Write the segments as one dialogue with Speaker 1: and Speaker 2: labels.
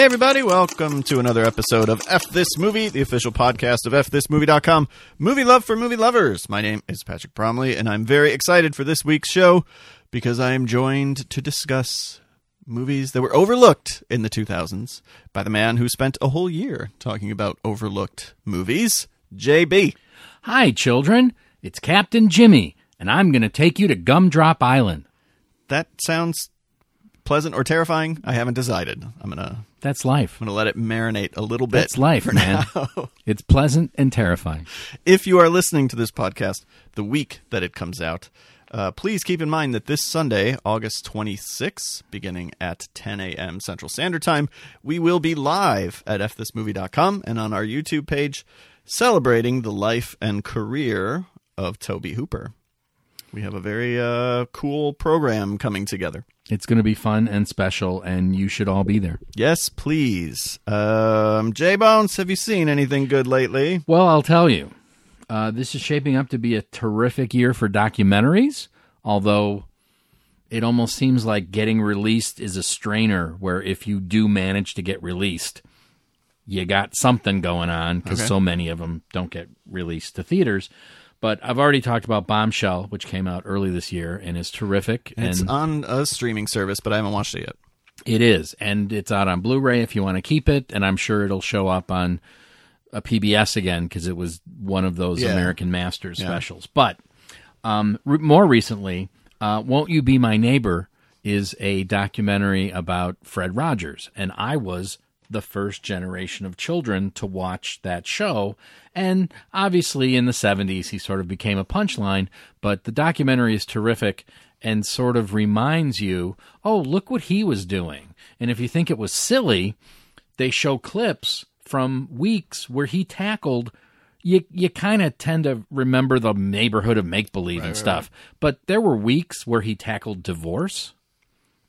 Speaker 1: Hey, everybody, welcome to another episode of F This Movie, the official podcast of FThisMovie.com, movie love for movie lovers. My name is Patrick Bromley, and I'm very excited for this week's show because I am joined to discuss movies that were overlooked in the 2000s by the man who spent a whole year talking about overlooked movies, JB.
Speaker 2: Hi, children. It's Captain Jimmy, and I'm going to take you to Gumdrop Island.
Speaker 1: That sounds pleasant or terrifying. I haven't decided. I'm going to
Speaker 2: That's life.
Speaker 1: I'm to let it marinate a little bit.
Speaker 2: That's life,
Speaker 1: for
Speaker 2: man.
Speaker 1: now.
Speaker 2: It's pleasant and terrifying.
Speaker 1: if you are listening to this podcast the week that it comes out, uh, please keep in mind that this Sunday, August 26th, beginning at 10 a.m. Central Standard Time, we will be live at fthismovie.com and on our YouTube page celebrating the life and career of Tobe Hooper. We have a very uh, cool program coming together.
Speaker 2: It's going to be fun and special, and you should all be there.
Speaker 1: Yes, please. Um, J Bones, have you seen anything good lately?
Speaker 2: Well, I'll tell you, uh, this is shaping up to be a terrific year for documentaries, although it almost seems like getting released is a strainer where if you do manage to get released, you got something going on because
Speaker 1: Okay.
Speaker 2: so many of them don't get released to theaters. But I've already talked about Bombshell, which came out early this year and is terrific.
Speaker 1: It's
Speaker 2: and
Speaker 1: on a streaming service, but I haven't watched it yet.
Speaker 2: It is, and it's out on Blu-ray if you want to keep it, and I'm sure it'll show up on a PBS again because it was one of those
Speaker 1: Yeah.
Speaker 2: American Masters specials. But um, re- more recently, uh, "Won't You Be My Neighbor" is a documentary about Fred Rogers, and I was the first generation of children to watch that show. And obviously, in the 70s, he sort of became a punchline, but the documentary is terrific and sort of reminds you, oh, look what he was doing. And if you think it was silly, they show clips from weeks where he tackled. You you kind of tend to remember the neighborhood of make believe and stuff, but there were weeks where he tackled divorce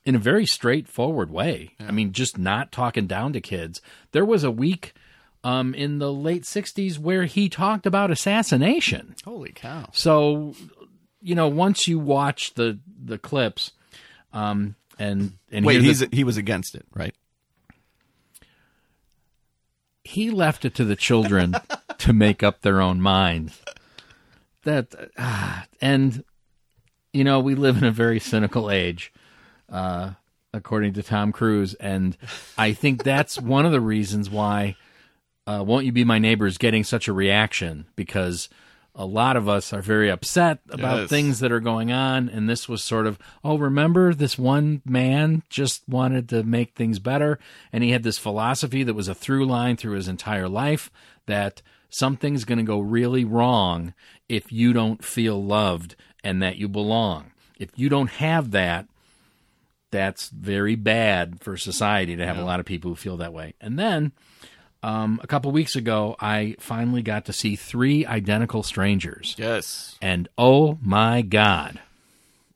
Speaker 2: in a very straightforward way. I mean, just not talking down to kids. There was a week um, in the late '60s where he talked about assassination.
Speaker 1: Holy cow.
Speaker 2: So, you know, once you watch the the clips, um, and and
Speaker 1: Wait,
Speaker 2: hear the-
Speaker 1: he was against it, right?
Speaker 2: he left it to the children to make up their own minds. That ah, and you know we live in a very cynical age, uh, according to Tom Cruise, and I think that's one of the reasons why uh, "Won't You Be My Neighbor" is getting such a reaction because a lot of us are very upset about
Speaker 1: Yes.
Speaker 2: things that are going on, and this was sort of oh, remember this one man just wanted to make things better, and he had this philosophy that was a through line through his entire life that something's going to go really wrong if you don't feel loved and that you belong. If you don't have that, that's very bad for society to have a lot of people who feel that way. And then um, a couple weeks ago, I finally got to see three identical strangers.
Speaker 1: Yes.
Speaker 2: And oh my God.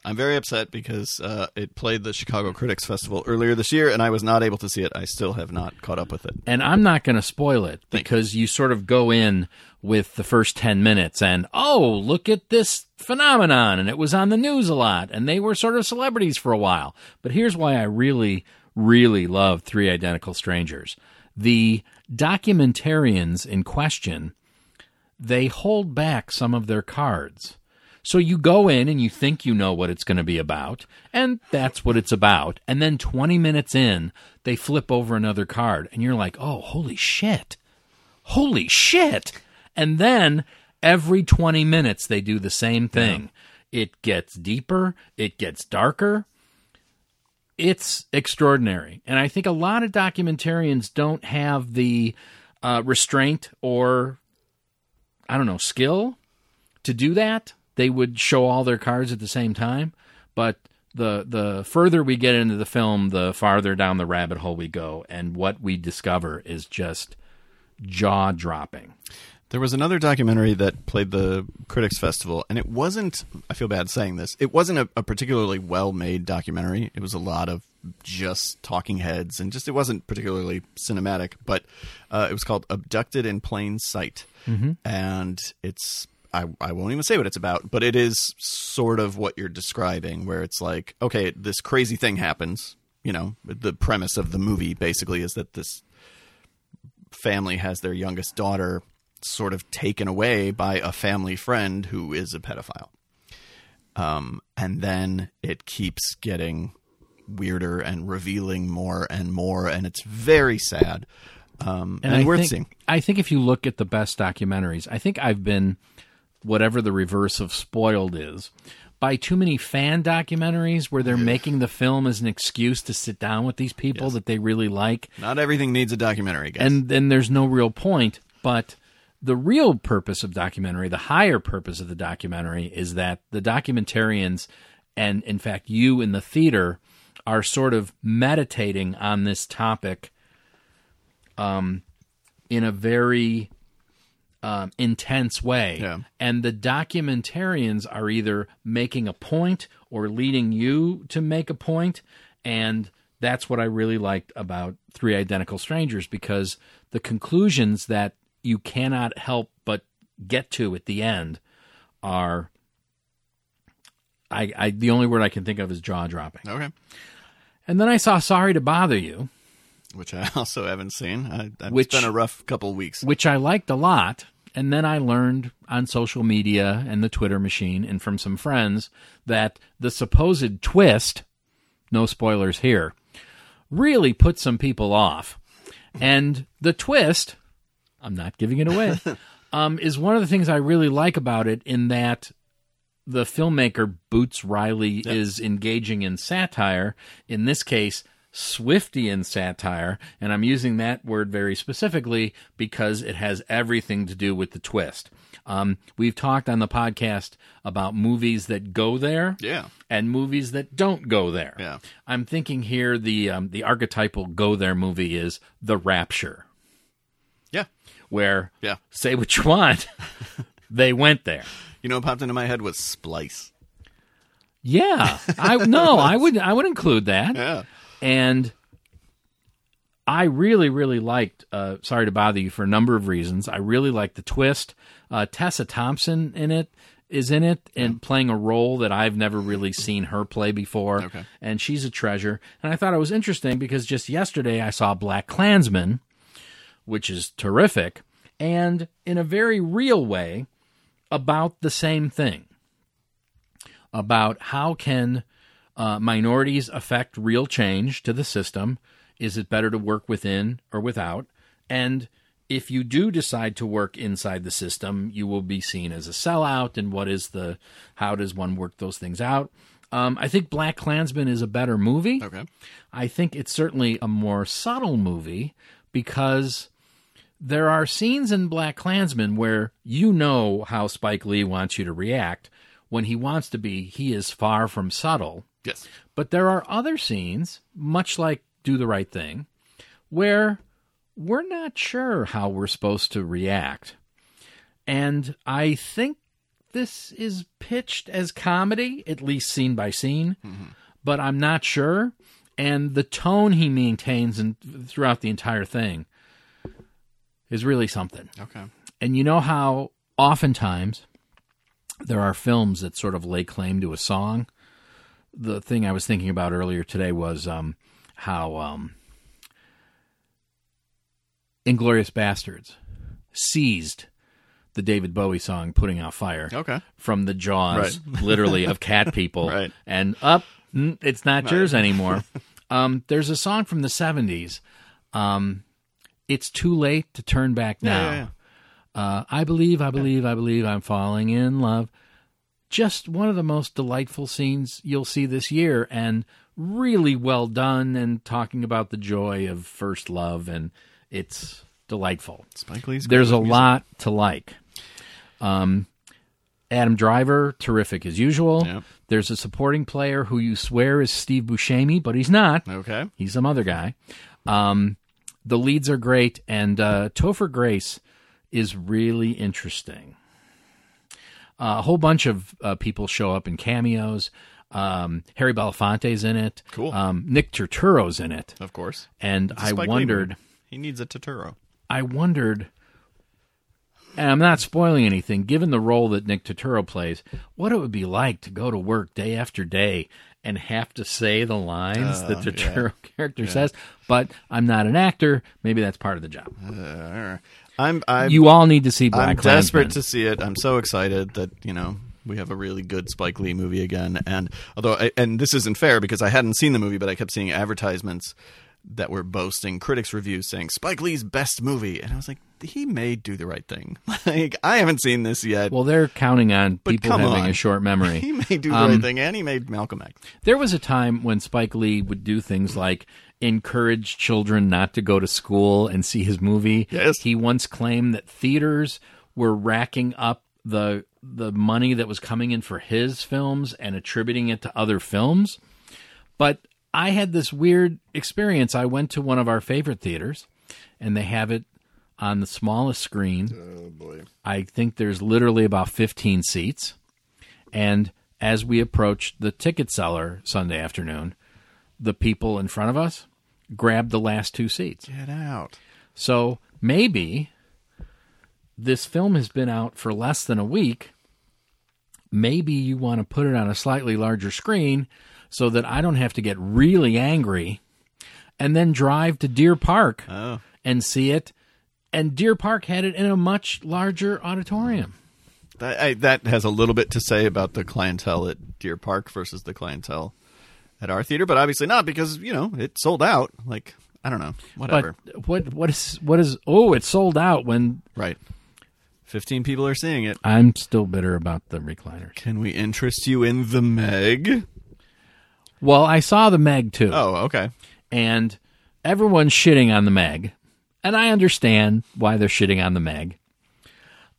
Speaker 1: I'm very upset because uh, it played the Chicago Critics Festival earlier this year, and I was not able to see it. I still have not caught up with it.
Speaker 2: And I'm not going to spoil it because you sort of go in with the first 10 minutes and, oh, look at this phenomenon. And it was on the news a lot. And they were sort of celebrities for a while. But here's why I really, really love Three Identical Strangers. The documentarians in question, they hold back some of their cards. So you go in and you think you know what it's going to be about, and that's what it's about. And then 20 minutes in, they flip over another card, and you're like, oh, holy shit. Holy shit. And then every 20 minutes, they do the same thing. It gets deeper, it gets darker. It's extraordinary. And I think a lot of documentarians don't have the uh, restraint or, I don't know, skill to do that, they would show all their cards at the same time. But the the further we get into the film, the farther down the rabbit hole we go, and what we discover is just jaw dropping.
Speaker 1: There was another documentary that played the Critics Festival, and it wasn't, I feel bad saying this, it wasn't a, a particularly well made documentary. It was a lot of just talking heads, and just, it wasn't particularly cinematic, but uh, it was called Abducted in Plain Sight. Mm-hmm. And it's, I, I won't even say what it's about, but it is sort of what you're describing, where it's like, okay, this crazy thing happens. you know, the premise of the movie basically is that this family has their youngest daughter sort of taken away by a family friend who is a pedophile. Um, and then it keeps getting weirder and revealing more and more, and it's very sad um, and,
Speaker 2: I
Speaker 1: worth
Speaker 2: think,
Speaker 1: seeing.
Speaker 2: I think if you look at the best documentaries, I think I've been whatever the reverse of spoiled is by too many fan documentaries where they're making the film as an excuse to sit down with these people
Speaker 1: Yes.
Speaker 2: that they really like
Speaker 1: Not everything needs a documentary, guys.
Speaker 2: and then there's no real point but the real purpose of documentary the higher purpose of the documentary is that the documentarians and in fact you in the theater are sort of meditating on this topic um in a very um, intense way
Speaker 1: Yeah.
Speaker 2: and the documentarians are either making a point or leading you to make a point and that's what i really liked about three identical strangers because the conclusions that you cannot help but get to at the end are I, I the only word i can think of is jaw dropping
Speaker 1: okay.
Speaker 2: and then i saw sorry to bother you
Speaker 1: Which I also haven't seen. I, it's
Speaker 2: Which-
Speaker 1: been a rough couple weeks.
Speaker 2: which I liked a lot. And then I learned on social media and the Twitter machine and from some friends that the supposed twist, no spoilers here, really put some people off. And the twist, I'm not giving it away, um, is one of the things I really like about it in that the filmmaker Boots Riley is engaging in satire. In this case, Swiftian satire, and I'm using that word very specifically because it has everything to do with the twist. Um, we've talked on the podcast about movies that go there,
Speaker 1: Yeah.
Speaker 2: and movies that don't go there.
Speaker 1: Yeah.
Speaker 2: I'm thinking here the um, the archetypal go there movie is The Rapture. Where
Speaker 1: Yeah.
Speaker 2: say what you want, they went there.
Speaker 1: You know what popped into my head was Splice.
Speaker 2: Yeah, I no, I would I would include that.
Speaker 1: Yeah.
Speaker 2: and I really, really liked. Uh, sorry to bother you for a number of reasons. I really liked the twist. Uh, Tessa Thompson in it is in it and playing a role that I've never really seen her play before.
Speaker 1: Okay.
Speaker 2: and she's a treasure. And I thought it was interesting because just yesterday I saw BlacKkKlansman, which is terrific, and in a very real way about the same thing about how can uh, minorities affect real change to the system? Is it better to work within or without? And if you do decide to work inside the system, you will be seen as a sellout. And what is the how does one work those things out? Um, I think BlacKkKlansman is a better movie.
Speaker 1: Okay.
Speaker 2: I think it's certainly a more subtle movie because there are scenes in BlacKkKlansman where you know how Spike Lee wants you to react. When he wants to be, he is far from subtle.
Speaker 1: Yes.
Speaker 2: But there are other scenes, much like Do the Right Thing, where we're not sure how we're supposed to react. And I think this is pitched as comedy, at least scene by scene, mm-hmm. but I'm not sure. And the tone he maintains and throughout the entire thing is really something.
Speaker 1: Okay.
Speaker 2: And you know how oftentimes there are films that sort of lay claim to a song. The thing I was thinking about earlier today was um, how um, Inglourious Basterds seized the David Bowie song "Putting Out Fire"
Speaker 1: Okay.
Speaker 2: from the jaws, literally, of cat people,
Speaker 1: Right.
Speaker 2: and up, mm, it's not yours anymore. um, there's a song from the '70s. Um, it's too late to turn back now.
Speaker 1: Yeah, yeah, yeah.
Speaker 2: Uh, I believe, I believe, I believe I'm falling in love. Just one of the most delightful scenes you'll see this year, and really well done, and talking about the joy of first love, and it's delightful.
Speaker 1: Spike Lee's
Speaker 2: There's a
Speaker 1: music.
Speaker 2: lot to like. Um, Adam Driver, terrific as usual.
Speaker 1: Yep.
Speaker 2: There's a supporting player who you swear is Steve Buscemi, but he's not.
Speaker 1: Okay.
Speaker 2: He's some other guy. Um, the leads are great, and uh, Topher Grace is really interesting. Uh, a whole bunch of uh, people show up in cameos. Um, Harry Belafonte's in it.
Speaker 1: Cool.
Speaker 2: Um, Nick Turturro's in it,
Speaker 1: Of course.
Speaker 2: and I
Speaker 1: Spike Lee wondered—he needs a Turturro.
Speaker 2: I wondered, and I'm not spoiling anything, given the role that Nick Turturro plays, what it would be like to go to work day after day and have to say the lines
Speaker 1: Uh,
Speaker 2: that the
Speaker 1: yeah.
Speaker 2: Character says. But I'm not an actor. Maybe that's part of the job.
Speaker 1: Uh, I'm I'm
Speaker 2: you all need to see Black
Speaker 1: I'm desperate
Speaker 2: Klansman.
Speaker 1: to see it. I'm so excited that you know we have a really good Spike Lee movie again. And although I, and this isn't fair because I hadn't seen the movie, but I kept seeing advertisements that were boasting critics' reviews saying Spike Lee's best movie, and I was like, he may do the right thing. like I haven't seen this yet.
Speaker 2: Well, they're counting on
Speaker 1: But
Speaker 2: people having
Speaker 1: on.
Speaker 2: a short memory.
Speaker 1: he may do the
Speaker 2: Um,
Speaker 1: right thing, and he made Malcolm X.
Speaker 2: There was a time when Spike Lee would do things like encourage children not to go to school and see his movie.
Speaker 1: Yes.
Speaker 2: He once claimed that theaters were racking up the the money that was coming in for his films and attributing it to other films. But I had this weird experience. I went to one of our favorite theaters and they have it on the smallest screen.
Speaker 1: Oh boy.
Speaker 2: I think there's literally about 15 seats. And as we approached the ticket seller Sunday afternoon, the people in front of us grabbed the last two seats.
Speaker 1: Get out.
Speaker 2: So maybe this film has been out for less than a week. Maybe you want to put it on a slightly larger screen so that I don't have to get really angry and then drive to Deer Park
Speaker 1: Oh.
Speaker 2: and see it. And Deer Park had it in a much larger auditorium.
Speaker 1: That, I, that has a little bit to say about the clientele at Deer Park versus the clientele at our theater, but obviously not because you know it sold out. Like I don't know, whatever.
Speaker 2: But what what is what is oh it sold out when
Speaker 1: right, fifteen people are seeing it.
Speaker 2: I'm still bitter about the recliners.
Speaker 1: Can we interest you in the Meg?
Speaker 2: Well, I saw the Meg too,
Speaker 1: Oh, okay.
Speaker 2: and everyone's shitting on the Meg, and I understand why they're shitting on the Meg.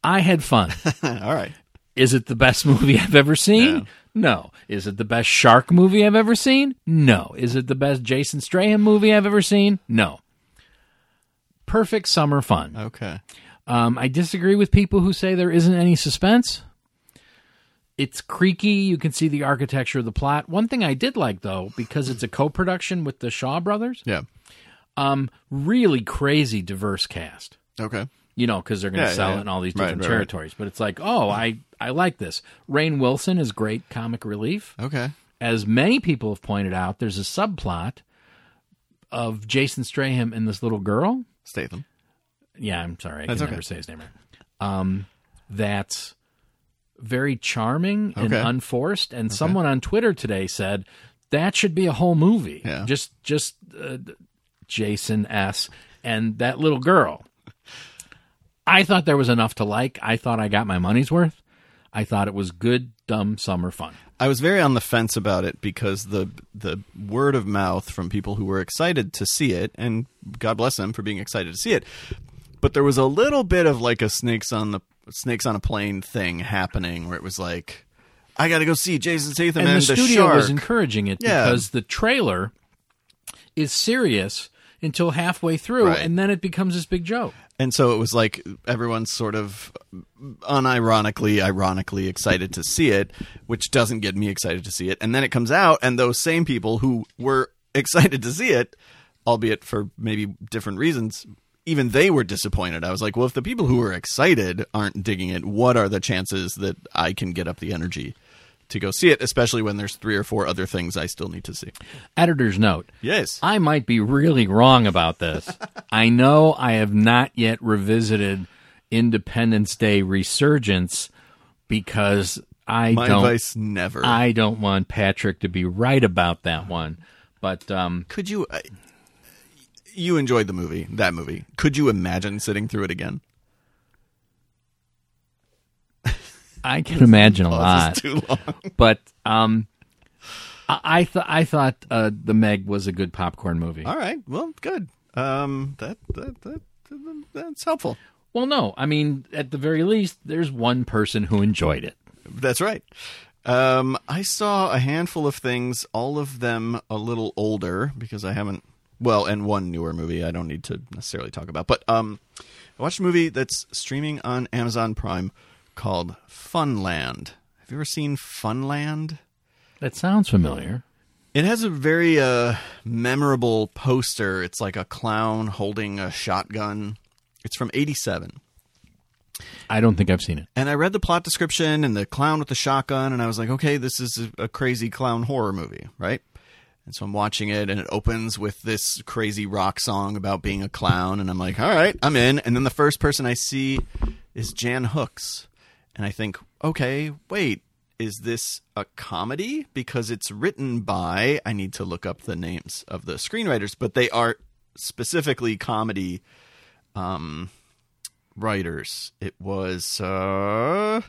Speaker 2: I had fun.
Speaker 1: All right.
Speaker 2: Is it the best movie I've ever seen?
Speaker 1: No.
Speaker 2: No. Is it the best shark movie I've ever seen? No. Is it the best Jason Strahan movie I've ever seen? No. Perfect summer fun.
Speaker 1: Okay.
Speaker 2: Um, I disagree with people who say there isn't any suspense. It's creaky. You can see the architecture of the plot. One thing I did like, though, because it's a co production with the Shaw brothers,
Speaker 1: Yeah.
Speaker 2: Um, really crazy diverse cast.
Speaker 1: Okay.
Speaker 2: You know, because they're going to
Speaker 1: Yeah,
Speaker 2: sell
Speaker 1: yeah,
Speaker 2: it in all these different
Speaker 1: right, right.
Speaker 2: territories. But it's like, oh, I, I like this. Rainn Wilson is great comic relief.
Speaker 1: Okay.
Speaker 2: As many people have pointed out, there's a subplot of Jason Strahan and this little girl
Speaker 1: Statham.
Speaker 2: yeah, I'm sorry, I
Speaker 1: That's
Speaker 2: can
Speaker 1: okay.
Speaker 2: never say his name right. Um, that's very charming and
Speaker 1: Okay.
Speaker 2: unforced. And someone on Twitter today said that should be a whole movie.
Speaker 1: Yeah.
Speaker 2: Just, just uh, Jason S. and that little girl. I thought there was enough to like. I thought I got my money's worth. I thought it was good, dumb summer fun.
Speaker 1: I was very on the fence about it because the the word of mouth from people who were excited to see it, and God bless them for being excited to see it. But there was a little bit of like a snakes on the snakes on a plane thing happening, where it was like, I got to go see Jason Statham
Speaker 2: and
Speaker 1: and,
Speaker 2: the studio
Speaker 1: shark.
Speaker 2: was encouraging it
Speaker 1: Yeah.
Speaker 2: because the trailer is serious until halfway through,
Speaker 1: Right.
Speaker 2: and then it becomes this big joke.
Speaker 1: And so it was like everyone's sort of unironically, ironically excited to see it, which doesn't get me excited to see it. And then it comes out, and those same people who were excited to see it, albeit for maybe different reasons, even they were disappointed. I was like, well, if the people who are excited aren't digging it, what are the chances that I can get up the energy to go see it, especially when there's three or four other things I still need to see?
Speaker 2: Editor's note.
Speaker 1: Yes.
Speaker 2: I might be really wrong about this. I know I have not yet revisited Independence Day Resurgence because I
Speaker 1: My
Speaker 2: don't
Speaker 1: advice never.
Speaker 2: I don't want Patrick to be right about that one. But um,
Speaker 1: Could you? I you enjoyed the movie, that movie. Could you imagine sitting through it again?
Speaker 2: I can imagine a
Speaker 1: Oh,
Speaker 2: lot.
Speaker 1: too long.
Speaker 2: But um, I I, th- I thought uh, the Meg was a good popcorn movie.
Speaker 1: All right. Well, good. Um, that, that that that's helpful.
Speaker 2: Well, no, I mean at the very least, there's one person who enjoyed it.
Speaker 1: That's right. Um, I saw a handful of things, all of them a little older because I haven't. Well, and one newer movie I don't need to necessarily talk about. But um, I watched a movie that's streaming on Amazon Prime called Funland. Have you ever seen Funland?
Speaker 2: That sounds familiar.
Speaker 1: It has a very uh, memorable poster. It's like a clown holding a shotgun. It's from '87,
Speaker 2: I don't think I've seen it.
Speaker 1: And I read the plot description and the clown with the shotgun, and I was like, okay, this is a, a crazy clown horror movie, right? And so I'm watching it, and it opens with this crazy rock song about being a clown, and I'm like, all right, I'm in. And then the first person I see is Jan Hooks, and I think, okay, wait, is this a comedy? Because it's written by, I need to look up the names of the screenwriters, but they are specifically comedy um, writers. It was uh,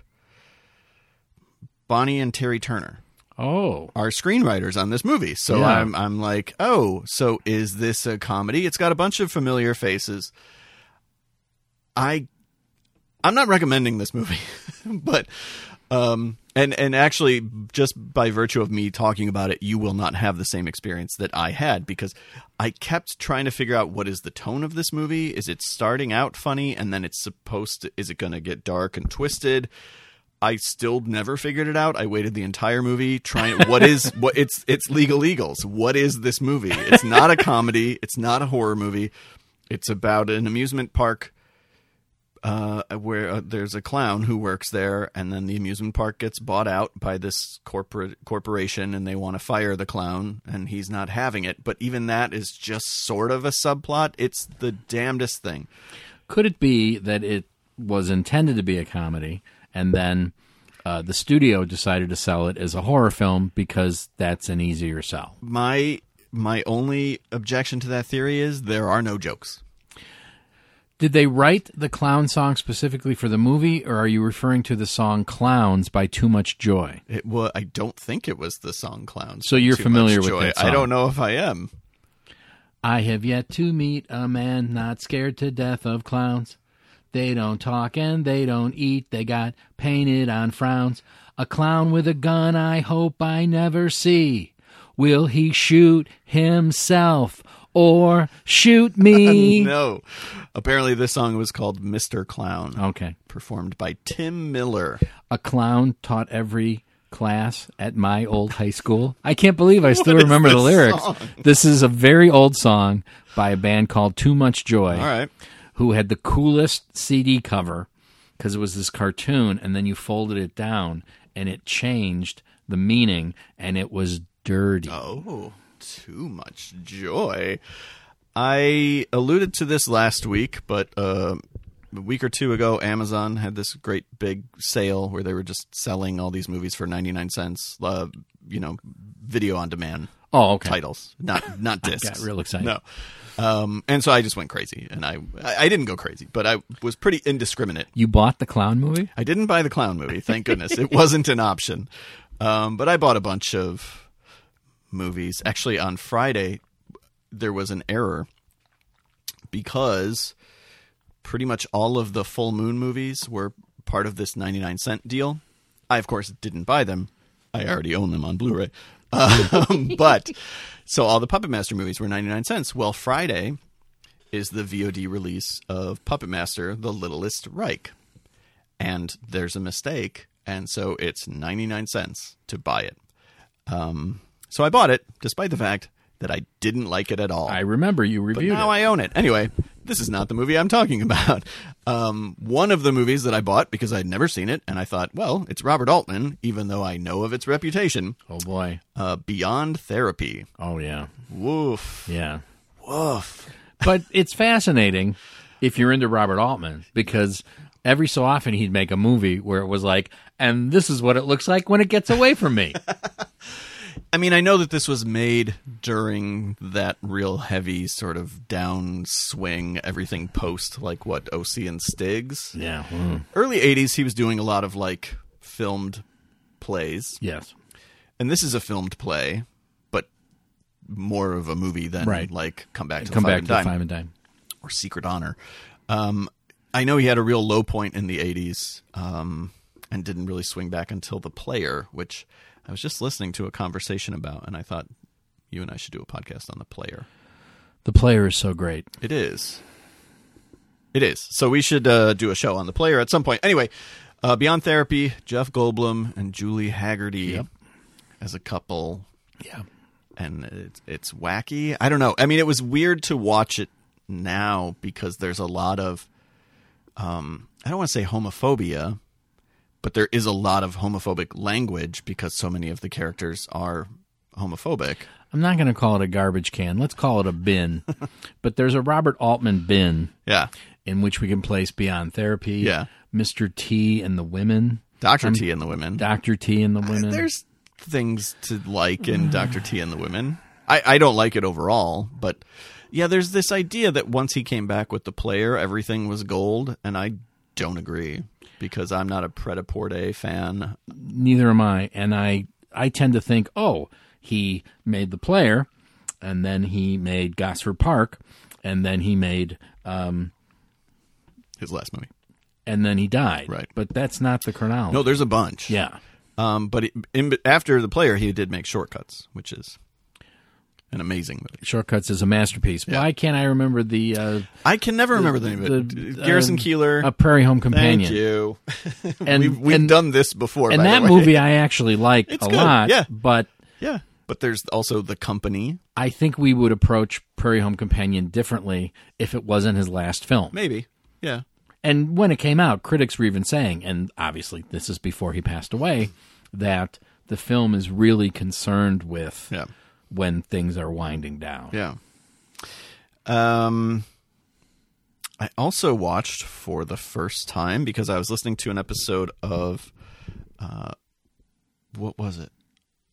Speaker 1: Bonnie and Terry Turner
Speaker 2: Oh,
Speaker 1: are screenwriters on this movie. So
Speaker 2: Yeah.
Speaker 1: I'm I'm like, oh, so is this a comedy? It's got a bunch of familiar faces. I I'm not recommending this movie, but um and and actually just by virtue of me talking about it, you will not have the same experience that I had because I kept trying to figure out what is the tone of this movie? Is it starting out funny and then it's supposed to is it going to get dark and twisted? I still never figured it out. I waited the entire movie trying. What is what? It's it's Legal Eagles. What is this movie? It's not a comedy. It's not a horror movie. It's about an amusement park uh, where uh, there's a clown who works there, and then the amusement park gets bought out by this corporate corporation, and they want to fire the clown, and he's not having it. But even that is just sort of a subplot. It's the damnedest thing.
Speaker 2: could it be that it was intended to be a comedy, and then uh, the studio decided to sell it as a horror film because that's an easier sell?
Speaker 1: My my only objection to that theory is there are no jokes.
Speaker 2: Did they write the clown song specifically for the movie, or are you referring to the song "Clowns" by Too Much Joy?
Speaker 1: It was. I don't think it was the song "Clowns."
Speaker 2: So you're
Speaker 1: Too
Speaker 2: familiar
Speaker 1: Much
Speaker 2: with that
Speaker 1: I don't know if I am.
Speaker 2: I have yet to meet a man not scared to death of clowns. They don't talk and they don't eat. They got painted on frowns. A clown with a gun I hope I never see. Will he shoot himself or shoot me?
Speaker 1: no. Apparently, this song was called "Mr. Clown,"
Speaker 2: Okay.
Speaker 1: performed by Tim Miller.
Speaker 2: A clown taught every class at my old high school. I can't believe I still remember the lyrics.
Speaker 1: song?
Speaker 2: This is a very old song by a band called Too Much Joy.
Speaker 1: All right.
Speaker 2: who had the coolest CD cover because it was this cartoon, and then you folded it down, and it changed the meaning, and it was dirty.
Speaker 1: Oh, too much joy. I alluded to this last week, but uh, a week or two ago, Amazon had this great big sale where they were just selling all these movies for 99 cents, uh, you know, video on demand
Speaker 2: Oh, okay.
Speaker 1: titles, not not discs.
Speaker 2: got real excited.
Speaker 1: No. Um, and so I just went crazy, and I, I I didn't go crazy, but I was pretty indiscriminate.
Speaker 2: You bought the clown movie?
Speaker 1: I didn't buy the clown movie, thank goodness. it wasn't an option. Um, but I bought a bunch of movies. Actually, on Friday, there was an error because pretty much all of the full moon movies were part of this 99 cent deal. I, of course, didn't buy them. I already own them on Blu ray. Um, but so all the Puppet Master movies were 99 cents. Well, Friday is the VOD release of Puppet Master The Littlest Reich and there's a mistake, and so it's 99 cents to buy it. Um, so I bought it, despite the fact that I didn't like it at all.
Speaker 2: I remember you
Speaker 1: but
Speaker 2: reviewed
Speaker 1: now
Speaker 2: it.
Speaker 1: I own it. Anyway, this is not the movie I'm talking about. Um, one of the movies that I bought because I'd never seen it, and I thought, well, it's Robert Altman, even though I know of its reputation.
Speaker 2: oh boy.
Speaker 1: Uh, Beyond Therapy.
Speaker 2: Oh yeah.
Speaker 1: Woof.
Speaker 2: Yeah.
Speaker 1: Woof.
Speaker 2: But it's fascinating if you're into Robert Altman because every so often he'd make a movie where it was like, and this is what it looks like when it gets away from me.
Speaker 1: I mean, I know that this was made during that real heavy sort of downswing, everything post, like what OC and Stiggs.
Speaker 2: yeah. mm,
Speaker 1: Early '80s, he was doing a lot of like filmed plays,
Speaker 2: Yes.
Speaker 1: and this is a filmed play, but more of a movie than
Speaker 2: Right.
Speaker 1: like Come Back to
Speaker 2: Come
Speaker 1: the Five
Speaker 2: back
Speaker 1: and
Speaker 2: to the
Speaker 1: Dime
Speaker 2: five and dime.
Speaker 1: or Secret Honor. Um, I know he had a real low point in the '80s, um, and didn't really swing back until The Player, which I was just listening to a conversation about, and I thought you and I should do a podcast on The Player.
Speaker 2: The player is so great.
Speaker 1: It is. It is. So we should uh, do a show on the player at some point. Anyway, uh, Beyond Therapy, Jeff Goldblum and Julie Hagerty
Speaker 2: Yep.
Speaker 1: as a couple,
Speaker 2: Yeah.
Speaker 1: and it's it's wacky. I don't know. I mean, it was weird to watch it now because there's a lot of um, I don't want to say homophobia, but there is a lot of homophobic language because so many of the characters are homophobic.
Speaker 2: I'm not going to call it a garbage can. Let's call it a bin. but there's a Robert Altman bin
Speaker 1: Yeah.
Speaker 2: in which we can place Beyond Therapy,
Speaker 1: Yeah.
Speaker 2: Mr. T and the Women,
Speaker 1: Dr. T and the women.
Speaker 2: Dr. T and the Women.
Speaker 1: There's things to like in Dr. T and the women. I, I don't like it overall, but yeah, there's this idea that once he came back with the player, everything was gold, and I don't agree because I'm not a Pret-a-Porter fan.
Speaker 2: Neither am I. And I, I tend to think, oh, he made the player, and then he made Gosford Park, and then he made, um,
Speaker 1: His last movie.
Speaker 2: and then he died.
Speaker 1: Right.
Speaker 2: But that's not the chronology.
Speaker 1: No, there's a bunch.
Speaker 2: Yeah.
Speaker 1: Um, but it, in, after the player, he did make Shortcuts, which is an amazing movie.
Speaker 2: Shortcuts is a masterpiece. Why can't I remember the uh,
Speaker 1: I can never remember the name of it.
Speaker 2: the,
Speaker 1: Garrison
Speaker 2: um,
Speaker 1: Keillor.
Speaker 2: A Prairie Home Companion.
Speaker 1: Thank you.
Speaker 2: And
Speaker 1: we've we've
Speaker 2: and,
Speaker 1: done this before.
Speaker 2: and
Speaker 1: by
Speaker 2: that
Speaker 1: the way.
Speaker 2: movie I actually like
Speaker 1: It's
Speaker 2: a
Speaker 1: good,
Speaker 2: lot.
Speaker 1: yeah.
Speaker 2: But
Speaker 1: Yeah, but there's also the company.
Speaker 2: I think we would approach Prairie Home Companion differently if it wasn't his last film.
Speaker 1: Maybe. Yeah.
Speaker 2: And when it came out, critics were even saying, and obviously this is before he passed away, that the film is really concerned with
Speaker 1: Yeah.
Speaker 2: When things are winding down.
Speaker 1: Yeah. Um, I also watched for the first time because I was listening to an episode of, uh, what was it?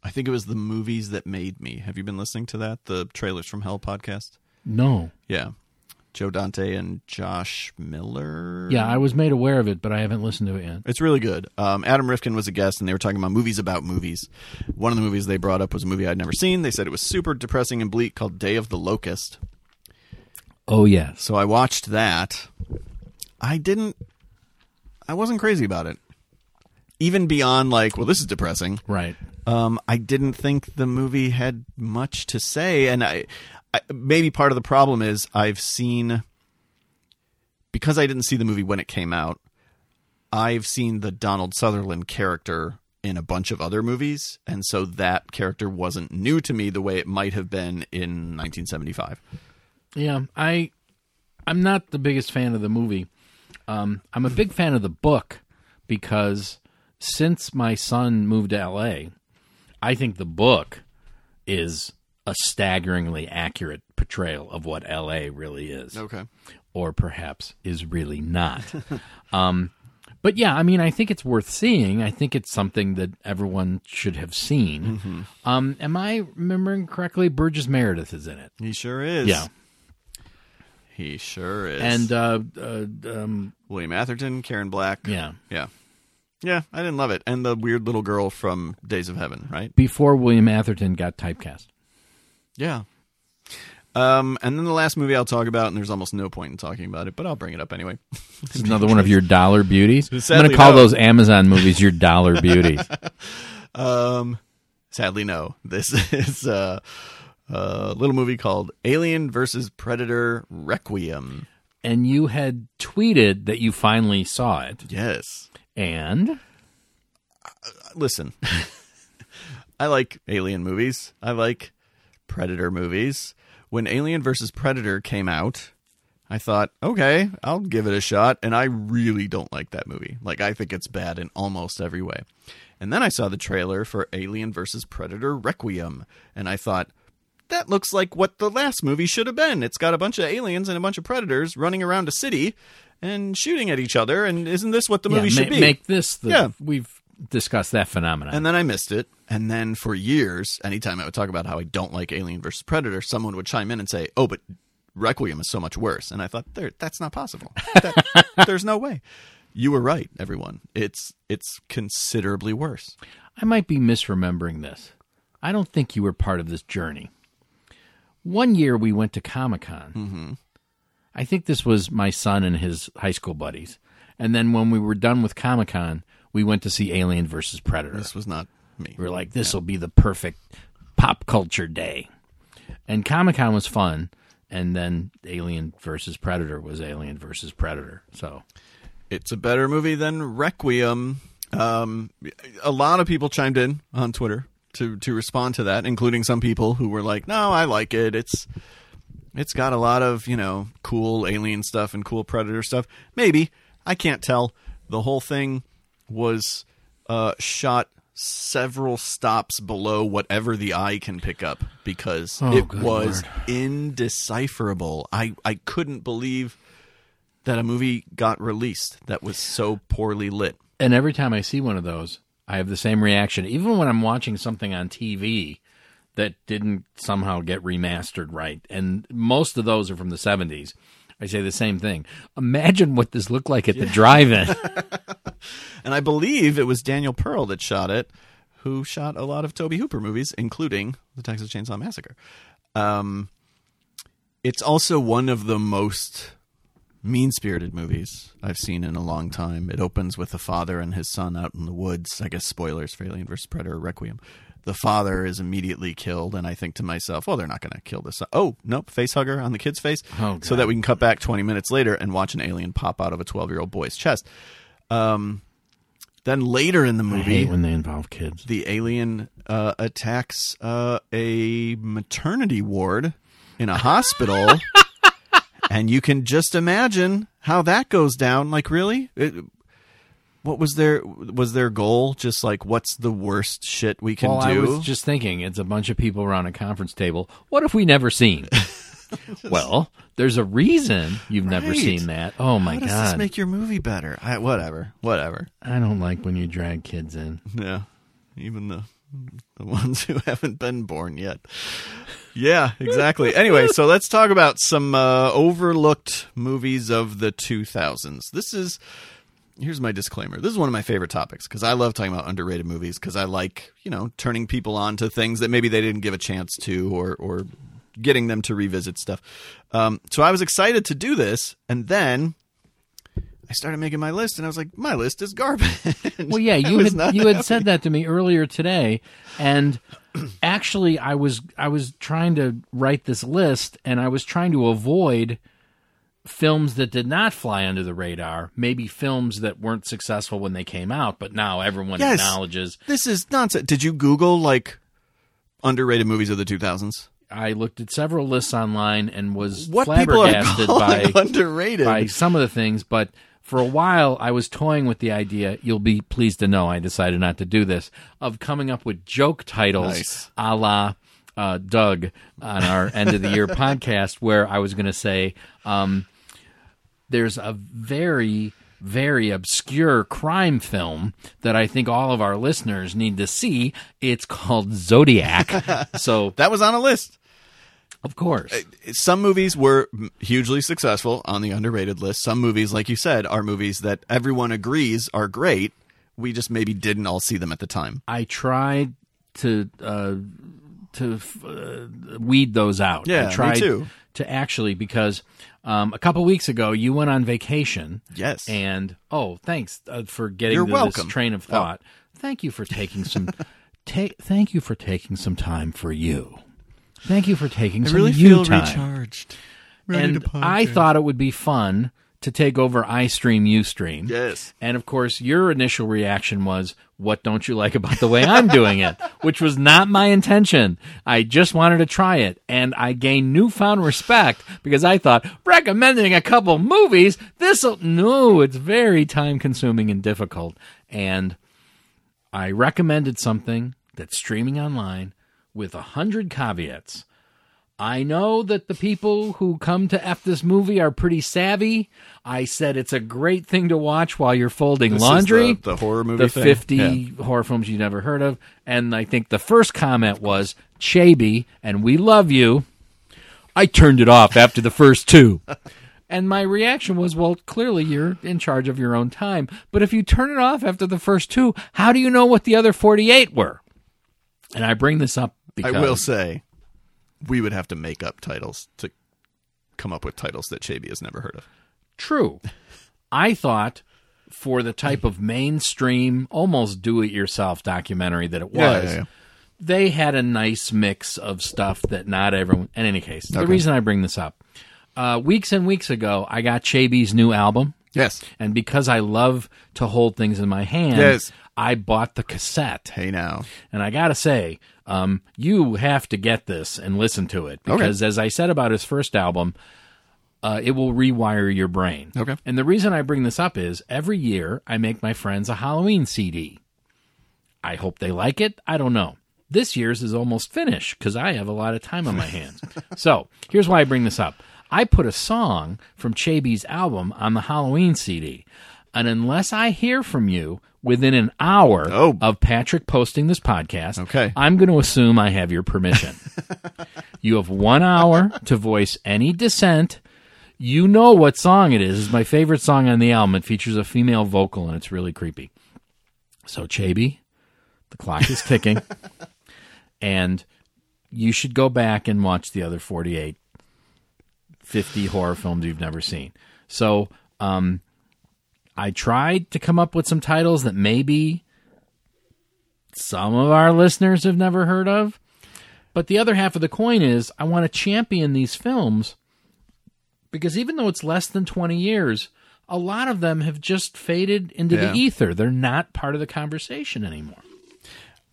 Speaker 1: I think it was the movies that made me. Have you been listening to that? The trailers from Hell podcast.
Speaker 2: No.
Speaker 1: Yeah, Joe Dante and Josh Miller.
Speaker 2: Yeah, I was made aware of it, but I haven't listened to it yet.
Speaker 1: It's really good. Um, Adam Rifkin was a guest, and they were talking about movies about movies. One of the movies they brought up was a movie I'd never seen. They said it was super depressing and bleak called Day of the Locust.
Speaker 2: Oh, yeah.
Speaker 1: So I watched that. I didn't. I wasn't crazy about it. Even beyond like, well, this is depressing.
Speaker 2: Right.
Speaker 1: Um, I didn't think the movie had much to say, and I, I maybe part of the problem is I've seen because I didn't see the movie when it came out. I've seen the Donald Sutherland character in a bunch of other movies, and so that character wasn't new to me the way it might have been in 1975.
Speaker 2: Yeah, I I'm not the biggest fan of the movie. Um, I'm a big fan of the book because since my son moved to LA, I think the book is a staggeringly accurate portrayal of what LA really is,
Speaker 1: Okay.
Speaker 2: or perhaps is really not. um, but yeah, I mean, I think it's worth seeing. I think it's something that everyone should have seen. Um, am I remembering correctly? Burgess Meredith is in it.
Speaker 1: He sure is.
Speaker 2: Yeah.
Speaker 1: He sure is.
Speaker 2: And uh, uh, um,
Speaker 1: William Atherton, Karen Black.
Speaker 2: yeah,
Speaker 1: Yeah. Yeah, I didn't love it. And the weird little girl from Days of Heaven, right?
Speaker 2: before William Atherton got typecast.
Speaker 1: Yeah. Um, and then the last movie I'll talk about, and there's almost no point in talking about it, but I'll bring it up anyway.
Speaker 2: This is another one of your dollar beauties. I'm
Speaker 1: Sadly,
Speaker 2: going to call
Speaker 1: no.
Speaker 2: those Amazon movies your dollar beauties.
Speaker 1: Um, sadly, no. This is uh, a little movie called Alien versus Predator Requiem.
Speaker 2: and you had tweeted that you finally saw it.
Speaker 1: Yes.
Speaker 2: And
Speaker 1: Listen, I like alien movies. I like Predator movies. When Alien versus Predator came out, I thought, okay, I'll give it a shot. And I really don't like that movie. Like, I think it's bad in almost every way. And then I saw the trailer for Alien versus Predator Requiem. And I thought, that looks like what the last movie should have been. It's got a bunch of aliens and a bunch of predators running around a city and shooting at each other. And isn't this what the
Speaker 2: yeah,
Speaker 1: movie should
Speaker 2: ma-
Speaker 1: be?
Speaker 2: make this the
Speaker 1: Yeah.
Speaker 2: we've discussed that phenomenon.
Speaker 1: And then I missed it. And then for years, anytime I would talk about how I don't like Alien versus Predator, someone would chime in and say, "Oh, but Requiem is so much worse." And I thought, there, that's not possible. That- there's no way. You were right, everyone. It's it's considerably worse.
Speaker 2: I might be misremembering this. I don't think you were part of this journey. One year we went to Comic Con. Mm-hmm. I think this was my son and his high school buddies. And then when we were done with Comic Con, we went to see Alien versus Predator.
Speaker 1: This was not me.
Speaker 2: We are like, this will be the perfect pop culture day. And Comic Con was fun. And then Alien versus Predator was Alien versus Predator. So
Speaker 1: It's a better movie than Requiem. Um, a lot of people chimed in on Twitter to to respond to that, including some people who were like, "No, I like it. It's it's got a lot of you know cool alien stuff and cool predator stuff." Maybe I can't tell. The whole thing was uh, shot several stops below whatever the eye can pick up because
Speaker 2: Oh,
Speaker 1: it was
Speaker 2: Lord.
Speaker 1: indecipherable. I, I couldn't believe that a movie got released that was so poorly lit.
Speaker 2: And every time I see one of those, I have the same reaction. Even when I'm watching something on TV that didn't somehow get remastered right, and most of those are from the 70s, I say the same thing. Imagine what this looked like at the drive-in.
Speaker 1: And I believe it was Daniel Pearl that shot it, who shot a lot of Tobe Hooper movies, including The Texas Chainsaw Massacre. Um, it's also one of the most mean spirited movies I've seen in a long time. It opens with the father and his son out in the woods. I guess spoilers for Alien vs. Predator Requiem. The father is immediately killed, and I think to myself, well, they're not going to kill this. Oh, nope, face hugger on the kid's face.
Speaker 2: Oh,
Speaker 1: so that we can cut back 20 minutes later and watch an alien pop out of a 12 year old boy's chest. Um, then later in the movie,
Speaker 2: when they involve kids.
Speaker 1: the alien uh, attacks uh, a maternity ward in a hospital, and you can just imagine how that goes down. Like, really, It- what was their was their goal? Just like, what's the worst shit we can
Speaker 2: Well, I
Speaker 1: do?
Speaker 2: was just thinking, it's a bunch of people around a conference table. What if we never seen? well, there's a reason you've never seen that. Oh my
Speaker 1: how does
Speaker 2: god!
Speaker 1: this make your movie better? I, whatever, whatever.
Speaker 2: I don't like when you drag kids in.
Speaker 1: Yeah, even the the ones who haven't been born yet. Yeah, exactly. anyway, so let's talk about some uh, overlooked movies of the 2000s. This is here's my disclaimer. This is one of my favorite topics because I love talking about underrated movies because I like you know turning people on to things that maybe they didn't give a chance to or or getting them to revisit stuff. Um, so I was excited to do this, and then. I started making my list, and I was like, "My list is garbage."
Speaker 2: Well, yeah, you had you had said that to me earlier today, and actually, I was I was trying to write this list, and I was trying to avoid films that did not fly under the radar, maybe films that weren't successful when they came out, but now everyone
Speaker 1: Yes.
Speaker 2: acknowledges.
Speaker 1: This is nonsense. Did you Google like underrated movies of the 2000s?
Speaker 2: I looked at several lists online and was
Speaker 1: What
Speaker 2: flabbergasted by
Speaker 1: underrated?
Speaker 2: by some of the things, but for a while I was toying with the idea, you'll be pleased to know I decided not to do this, of coming up with joke titles
Speaker 1: Nice.
Speaker 2: a la uh, Doug on our end of the year podcast, where I was going to say, um, there's a very, very obscure crime film that I think all of our listeners need to see. It's called Zodiac. so,
Speaker 1: that was on a list.
Speaker 2: of course.
Speaker 1: Some movies were hugely successful on the underrated list. Some movies, like you said, are movies that everyone agrees are great. We just maybe didn't all see them at the time.
Speaker 2: I tried to uh, to uh, weed those out.
Speaker 1: Yeah,
Speaker 2: I
Speaker 1: me too.
Speaker 2: to actually because um, a couple weeks ago you went on vacation.
Speaker 1: Yes.
Speaker 2: and oh, thanks uh, for getting
Speaker 1: You're
Speaker 2: to
Speaker 1: welcome.
Speaker 2: this train of
Speaker 1: Oh.
Speaker 2: thought. Thank you for taking some. ta- thank you for taking some time for you. Thank you for taking
Speaker 1: I
Speaker 2: some
Speaker 1: really
Speaker 2: you
Speaker 1: feel
Speaker 2: time.
Speaker 1: recharged.
Speaker 2: And I thought it would be fun to take over iStream Ustream.
Speaker 1: Yes.
Speaker 2: And of course, your initial reaction was, What don't you like about the way I'm doing it? Which was not my intention. I just wanted to try it. And I gained newfound respect because I thought, recommending a couple movies, this'll. No, it's very time consuming and difficult. And I recommended something that's streaming online with a hundred caveats. I know that the people who come to F this movie are pretty savvy. I said it's a great thing to watch while you're folding
Speaker 1: This is
Speaker 2: laundry.
Speaker 1: the- the horror movie
Speaker 2: The
Speaker 1: thing?
Speaker 2: 50
Speaker 1: Yeah.
Speaker 2: horror films you never heard of. And I think the first comment was, Chaby, and we love you. I turned it off after the first two. And my reaction was, well, clearly you're in charge of your own time. But if you turn it off after the first two, how do you know what the other 48 were? And I bring this up because I
Speaker 1: will say, we would have to make up titles to come up with titles that Chaby has never heard of.
Speaker 2: True. I thought for the type of mainstream, almost do it yourself documentary that it was,
Speaker 1: Yeah, yeah, yeah.
Speaker 2: they had a nice mix of stuff that not everyone. In any case, the
Speaker 1: Okay.
Speaker 2: reason I bring this up, uh, weeks and weeks ago, I got Chaby's new album.
Speaker 1: Yes.
Speaker 2: And because I love to hold things in my hand,
Speaker 1: Yes.
Speaker 2: I bought the cassette.
Speaker 1: Hey now.
Speaker 2: And I got to say, um, you have to get this and listen to it
Speaker 1: Okay.
Speaker 2: because, as I said about his first album, uh, it will rewire your brain.
Speaker 1: Okay.
Speaker 2: And the reason I bring this up is every year I make my friends a Halloween CD. I hope they like it. I don't know. This year's is almost finished because I have a lot of time on my hands. so here's why I bring this up. I put a song from Chaby's album on the Halloween CD. And unless I hear from you within an hour
Speaker 1: Oh.
Speaker 2: of Patrick posting this podcast,
Speaker 1: Okay.
Speaker 2: I'm going to assume I have your permission. you have one hour to voice any dissent. You know what song it is. It's my favorite song on the album. It features a female vocal and it's really creepy. So, Chaby, the clock is ticking. and you should go back and watch the other 48, 50 horror films you've never seen. So, um, I tried to come up with some titles that maybe some of our listeners have never heard of. But the other half of the coin is I want to champion these films because even though it's less than 20 years, a lot of them have just faded into
Speaker 1: Yeah.
Speaker 2: the ether. They're not part of the conversation anymore.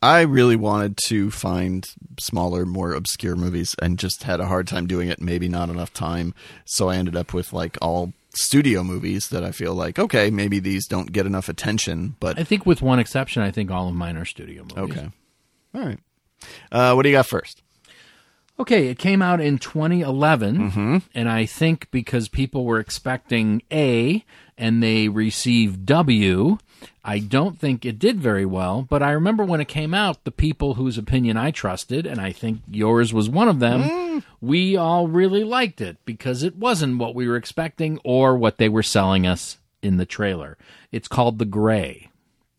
Speaker 1: I really wanted to find smaller, more obscure movies and just had a hard time doing it. Maybe not enough time. So I ended up with like all studio movies that I feel like, okay, maybe these don't get enough attention, but
Speaker 2: I think with one exception, I think all of mine are studio movies.
Speaker 1: okay. All right. Uh, what do you got first?
Speaker 2: Okay, it came out in 2011,
Speaker 1: Mm-hmm.
Speaker 2: and I think because people were expecting A and they received W, I don't think it did very well. But I remember when it came out, the people whose opinion I trusted, and I think yours was one of them,
Speaker 1: Mm.
Speaker 2: we all really liked it because it wasn't what we were expecting or what they were selling us in the trailer. It's called The Grey.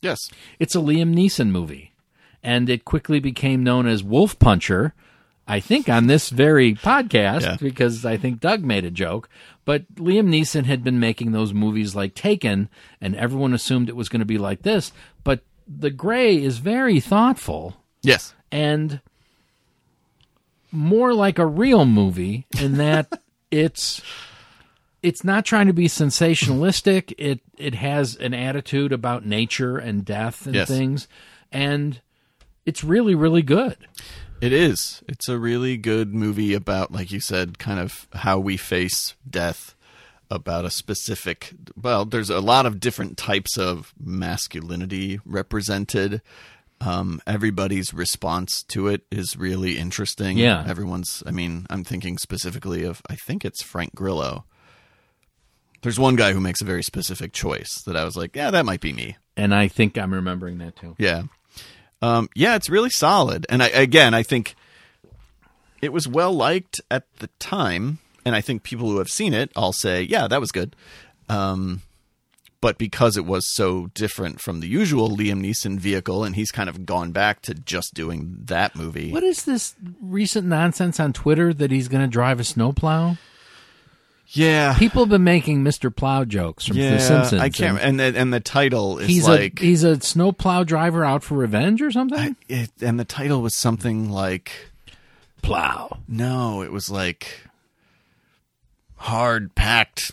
Speaker 1: Yes.
Speaker 2: It's a Liam Neeson movie, and it quickly became known as Wolf Puncher. I think on this very podcast
Speaker 1: Yeah.
Speaker 2: because I think Doug made a joke. But Liam Neeson had been making those movies like Taken, and everyone assumed it was going to be like this. But The Grey is very thoughtful
Speaker 1: Yes.
Speaker 2: and more like a real movie in that it's it's not trying to be sensationalistic. It it has an attitude about nature and death and
Speaker 1: Yes.
Speaker 2: things, and it's really really good.
Speaker 1: It is. It's a really good movie about, like you said, kind of how we face death, about a specific. Well, there's a lot of different types of masculinity represented. Um, everybody's response to it is really interesting.
Speaker 2: Yeah.
Speaker 1: Everyone's, I mean, I'm thinking specifically of, I think it's Frank Grillo. There's one guy who makes a very specific choice that I was like, yeah, that might be me.
Speaker 2: And I think I'm remembering that too.
Speaker 1: Yeah. Um, yeah, it's really solid. And I, again, I think it was well liked at the time. And I think people who have seen it all say, yeah, that was good. Um, but because it was so different from the usual Liam Neeson vehicle, and he's kind of gone back to just doing that movie.
Speaker 2: What is this recent nonsense on Twitter that he's going to drive a snowplow?
Speaker 1: Yeah.
Speaker 2: People have been making Mr. Plow jokes from
Speaker 1: Yeah,
Speaker 2: The Simpsons.
Speaker 1: I can't.
Speaker 2: and
Speaker 1: And the, and the title is
Speaker 2: He's
Speaker 1: like,
Speaker 2: a he's a snowplow driver out for revenge or something.
Speaker 1: it, and the title was something like
Speaker 2: Plow.
Speaker 1: No, it was like hard packed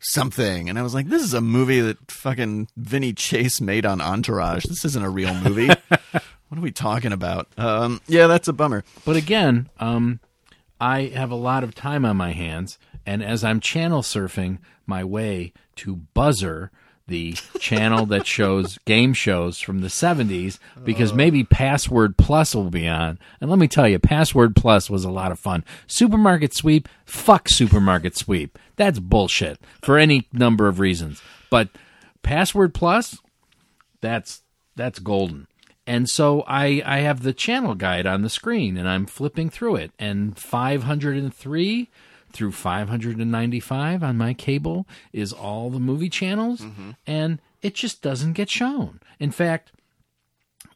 Speaker 1: something. And I was like, this is a movie that fucking Vinny Chase made on Entourage. This isn't a real movie. what are we talking about? Um, yeah, that's a bummer.
Speaker 2: But again, um, I have a lot of time on my hands, and as I'm channel surfing my way to Buzzr, the channel that shows game shows from the 70s, because uh. maybe Password Plus will be on. And let me tell you, Password Plus was a lot of fun. Supermarket Sweep, fuck Supermarket Sweep. That's bullshit for any number of reasons. But Password Plus, that's that's golden. And so I I have the channel guide on the screen and I'm flipping through it and 503 through 595 on my cable is all the movie channels and it just doesn't get shown. In fact,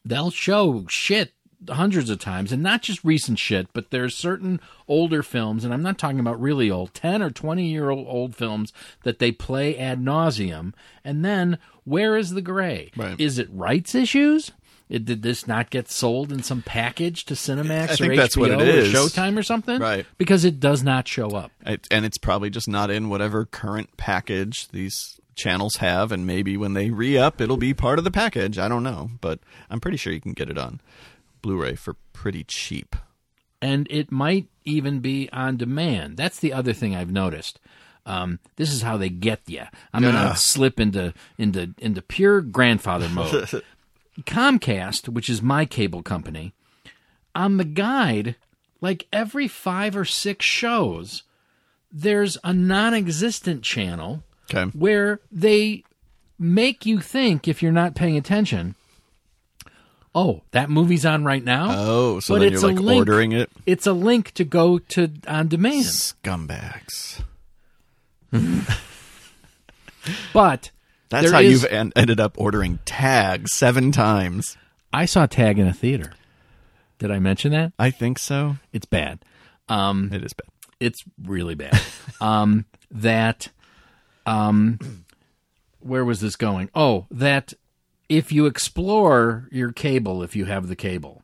Speaker 2: they'll show shit hundreds of times and not just recent shit but there's certain older films and i'm not talking about really old 10 or 20 year old old films that they play ad nauseum and then where is the grey
Speaker 1: Right.
Speaker 2: is it rights issues it, did this not get sold in some package to Cinemax
Speaker 1: I
Speaker 2: or
Speaker 1: think
Speaker 2: HBO
Speaker 1: that's what it
Speaker 2: or. Showtime or something?
Speaker 1: Right.
Speaker 2: Because it does not show up.
Speaker 1: It, and it's probably just not in whatever current package these channels have. And maybe when they re up, it'll be part of the package. I don't know. But I'm pretty sure you can get it on Blu ray for pretty cheap.
Speaker 2: and it might even be on demand. That's the other thing I've noticed. Um, this is how they get you. I'm gonna slip into into into pure grandfather mode. Comcast, which is my cable company, on the guide, like every five or six shows, there's a non-existent channel
Speaker 1: Okay.
Speaker 2: where they make you think if you're not paying attention. Oh, that movie's on right now.
Speaker 1: Oh, so
Speaker 2: But
Speaker 1: then
Speaker 2: it's
Speaker 1: you're like
Speaker 2: link.
Speaker 1: ordering it.
Speaker 2: It's a link to go to on demand.
Speaker 1: Scumbags.
Speaker 2: But
Speaker 1: That's
Speaker 2: there
Speaker 1: how
Speaker 2: is-
Speaker 1: you've en- ended up ordering tags seven times.
Speaker 2: I saw Tag in a theater. Did I mention that?
Speaker 1: I think so.
Speaker 2: It's bad. Um,
Speaker 1: It is bad.
Speaker 2: it's really bad. um, that, um, where was this going? Oh, that if you explore your cable, if you have the cable,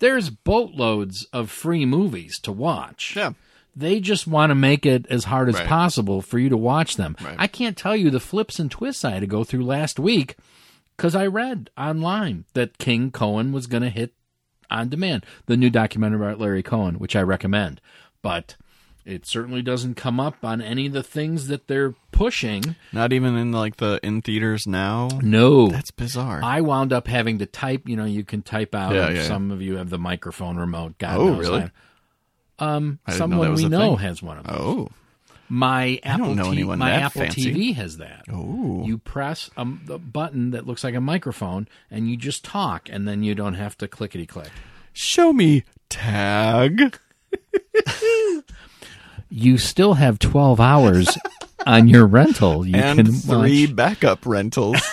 Speaker 2: there's boatloads of free movies to watch.
Speaker 1: Yeah.
Speaker 2: They just want to make it as hard as
Speaker 1: Right.
Speaker 2: possible for you to watch them.
Speaker 1: Right.
Speaker 2: I can't tell you the flips and twists I had to go through last week because I read online that King Cohen was going to hit on demand. The new documentary about Larry Cohen, which I recommend. But it certainly doesn't come up on any of the things that they're pushing.
Speaker 1: Not even in like the in theaters now.
Speaker 2: No.
Speaker 1: That's bizarre.
Speaker 2: I wound up having to type, you know, you can type out.
Speaker 1: Yeah,
Speaker 2: and
Speaker 1: yeah, yeah.
Speaker 2: Some of you have the microphone remote. God
Speaker 1: Oh,
Speaker 2: knows
Speaker 1: really?
Speaker 2: I- Um,
Speaker 1: didn't know
Speaker 2: someone we know
Speaker 1: thing.
Speaker 2: has one of them.
Speaker 1: oh.
Speaker 2: My Apple, T- my Apple
Speaker 1: fancy.
Speaker 2: TV has that.
Speaker 1: Oh.
Speaker 2: You press a, a button that looks like a microphone, and you just talk, and then you don't have to clickety click.
Speaker 1: Show me tag.
Speaker 2: You still have twelve hours on your rental. You
Speaker 1: and
Speaker 2: can
Speaker 1: three
Speaker 2: watch.
Speaker 1: backup rentals.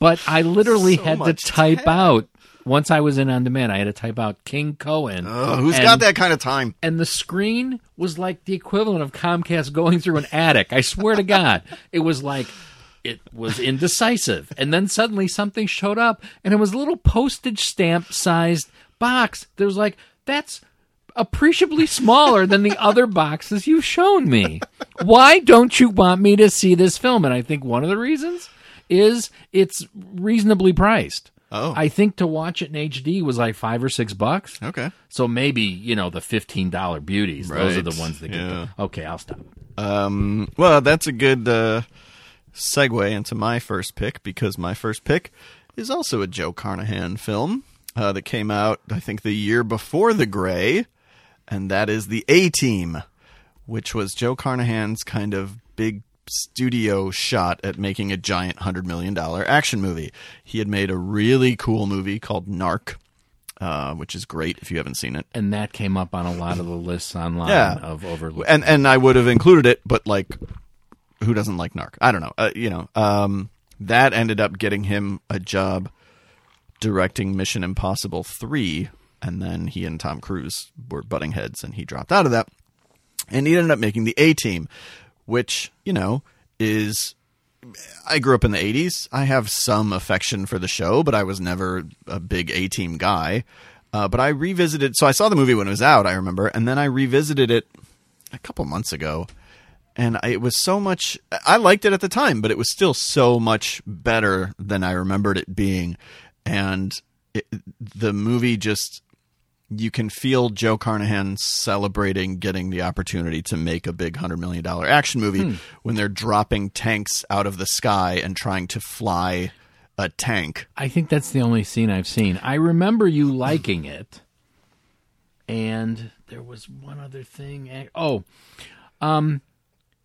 Speaker 2: But I literally
Speaker 1: So
Speaker 2: had to type
Speaker 1: tag.
Speaker 2: out once I was in on demand. I had to type out King Cohen.
Speaker 1: Ugh, who's
Speaker 2: And-
Speaker 1: got that kind of time?
Speaker 2: and the screen was like the equivalent of Comcast going through an attic. I swear to God, it was like it was indecisive, and then suddenly something showed up, and it was a little postage stamp sized box. There was like that's appreciably smaller than the other boxes you've shown me. Why don't you want me to see this film? And I think one of the reasons is it's reasonably priced.
Speaker 1: Oh.
Speaker 2: I think to watch it in HD was like five or six bucks.
Speaker 1: Okay.
Speaker 2: So maybe you know the fifteen dollar beauties. Those are the ones that get.
Speaker 1: yeah.
Speaker 2: The, okay, I'll stop.
Speaker 1: Um, well, that's a good uh, segue into my first pick because my first pick is also a Joe Carnahan film uh, that came out, I think, the year before The Grey, and that is The A Team, which was Joe Carnahan's kind of big studio shot at making a giant $100 million action movie. He had made a really cool movie called Narc. Uh, which is great if you haven't seen it.
Speaker 2: And that came up on a lot of the lists online
Speaker 1: Yeah.
Speaker 2: of overlooked.
Speaker 1: and and I would have included it, but like, who doesn't like Narc? I don't know. Uh, you know, um, that ended up getting him a job directing Mission Impossible three, and then he and Tom Cruise were butting heads, and he dropped out of that, and he ended up making the A Team, which you know is. I grew up in the 80s. I have some affection for the show, but I was never a big A Team guy. Uh, but I revisited, so I saw the movie when it was out, I remember, and then I revisited it a couple months ago. And I, it was so much, I liked it at the time, but it was still so much better than I remembered it being. And it, the movie just, you can feel Joe Carnahan celebrating getting the opportunity to make a big $100 million action movie when they're dropping tanks out of the sky and trying to fly a tank.
Speaker 2: I think that's the only scene I've seen. I remember you liking it, and there was one other thing. Oh, um,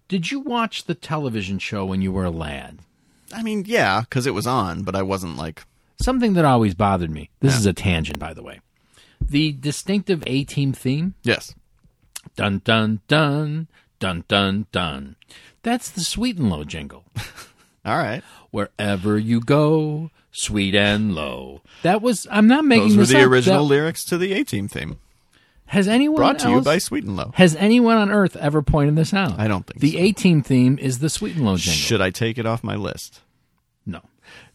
Speaker 2: did you watch the television show when you were a lad?
Speaker 1: I mean, yeah, because it was on, but I wasn't like,
Speaker 2: Something that always bothered me. This is a tangent, by the way. The distinctive A Team theme.
Speaker 1: yes.
Speaker 2: Dun dun dun dun dun dun. That's the Sweet and Low jingle.
Speaker 1: All right.
Speaker 2: Wherever you go, sweet and low. That was. I'm not making
Speaker 1: Those were the
Speaker 2: up.
Speaker 1: original
Speaker 2: That-
Speaker 1: lyrics to the A Team theme.
Speaker 2: has anyone
Speaker 1: Brought to you by Sweet and Low.
Speaker 2: Has anyone on Earth ever pointed this out?
Speaker 1: I don't think
Speaker 2: the
Speaker 1: so.
Speaker 2: A Team theme is the Sweet and Low jingle.
Speaker 1: Should I take it off my list?
Speaker 2: No.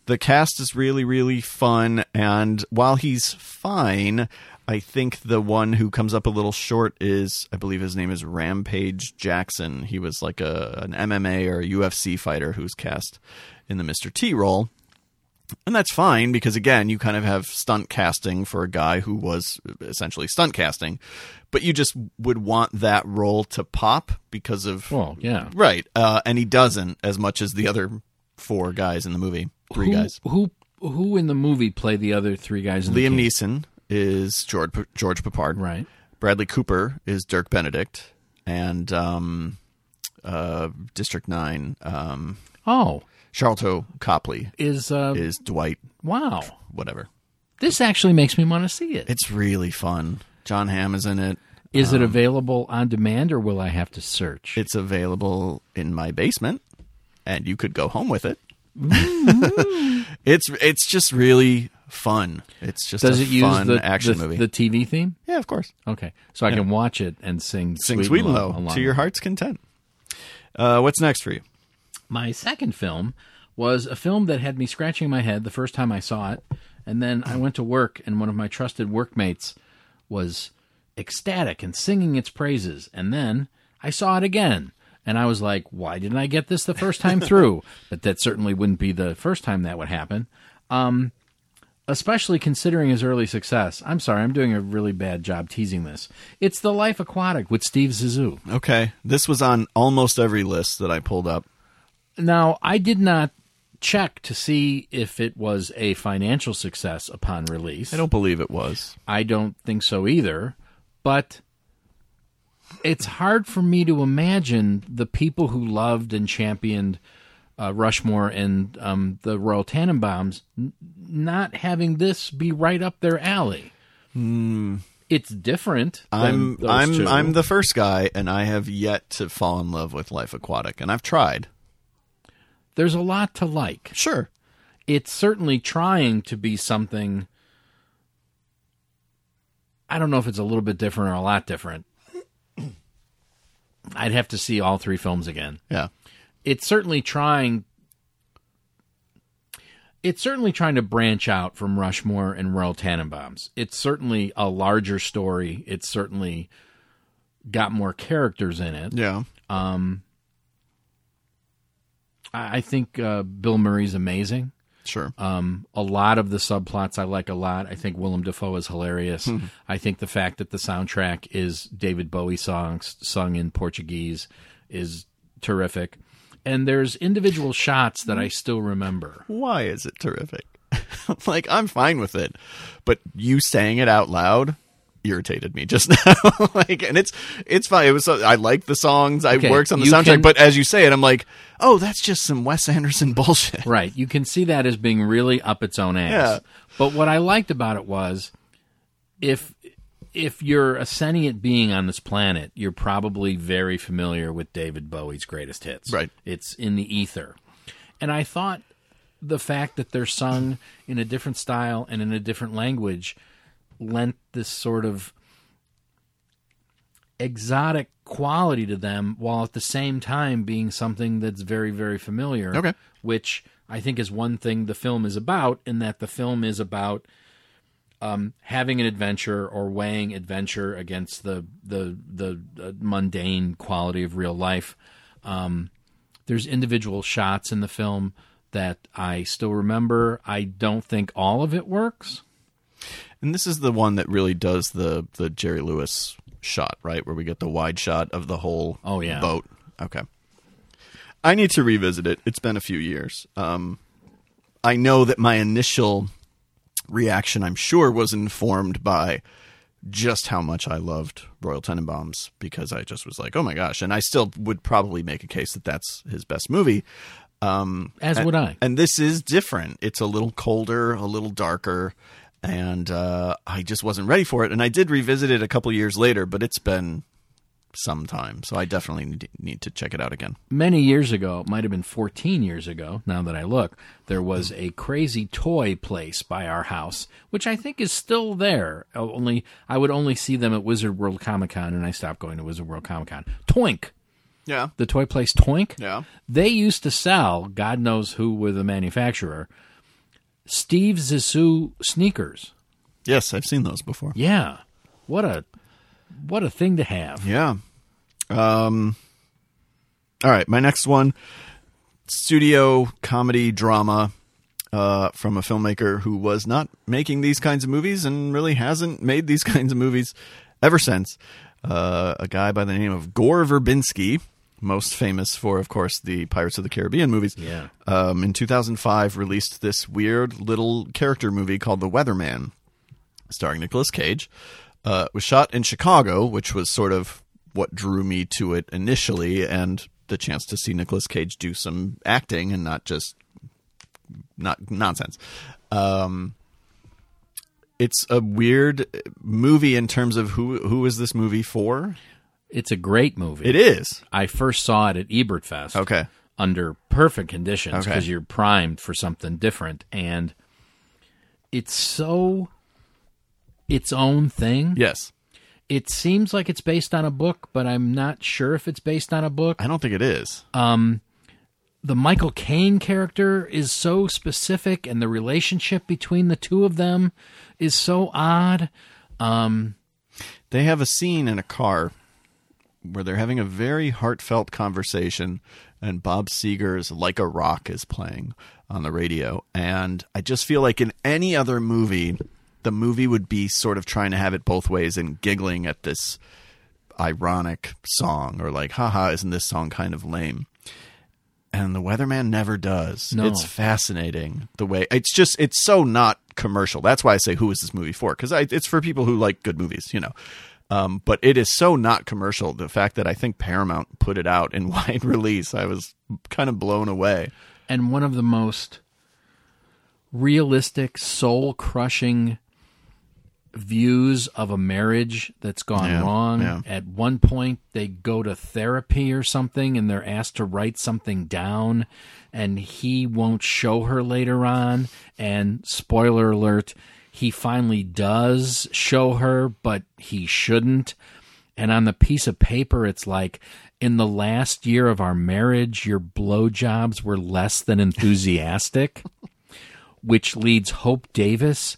Speaker 1: The cast is really, really fun, and while he's fine, I think the one who comes up a little short is, I believe his name is Rampage Jackson. He was like a an MMA or a UFC fighter who's cast in the Mr. T role. And that's fine because again, you kind of have stunt casting for a guy who was essentially stunt casting, but you just would want that role to pop because of
Speaker 2: Well, yeah.
Speaker 1: right, uh, and he doesn't as much as the other four guys in the movie. Three
Speaker 2: who,
Speaker 1: guys.
Speaker 2: Who who in the movie play the other three guys? In
Speaker 1: Liam? Neeson is George George Peppard.
Speaker 2: Right.
Speaker 1: Bradley Cooper is Dirk Benedict, and um, uh, District Nine, um,
Speaker 2: Oh,
Speaker 1: Sharlto Copley
Speaker 2: is uh
Speaker 1: is Dwight.
Speaker 2: wow.
Speaker 1: Whatever.
Speaker 2: This actually makes me want to see it.
Speaker 1: It's really fun. Jon Hamm is in it.
Speaker 2: Is it available on demand or will I have to search?
Speaker 1: It's available in my basement, and you could go home with it. it's it's just really fun. It's just
Speaker 2: Does
Speaker 1: a
Speaker 2: it use
Speaker 1: fun
Speaker 2: the,
Speaker 1: action
Speaker 2: the,
Speaker 1: movie.
Speaker 2: the TV theme?
Speaker 1: yeah, of course.
Speaker 2: Okay, so I can watch it and sing
Speaker 1: Sing
Speaker 2: Sweet,
Speaker 1: sweet and
Speaker 2: Low
Speaker 1: low
Speaker 2: along
Speaker 1: to your heart's content. Uh, what's next for you?
Speaker 2: My second film was a film that had me scratching my head the first time I saw it, and then I went to work, and one of my trusted workmates was ecstatic and singing its praises, and then I saw it again. And I was like, why didn't I get this the first time through? but that certainly wouldn't be the first time that would happen. Um, especially considering his early success. I'm sorry, I'm doing a really bad job teasing this. It's The Life Aquatic with Steve Zissou.
Speaker 1: Okay, this was on almost every list that I pulled up.
Speaker 2: Now, I did not check to see if it was a financial success upon release.
Speaker 1: I don't believe it was.
Speaker 2: I don't think so either, but it's hard for me to imagine the people who loved and championed uh, Rushmore and um, the Royal Tenenbaums n- not having this be right up their alley. It's different.
Speaker 1: I'm I'm
Speaker 2: two.
Speaker 1: I'm the first guy, and I have yet to fall in love with Life Aquatic, and I've tried.
Speaker 2: There's a lot to like.
Speaker 1: Sure,
Speaker 2: it's certainly trying to be something I don't know if it's a little bit different or a lot different. I'd have to see all three films again.
Speaker 1: yeah,
Speaker 2: It's certainly trying it's certainly trying to branch out from Rushmore and Royal Tenenbaums. It's certainly a larger story. It's certainly got more characters in it.
Speaker 1: yeah.
Speaker 2: I I think uh, Bill Murray's amazing.
Speaker 1: Sure.
Speaker 2: Um, a lot of the subplots I like a lot. I think Willem Dafoe is hilarious. I think the fact that the soundtrack is David Bowie songs sung in Portuguese is terrific. And there's individual shots that I mm. still remember.
Speaker 1: Why is it terrific? like I'm fine with it, but you saying it out loud irritated me just now. like, and it's it's fine. It was so, I like the songs. I
Speaker 2: Okay,
Speaker 1: works on the soundtrack,
Speaker 2: can-
Speaker 1: but as you say it, I'm like, oh, that's just some Wes Anderson bullshit.
Speaker 2: Right. You can see that as being really up its own ass.
Speaker 1: Yeah.
Speaker 2: But what I liked about it was if if you're a sentient being on this planet, you're probably very familiar with David Bowie's greatest hits.
Speaker 1: Right.
Speaker 2: It's in the ether. And I thought the fact that they're sung in a different style and in a different language lent this sort of exotic quality to them while at the same time being something that's very very familiar
Speaker 1: Okay.
Speaker 2: which i think is one thing the film is about in that the film is about um, having an adventure or weighing adventure against the the the uh, mundane quality of real life um, there's individual shots in the film that i still remember i don't think all of it works
Speaker 1: And this is the one that really does the the Jerry Lewis shot, right, where we get the wide shot of the whole
Speaker 2: Oh, yeah.
Speaker 1: boat. Okay. I need to revisit it. It's been a few years. Um, I know that my initial reaction, I'm sure, was informed by just how much I loved Royal Tenenbaums because I just was like, oh my gosh, and I still would probably make a case that that's his best movie. Um,
Speaker 2: as would i
Speaker 1: and this is different. It's a little colder, a little darker, and uh, I just wasn't ready for it. And I did revisit it a couple years later, but it's been some time, so I definitely need- to check it out again.
Speaker 2: many years ago, it might have been 14 years ago, now that I look, there was a crazy toy place by our house, which I think is still there. Uh, Only I would only see them at Wizard World Comic Con, and I stopped going to Wizard World Comic Con. Toink,
Speaker 1: Yeah,
Speaker 2: the toy place Toink.
Speaker 1: yeah.
Speaker 2: They used to sell, God knows who were the manufacturer, Steve Zissou sneakers.
Speaker 1: Yes, I've seen those before.
Speaker 2: Yeah, what a what a thing to have.
Speaker 1: Yeah. Um. All right, my next one: studio comedy drama. uh, from a filmmaker who was not making these kinds of movies and really hasn't made these kinds of movies ever since. Uh, a guy by the name of Gore Verbinski, most famous for, of course, the Pirates of the Caribbean movies.
Speaker 2: Yeah.
Speaker 1: Um, in 2005, released this weird little character movie called The Weatherman, starring Nicolas Cage. Uh, was shot in Chicago, which was sort of what drew me to it initially, and the chance to see Nicolas Cage do some acting and not just not nonsense. Um, it's a weird movie in terms of who who is this movie for?
Speaker 2: It's a great movie.
Speaker 1: It is
Speaker 2: I first saw it at Ebert Fest.
Speaker 1: okay.
Speaker 2: under perfect conditions
Speaker 1: Okay.
Speaker 2: because you're primed for something different and it's so its own thing.
Speaker 1: Yes,
Speaker 2: It seems like it's based on a book, but I'm not sure if it's based on a book.
Speaker 1: I don't think it is.
Speaker 2: Um, the Michael Caine character is so specific and the relationship between the two of them is so odd.
Speaker 1: Um, they have a scene in a car where they're having a very heartfelt conversation, and Bob Seger's "Like a Rock" is playing on the radio, and I just feel like in any other movie, the movie would be sort of trying to have it both ways and giggling at this ironic song, or like, "Haha, isn't this song kind of lame?" and the weatherman never does.
Speaker 2: No.
Speaker 1: it's fascinating the way it's just it's so not commercial. That's why i say who is this movie for? Because it's for people who like good movies you know. Um, but it is so not commercial the fact that i think paramount put it out in wide release i was kind of blown away.
Speaker 2: And one of the most realistic, soul crushing views of a marriage that's gone
Speaker 1: Yeah,
Speaker 2: wrong.
Speaker 1: yeah.
Speaker 2: At one point, they go to therapy or something and they're asked to write something down, and he won't show her later on. And spoiler alert, he finally does show her, but he shouldn't. And on the piece of paper, it's like, in the last year of our marriage, your blowjobs were less than enthusiastic, which leads Hope Davis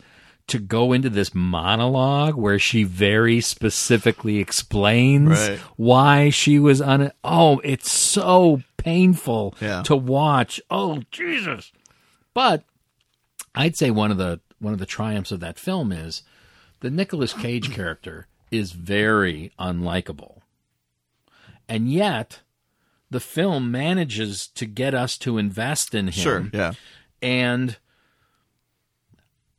Speaker 2: to go into this monologue where she very specifically explains
Speaker 1: Right.
Speaker 2: why she was on it. Oh, it's so painful
Speaker 1: Yeah.
Speaker 2: to watch. Oh, Jesus. But I'd say one of the one of the triumphs of that film is the Nicolas Cage character is very unlikable. And yet the film manages to get us to invest in him.
Speaker 1: sure yeah
Speaker 2: And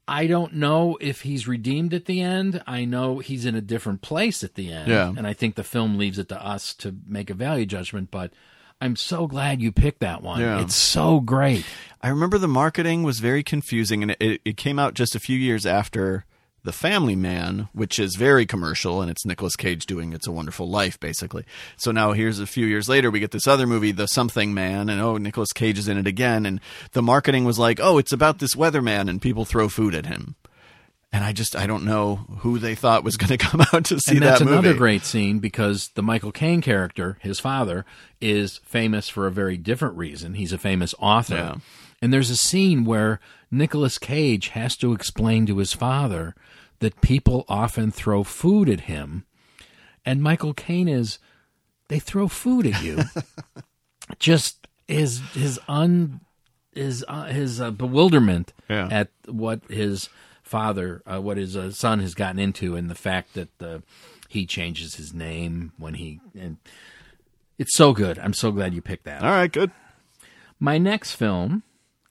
Speaker 2: I don't know if he's redeemed at the end. I know he's in a different place at the end.
Speaker 1: Yeah.
Speaker 2: And I think the film leaves it to us to make a value judgment, but I'm so glad you picked that one.
Speaker 1: Yeah.
Speaker 2: It's so great.
Speaker 1: I remember the marketing was very confusing, and it, it came out just a few years after The Family Man, which is very commercial, and it's Nicolas Cage doing It's a Wonderful Life, basically. So now here's a few years later, we get this other movie, The Something Man, and oh, Nicolas Cage is in it again, and the marketing was like, oh, it's about this weatherman, and people throw food at him. And I just I don't know who they thought was going to come out to see
Speaker 2: and that's
Speaker 1: that movie.
Speaker 2: another great scene because the Michael Caine character, his father, is famous for a very different reason. He's a famous author.
Speaker 1: Yeah.
Speaker 2: And there's a scene where Nicolas Cage has to explain to his father that people often throw food at him. And Michael Caine is they throw food at you. Just his his un his uh, his uh, bewilderment
Speaker 1: Yeah.
Speaker 2: at what his father, uh, what his uh, son has gotten into, and the fact that uh, he changes his name when he and it's so good. I'm so glad you picked that.
Speaker 1: All right, good.
Speaker 2: My next film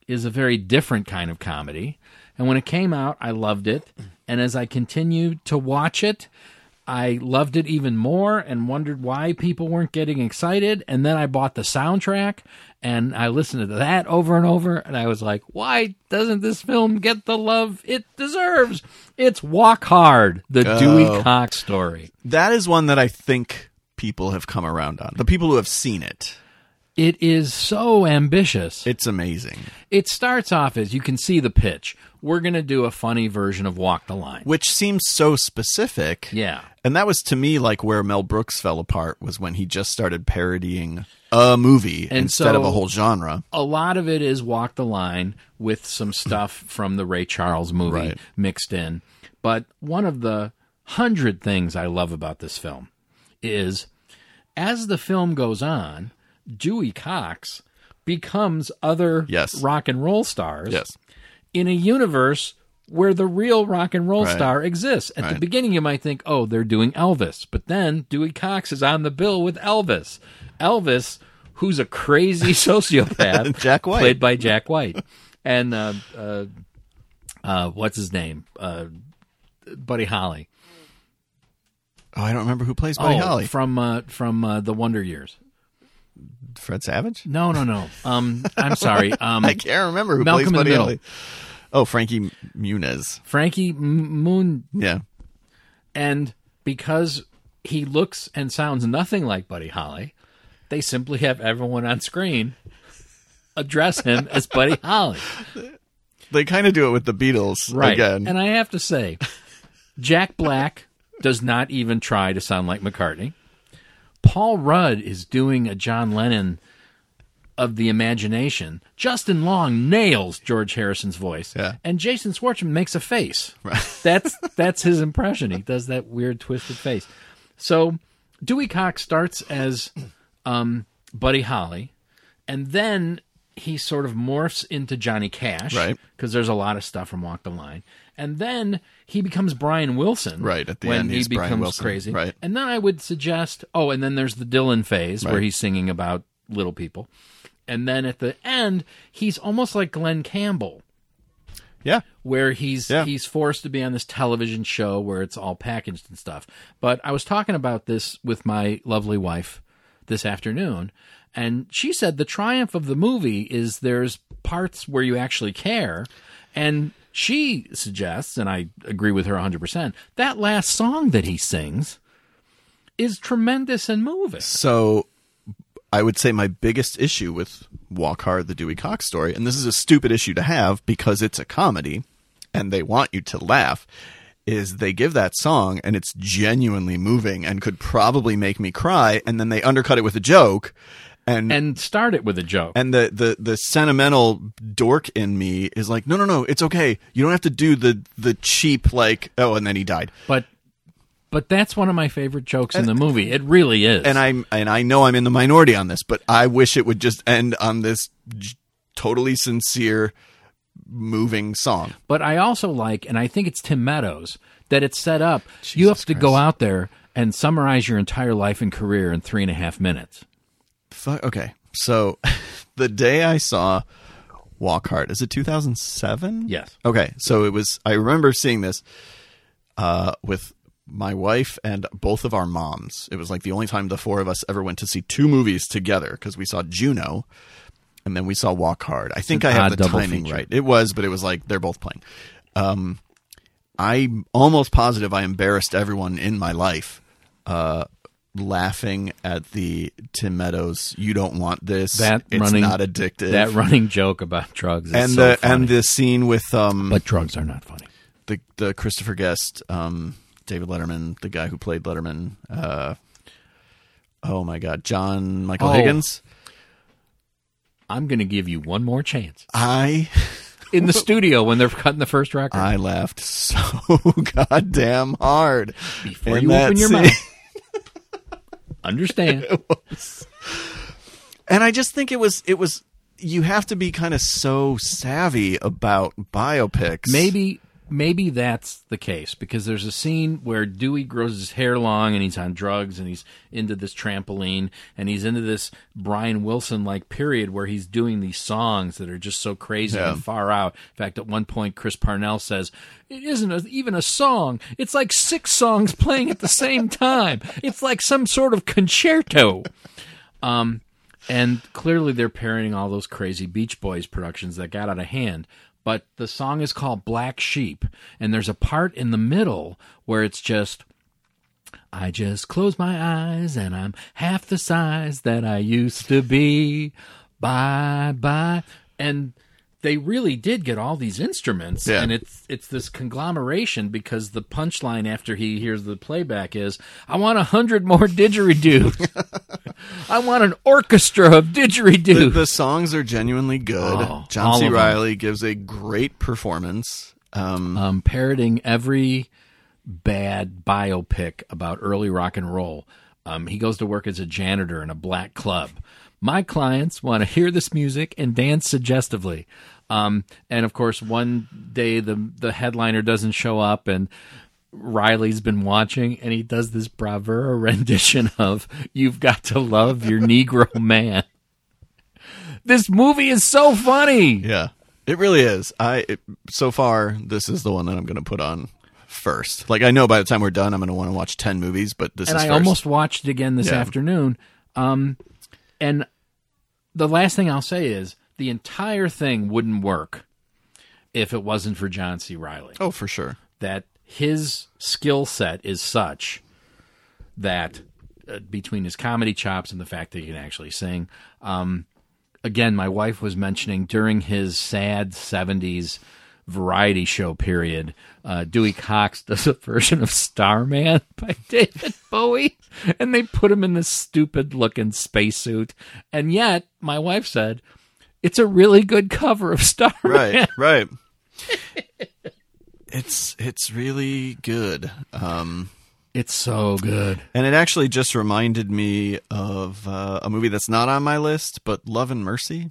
Speaker 2: is a very different kind of comedy. And when it came out, I loved it. And as I continued to watch it, I loved it even more and wondered why people weren't getting excited. And then I bought the soundtrack and I listened to that over and over. And I was like, why doesn't this film get the love it deserves? It's Walk Hard, the Dewey
Speaker 1: Oh.
Speaker 2: Cox story.
Speaker 1: That is one that I think people have come around on. The people who have seen it.
Speaker 2: It is so ambitious.
Speaker 1: It's amazing.
Speaker 2: It starts off as you can see the pitch. We're going to do a funny version of Walk the Line.
Speaker 1: which seems so specific.
Speaker 2: Yeah.
Speaker 1: And that was to me like where Mel Brooks fell apart was when he just started parodying a movie
Speaker 2: And
Speaker 1: instead of a whole genre.
Speaker 2: A lot of it is Walk the Line with some stuff from the Ray Charles movie
Speaker 1: Right.
Speaker 2: mixed in. But one of the hundred things I love about this film is as the film goes on, Dewey Cox becomes other
Speaker 1: Yes.
Speaker 2: rock and roll stars
Speaker 1: Yes.
Speaker 2: In a universe where the real rock and roll
Speaker 1: Right.
Speaker 2: star exists. At the beginning, you might think, oh, they're doing Elvis. But then Dewey Cox is on the bill with Elvis. Elvis, who's a crazy sociopath,
Speaker 1: Jack White.
Speaker 2: played by Jack White. And uh, uh, uh, what's his name? Uh, Buddy Holly.
Speaker 1: Oh, I don't remember who plays Buddy
Speaker 2: oh,
Speaker 1: Holly.
Speaker 2: from uh, from uh, the Wonder Years.
Speaker 1: Fred Savage?
Speaker 2: No, no, no. Um, I'm sorry. Um,
Speaker 1: I can't remember who
Speaker 2: Malcolm
Speaker 1: plays Buddy. Holly. Oh, Frankie Muniz.
Speaker 2: Frankie M- Moon
Speaker 1: Yeah.
Speaker 2: And because he looks and sounds nothing like Buddy Holly, they simply have everyone on screen address him as Buddy Holly.
Speaker 1: They kind of do it with the Beatles
Speaker 2: Right.
Speaker 1: again.
Speaker 2: And I have to say, Jack Black does not even try to sound like McCartney. Paul Rudd is doing a John Lennon of the imagination. Justin Long nails George Harrison's voice.
Speaker 1: Yeah.
Speaker 2: And Jason Schwartzman makes a face.
Speaker 1: Right.
Speaker 2: That's that's his impression. He does that weird twisted face. So Dewey Cox starts as um, Buddy Holly, and then he sort of morphs into Johnny Cash,
Speaker 1: Right.
Speaker 2: Because there's a lot of stuff from Walk the Line, and then he becomes Brian Wilson,
Speaker 1: Right, at the
Speaker 2: when
Speaker 1: end,
Speaker 2: he becomes crazy,
Speaker 1: right.
Speaker 2: And then I would suggest, oh, and then there's the Dylan phase where he's singing about little people, and then at the end he's almost like Glen Campbell
Speaker 1: yeah.
Speaker 2: where he's
Speaker 1: Yeah.
Speaker 2: he's forced to be on this television show where it's all packaged and stuff. But I was talking about this with my lovely wife this afternoon, and she said the triumph of the movie is there's parts where you actually care, and she suggests, and I agree with her 100%, that last song that he sings is tremendous and moving.
Speaker 1: So I would say my biggest issue with Walk Hard, the Dewey Cox story, and this is a stupid issue to have because it's a comedy and they want you to laugh, is they give that song and it's genuinely moving and could probably make me cry, and then they undercut it with a joke. And,
Speaker 2: And start it with a joke.
Speaker 1: and the, the, the sentimental dork in me is like, no, no, no, it's okay. You don't have to do the, the cheap, like, oh, and then he died.
Speaker 2: but but that's one of my favorite jokes in the movie. It really is.
Speaker 1: and I'm and I know I'm in the minority on this, but I wish it would just end on this j- totally sincere, moving song.
Speaker 2: But I also like, and I think it's Tim Meadows, that it's set up. you have
Speaker 1: Jesus
Speaker 2: to go out there and summarize your entire life and career in three and a half minutes.
Speaker 1: Fuck. Okay, so the day I saw Walk Hard is it 2007?
Speaker 2: Yes.
Speaker 1: Okay, so it was. I remember seeing this uh, with my wife and both of our moms. It was like the only time the four of us ever went to see two movies together because we saw Juno. And then we saw Walk Hard. I think I have the timing
Speaker 2: feature.
Speaker 1: right. It was, but it was like they're both playing. Um, I'm almost positive I embarrassed everyone in my life, uh, laughing at the Tim Meadows. You don't want this.
Speaker 2: That
Speaker 1: it's
Speaker 2: running,
Speaker 1: not addictive.
Speaker 2: That running joke about drugs is
Speaker 1: and
Speaker 2: so
Speaker 1: the
Speaker 2: funny.
Speaker 1: and the scene with um
Speaker 2: but drugs are not funny.
Speaker 1: the the Christopher Guest, um, David Letterman, the guy who played Letterman. Uh, oh my God, John Michael
Speaker 2: Oh.
Speaker 1: Higgins.
Speaker 2: I'm going to give you one more chance
Speaker 1: I
Speaker 2: in the studio when they're cutting the first record.
Speaker 1: I laughed so goddamn hard
Speaker 2: Before you open your
Speaker 1: scene.
Speaker 2: mouth. Understand?
Speaker 1: and I just think it was it was you have to be kind of so savvy about biopics.
Speaker 2: Maybe maybe that's the case because there's a scene where Dewey grows his hair long and he's on drugs and he's into this trampoline and he's into this Brian Wilson like period where he's doing these songs that are just so crazy
Speaker 1: Yeah.
Speaker 2: and far out. In fact, at one point Chris Parnell says, "It isn't a, even a song. It's like six songs playing at the same time. It's like some sort of concerto." Um, and clearly they're parodying all those crazy Beach Boys productions that got out of hand. But the song is called Black Sheep, and there's a part in the middle where it's just, I just close my eyes and I'm half the size that I used to be. Bye bye. And they really did get all these instruments,
Speaker 1: Yeah.
Speaker 2: and it's it's this conglomeration because the punchline after he hears the playback is, "I want a hundred more didgeridoos." I want an orchestra of
Speaker 1: the,
Speaker 2: didgeridoos.
Speaker 1: the songs are genuinely good.
Speaker 2: Oh,
Speaker 1: John C. Reilly gives a great performance. Um,
Speaker 2: um, parroting every bad biopic about early rock and roll. Um, he goes to work as a janitor in a black club. My clients want to hear this music and dance suggestively. Um, and of course, one day the the headliner doesn't show up, and Reilly's been watching, and he does this bravura rendition of "You've Got to Love Your Negro Man." This movie is so funny.
Speaker 1: Yeah, it really is. I it, so far this is the one that I'm going to put on first. Like I know by the time we're done, I'm going to want to watch ten movies, but this
Speaker 2: and
Speaker 1: is
Speaker 2: I
Speaker 1: first.
Speaker 2: almost watched it again this
Speaker 1: Yeah.
Speaker 2: afternoon. Um, and the last thing I'll say is the entire thing wouldn't work if it wasn't for John C. Reilly.
Speaker 1: oh for sure.
Speaker 2: That his skill set is such that uh, between his comedy chops and the fact that he can actually sing. Um, again, my wife was mentioning during his sad 70s variety show period, uh, Dewey Cox does a version of Starman by David Bowie, and they put him in this stupid looking spacesuit. And yet, my wife said, it's a really good cover of Starman.
Speaker 1: Right, right. it's it's really good. Um,
Speaker 2: It's so good.
Speaker 1: and it actually just reminded me of uh, a movie that's not on my list, but Love and Mercy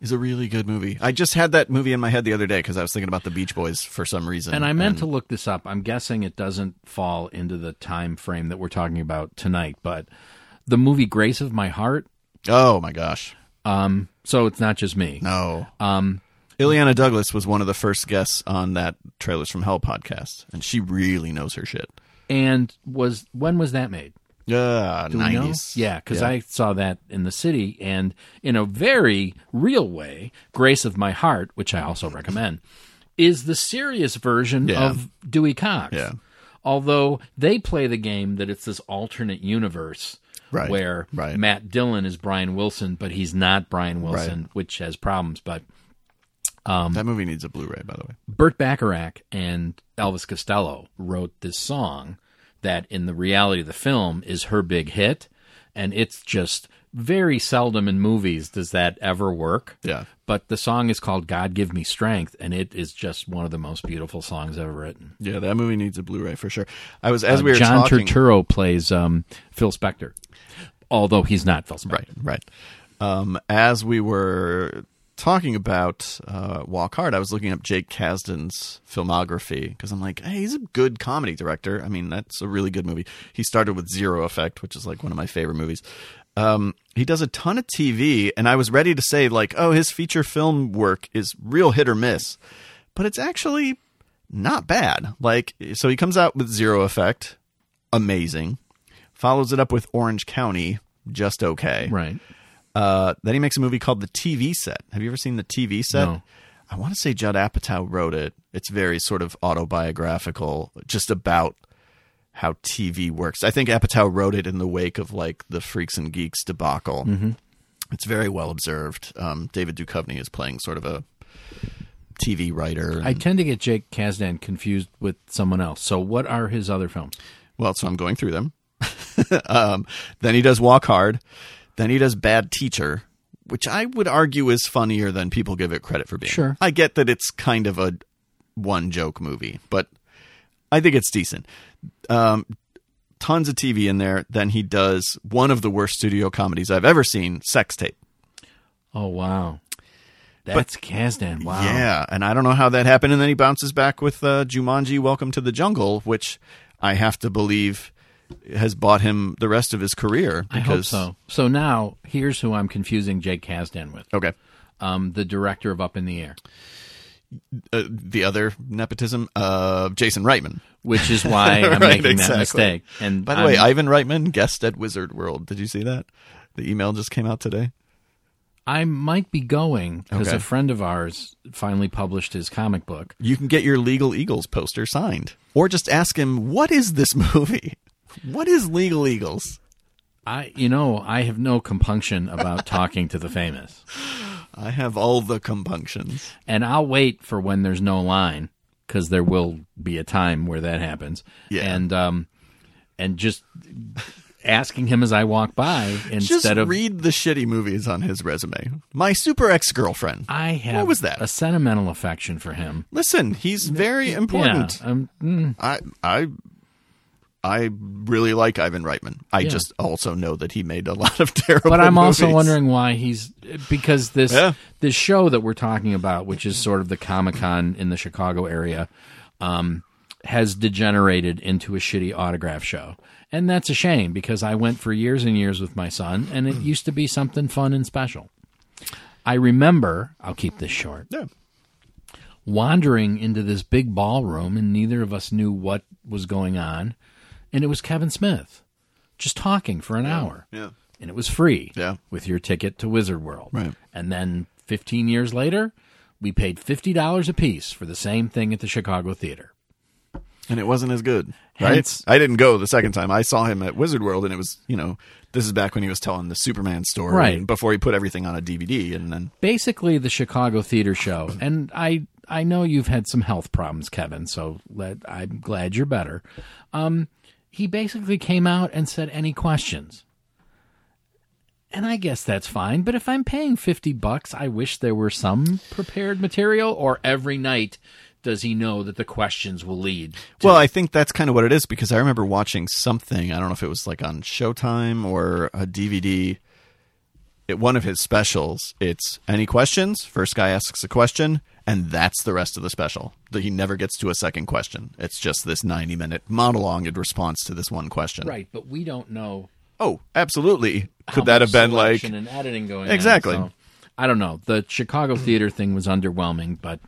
Speaker 1: is a really good movie. I just had that movie in my head the other day because I was thinking about the Beach Boys for some reason.
Speaker 2: And I meant to look this up. I'm guessing it doesn't fall into the time frame that we're talking about tonight, but the movie Grace of My Heart.
Speaker 1: Oh my gosh,
Speaker 2: Um, so it's not just me.
Speaker 1: no.
Speaker 2: Um,
Speaker 1: Illeana Douglas was one of the first guests on that Trailers from Hell podcast, and she really knows her shit.
Speaker 2: and was when was that made?
Speaker 1: Yeah,
Speaker 2: Do know?
Speaker 1: nineties.
Speaker 2: Yeah, because I saw that in the city, and in a very real way, Grace of My Heart, which I also recommend, is the serious version
Speaker 1: Yeah.
Speaker 2: of Dewey Cox.
Speaker 1: Yeah.
Speaker 2: Although they play the game that it's this alternate universe
Speaker 1: Right,
Speaker 2: where
Speaker 1: right.
Speaker 2: Matt Dillon is Brian Wilson, but he's not Brian Wilson, which has problems. But um,
Speaker 1: that movie needs a Blu-ray, by the way.
Speaker 2: Burt Bacharach and Elvis Costello wrote this song that, in the reality of the film, is her big hit, and it's just very seldom in movies does that ever work.
Speaker 1: Yeah,
Speaker 2: But the song is called "God Give Me Strength," and it is just one of the most beautiful songs ever written.
Speaker 1: yeah, that movie needs a Blu-ray for sure. I was as we were
Speaker 2: Uh, John
Speaker 1: talking.
Speaker 2: Turturro plays um, Phil Spector, although he's not Phil Spector.
Speaker 1: Right, right. Um, as we were talking about uh, Walk Hard, I was looking up Jake Kasdan's filmography because I'm like, hey, he's a good comedy director. I mean, that's a really good movie. He started with Zero Effect, which is like one of my favorite movies. Um, he does a ton of TV, and I was ready to say like, oh, his feature film work is real hit or miss, but it's actually not bad. Like, so he comes out with Zero Effect, amazing. Follows it up with Orange County, just okay.
Speaker 2: Right.
Speaker 1: Uh, then he makes a movie called The TV Set. Have you ever seen The TV Set?
Speaker 2: No.
Speaker 1: I want to say Judd Apatow wrote it. It's very sort of autobiographical, just about how TV works. I think Apatow wrote it in the wake of like the Freaks and Geeks debacle. Mm-hmm. It's very well observed. Um, David Duchovny is playing sort of a TV writer.
Speaker 2: I tend to get Jake Kasdan confused with someone else. So, what are his other films?
Speaker 1: Well, so I'm going through them. um, then he does Walk Hard. Then he does Bad Teacher, which I would argue is funnier than people give it credit for being.
Speaker 2: Sure.
Speaker 1: I get that it's kind of a one joke movie, but I think it's decent. Um, tons of TV in there. Then he does one of the worst studio comedies I've ever seen, Sex Tape.
Speaker 2: Oh wow, that's Kasdan. Wow.
Speaker 1: Yeah, and I don't know how that happened. And then he bounces back with uh, Jumanji: Welcome to the Jungle, which I have to believe has bought him the rest of his career.
Speaker 2: I hope so. So now here's who I'm confusing Jake Kasdan with.
Speaker 1: Okay.
Speaker 2: Um, the director of Up in the Air,
Speaker 1: Uh, the other nepotism, uh, Jason Reitman.
Speaker 2: which is why I'm
Speaker 1: Right,
Speaker 2: making
Speaker 1: exactly.
Speaker 2: that mistake. And
Speaker 1: By the way,
Speaker 2: I'm-
Speaker 1: Ivan Reitman, guest at Wizard World. Did you see that? The email just came out today.
Speaker 2: I might be going because
Speaker 1: Okay.
Speaker 2: a friend of ours finally published his comic book.
Speaker 1: You can get your Legal Eagles poster signed, or just ask him, "What is this movie? What is Legal Eagles?"
Speaker 2: I, you know, I have no compunction about talking to the famous,
Speaker 1: I have all the compunctions.
Speaker 2: and I'll wait for when there's no line because there will be a time where that happens.
Speaker 1: Yeah.
Speaker 2: and um, and just asking him as I walk by
Speaker 1: Just
Speaker 2: instead of
Speaker 1: read the shitty movies on his resume. My super ex girlfriend.
Speaker 2: I have what
Speaker 1: was that?
Speaker 2: a sentimental affection for him.
Speaker 1: Listen, he's very important.
Speaker 2: Yeah, um, mm,
Speaker 1: I I I really like Ivan Reitman. I
Speaker 2: Yeah.
Speaker 1: just also know that he made a lot of terrible.
Speaker 2: But I'm also wondering why he's because this
Speaker 1: Yeah.
Speaker 2: this show that we're talking about, which is sort of the Comic Con in the Chicago area, um, has degenerated into a shitty autograph show, and that's a shame because I went for years and years with my son, and it used to be something fun and special. I remember. I'll keep this short.
Speaker 1: Yeah.
Speaker 2: Wandering into this big ballroom, and neither of us knew what was going on, and it was Kevin Smith, just talking for an hour
Speaker 1: Yeah.
Speaker 2: and it was free
Speaker 1: Yeah.
Speaker 2: with your ticket to Wizard World.
Speaker 1: Right.
Speaker 2: And then 15 years later, we paid $50 a piece for the same thing at the Chicago Theater.
Speaker 1: And it wasn't as good. Right?
Speaker 2: Hence-
Speaker 1: I didn't go the second time. I saw him at Wizard World, and it was, you know, this is back when he was telling the Superman story,
Speaker 2: Right.
Speaker 1: before he put everything on a DVD, and then
Speaker 2: Basically, the Chicago Theater Show, and I I know you've had some health problems, Kevin, so let, I'm glad you're better. Um, he basically came out and said, "Any questions?" And I guess that's fine. But if I'm paying fifty bucks, I wish there were some prepared material. Or every night, does he know that the questions will lead? To
Speaker 1: Well, I think that's kind of what it is because I remember watching something. I don't know if it was like on Showtime or a DVD. At one of his specials, it's any questions. First guy asks a question, and that's the rest of the special. That he never gets to a second question. It's just this ninety-minute monologue in response to this one question.
Speaker 2: right, but we don't know.
Speaker 1: Oh, absolutely. Could that have been like?
Speaker 2: and editing going
Speaker 1: Exactly.
Speaker 2: On, so I don't know. The Chicago theater thing was underwhelming, but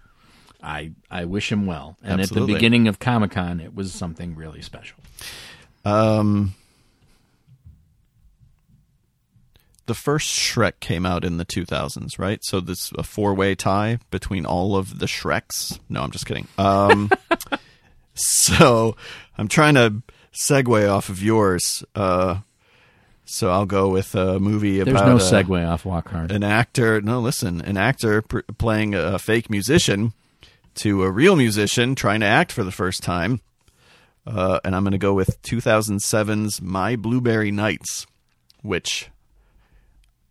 Speaker 2: I I wish him well. And
Speaker 1: Absolutely.
Speaker 2: at the beginning of Comic Con, it was something really special.
Speaker 1: Um, the first Shrek came out in the 2000s, right? So this a four-way tie between all of the Shreks. No, I'm just kidding. Um, so I'm trying to segue off of yours. Uh, so I'll go with a movie
Speaker 2: There's
Speaker 1: about
Speaker 2: no
Speaker 1: uh,
Speaker 2: segue off Walk Hard.
Speaker 1: an actor. No, listen, an actor pr- playing a fake musician to a real musician trying to act for the first time. Uh, and I'm going to go with 2007's My Blueberry Nights, which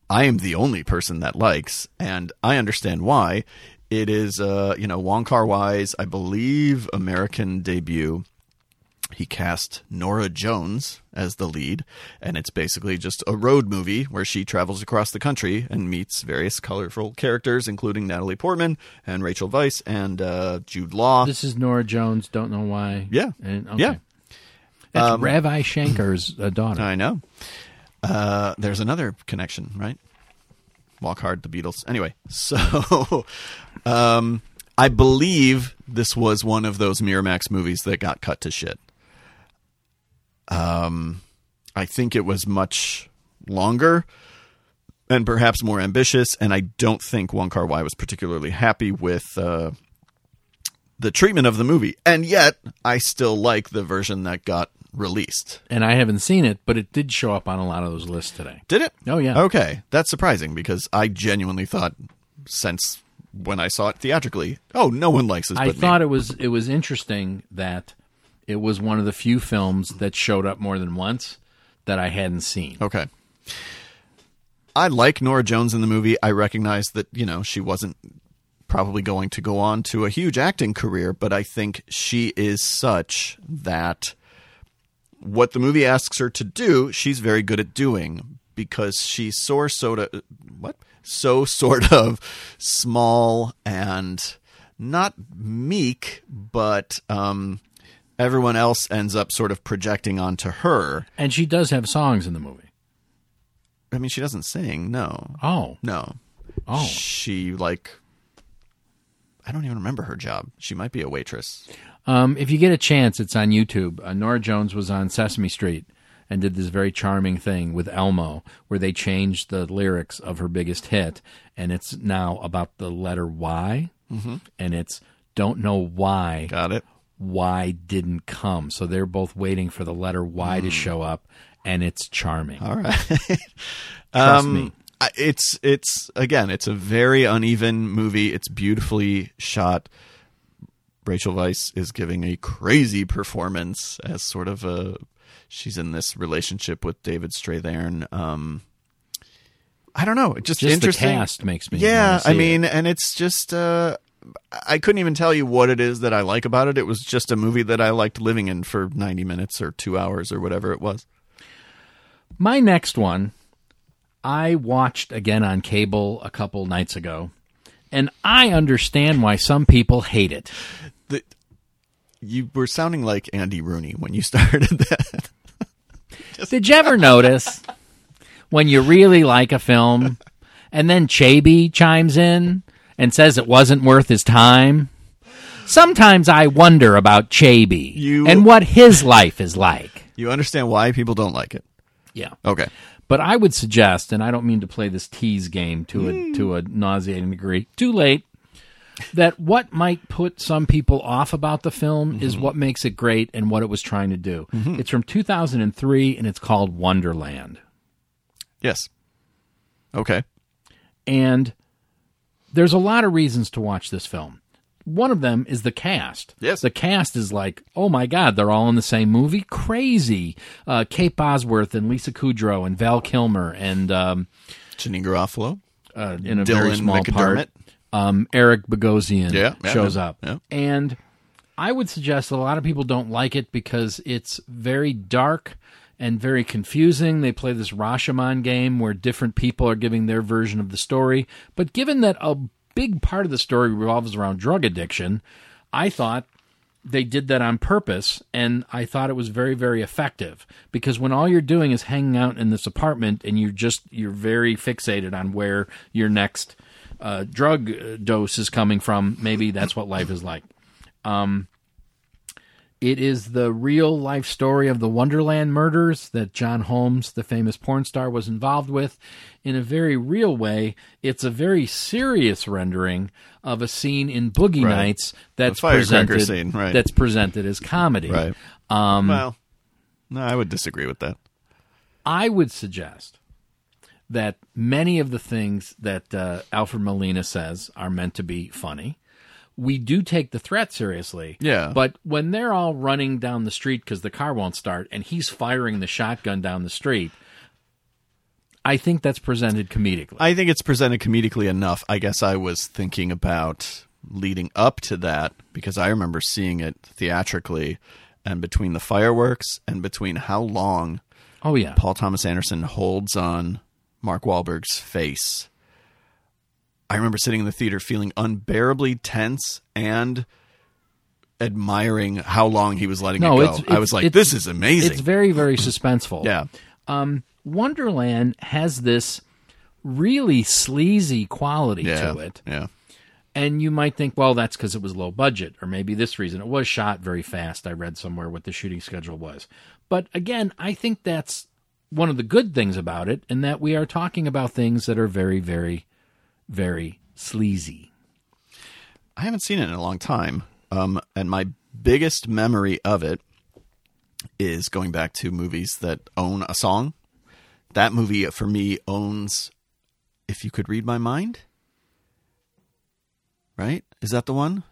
Speaker 1: I am the only person that likes, and I understand why. It is, uh, you know, Wong Kar Wai's, I believe, American debut. He cast Norah Jones as the lead, and it's basically just a road movie where she travels across the country and meets various colorful characters, including Natalie Portman and Rachel Weisz and uh, Jude Law.
Speaker 2: This is Norah Jones. Don't know why.
Speaker 1: Yeah.
Speaker 2: And, okay.
Speaker 1: Yeah. Um,
Speaker 2: That's Ravi Shankar's uh, daughter.
Speaker 1: I know. Uh, there's another connection, right? Walk Hard, the Beatles. Anyway, so um, I believe this was one of those Miramax movies that got cut to shit. Um, I think it was much longer and perhaps more ambitious, and I don't think Wong Kar Wai was particularly happy with uh, the treatment of the movie. And yet, I still like the version that got released.
Speaker 2: and I haven't seen it, but it did show up on a lot of those lists today.
Speaker 1: Did it?
Speaker 2: Oh, yeah.
Speaker 1: Okay, that's surprising because I genuinely thought since when I saw it theatrically, oh, no one likes this.
Speaker 2: I
Speaker 1: but me.
Speaker 2: thought it was it was interesting that it was one of the few films that showed up more than once that I hadn't seen.
Speaker 1: Okay. I like Norah Jones in the movie. I recognize that, you know, she wasn't probably going to go on to a huge acting career, but I think she is such that what the movie asks her to do, she's very good at doing because she's so sort of what? So sort of small and not meek, but um everyone else ends up sort of projecting onto her.
Speaker 2: And she does have songs in the movie.
Speaker 1: I mean, she doesn't sing. No,
Speaker 2: Oh,
Speaker 1: no.
Speaker 2: oh,
Speaker 1: She like, I don't even remember her job. She might be a waitress.
Speaker 2: Um, if you get a chance, it's on YouTube. Uh, Norah Jones was on Sesame Street and did this very charming thing with Elmo, where they changed the lyrics of her biggest hit, and it's now about the letter Y, mm-hmm. and it's "Don't know why
Speaker 1: Got it.
Speaker 2: Why didn't come." So they're both waiting for the letter Y to show up, and it's charming.
Speaker 1: All right.
Speaker 2: Trust
Speaker 1: Um,
Speaker 2: me.
Speaker 1: It's it's again, it's a very uneven movie. It's beautifully shot. Rachel Weisz is giving a crazy performance as sort of a she's in this relationship with David Strathairn. Um, I don't know. It's just,
Speaker 2: Just the
Speaker 1: interesting.
Speaker 2: cast makes me
Speaker 1: Yeah, I
Speaker 2: it.
Speaker 1: mean, and it's just uh, I couldn't even tell you what it is that I like about it. It was just a movie that I liked living in for 90 minutes or 2 hours or whatever it was.
Speaker 2: My next one, I watched again on cable a couple nights ago, and I understand why some people hate it.
Speaker 1: The, you were sounding like Andy Rooney when you started that.
Speaker 2: Did you ever notice when you really like a film and then Chaby chimes in and says it wasn't worth his time? Sometimes I wonder about Chaby
Speaker 1: You-
Speaker 2: and what his life is like.
Speaker 1: You understand why people don't like it.
Speaker 2: Yeah.
Speaker 1: Okay.
Speaker 2: But I would suggest, and I don't mean to play this tease game to a hmm. to a nauseating degree. Too late. That what might put some people off about the film is what makes it great and what it was trying to do. It's from 2003 and it's called Wonderland.
Speaker 1: Yes. Okay.
Speaker 2: And there's a lot of reasons to watch this film. One of them is the cast.
Speaker 1: Yes.
Speaker 2: The cast is like, oh my God, they're all in the same movie? Crazy. Uh, Kate Bosworth and Lisa Kudrow and Val Kilmer and um,
Speaker 1: Janeane Garofalo.
Speaker 2: uh, in a very
Speaker 1: Dylan
Speaker 2: small part. Um, Eric Bogosian
Speaker 1: Yeah, yeah,
Speaker 2: shows
Speaker 1: yeah,
Speaker 2: up. And I would suggest that a lot of people don't like it because it's very dark and very confusing. They play this Rashomon game where different people are giving their version of the story. But given that a big part of the story revolves around drug addiction, I thought they did that on purpose and i thought it was very very effective because when all you're doing is hanging out in this apartment and you're just you're very fixated on where your next uh, drug dose is coming from maybe that's what life is like um, it is the real life story of the Wonderland murders that John Holmes, the famous porn star, was involved with. In a very real way, it's a very serious rendering of a scene in Boogie
Speaker 1: Right.
Speaker 2: Nights that's presented
Speaker 1: scene, right.
Speaker 2: that's presented as comedy.
Speaker 1: Right.
Speaker 2: Um,
Speaker 1: well, no, I would disagree with that.
Speaker 2: I would suggest that many of the things that uh, Alfred Molina says are meant to be funny. We do take the threat seriously.
Speaker 1: Yeah.
Speaker 2: But when they're all running down the street because the car won't start and he's firing the shotgun down the street, I think that's presented comedically.
Speaker 1: I think it's presented comedically enough. I guess I was thinking about leading up to that because I remember seeing it theatrically and between the fireworks and between how long
Speaker 2: oh, yeah.
Speaker 1: Paul Thomas Anderson holds on Mark Wahlberg's face. I remember sitting in the theater feeling unbearably tense and admiring how long he was letting
Speaker 2: No,
Speaker 1: it go.
Speaker 2: it's,
Speaker 1: I was like, this is amazing.
Speaker 2: It's very, very suspenseful.
Speaker 1: yeah.
Speaker 2: um, Wonderland has this really sleazy quality
Speaker 1: Yeah.
Speaker 2: to it.
Speaker 1: Yeah.
Speaker 2: And you might think, well, that's because it was low budget, or maybe this reason. It was shot very fast. I read somewhere what the shooting schedule was. But again, I think that's one of the good things about it, in that we are talking about things that are very, very, very sleazy.
Speaker 1: I haven't seen it in a long time. Um, and my biggest memory of it is going back to movies that own a song. That movie for me owns If You Could Read My Mind. Right? Is that the one?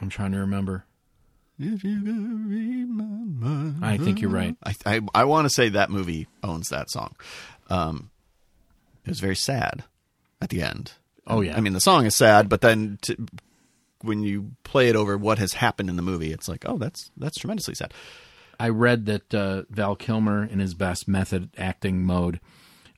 Speaker 2: I'm trying to remember. I think you're right.
Speaker 1: I I, I want to say that movie owns that song. Um, it was very sad at the end.
Speaker 2: Oh, yeah.
Speaker 1: I mean the song is sad, but then to, when you play it over what has happened in the movie, it's like, oh, that's that's tremendously sad.
Speaker 2: I read that uh, Val Kilmer, in his best method acting mode,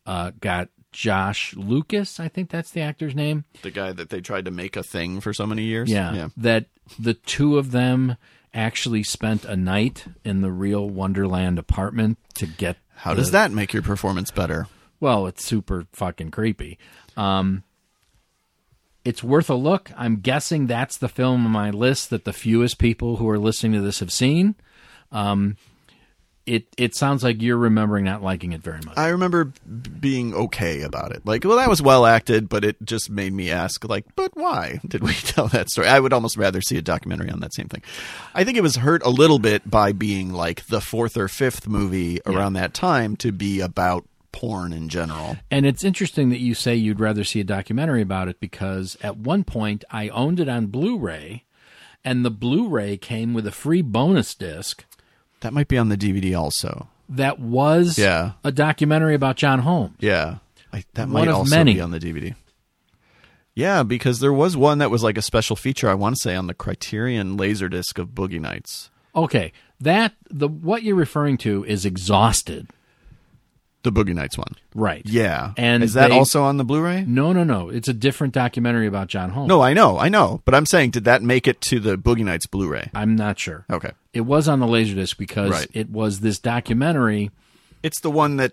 Speaker 2: uh, got Josh Lucas. I think that's the actor's name.
Speaker 1: The guy that they tried to make a thing for so many years.
Speaker 2: Yeah,
Speaker 1: yeah.
Speaker 2: that the two of them actually spent a night in the real Wonderland apartment to get.
Speaker 1: How
Speaker 2: the-
Speaker 1: does that make your performance better?
Speaker 2: Well, it's super fucking creepy. Um, it's worth a look. I'm guessing that's the film on my list that the fewest people who are listening to this have seen. Um, it it sounds like you're remembering not liking it very much.
Speaker 1: I remember b- being okay about it. Like, well, that was well acted, but it just made me ask, like, but why did we tell that story? I would almost rather see a documentary on that same thing. I think it was hurt a little bit by being like the fourth or fifth movie around that time to be about porn in general.
Speaker 2: And it's interesting that you say you'd rather see a documentary about it because at one point I owned it on Blu ray, and the Blu ray came with a free bonus disc
Speaker 1: That might be on the DVD also.
Speaker 2: that was
Speaker 1: Yeah.
Speaker 2: a documentary about John Holmes.
Speaker 1: Yeah, I, that
Speaker 2: One
Speaker 1: might also
Speaker 2: many.
Speaker 1: be on the DVD. Yeah, because there was one that was like a special feature. I want to say on the Criterion Laserdisc of Boogie Nights.
Speaker 2: Okay, that the what you're referring to is Exhausted,
Speaker 1: The Boogie Nights one.
Speaker 2: right?
Speaker 1: Yeah.
Speaker 2: And
Speaker 1: is that
Speaker 2: they-
Speaker 1: also on the Blu-ray?
Speaker 2: No, no, no. It's a different documentary about John Holmes.
Speaker 1: No, I know, I know, but I'm saying, did that make it to the Boogie Nights Blu-ray?
Speaker 2: I'm not sure.
Speaker 1: Okay,
Speaker 2: It was on the Laserdisc because
Speaker 1: Right.
Speaker 2: it was this documentary,
Speaker 1: it's the one that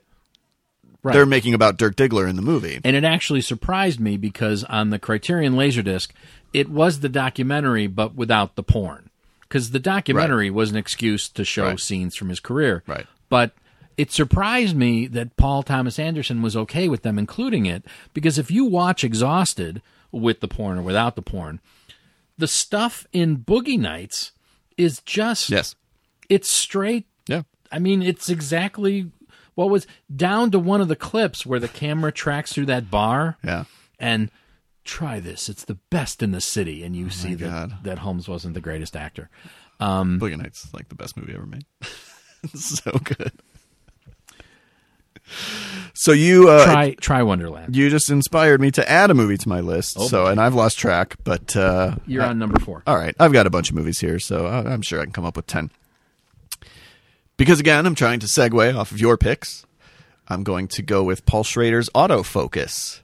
Speaker 2: right?
Speaker 1: they're making about Dirk Diggler in the movie.
Speaker 2: and it actually surprised me because on the Criterion Laserdisc, it was the documentary but without the porn. Because the documentary was an excuse to show
Speaker 1: Right.
Speaker 2: scenes from his career.
Speaker 1: Right.
Speaker 2: But it surprised me that Paul Thomas Anderson was okay with them including it because if you watch Exhausted with the porn or without the porn, the stuff in Boogie Nights is just
Speaker 1: Yes.
Speaker 2: it's straight
Speaker 1: Yeah.
Speaker 2: I mean, it's exactly what was down to one of the clips where the camera tracks through that bar
Speaker 1: Yeah.
Speaker 2: and try this. It's the best in the city, and you oh see that,
Speaker 1: God.
Speaker 2: that Holmes wasn't the greatest actor.
Speaker 1: Boogie um, Nights is like the best movie ever made. so good. So you uh,
Speaker 2: Try try Wonderland.
Speaker 1: you just inspired me to add a movie to my list. so and I've lost track, but uh,
Speaker 2: You're on number four.
Speaker 1: all right, I've got a bunch of movies here, so I'm sure I can come up with ten. Because again, I'm trying to segue off of your picks. I'm going to go with Paul Schrader's Autofocus,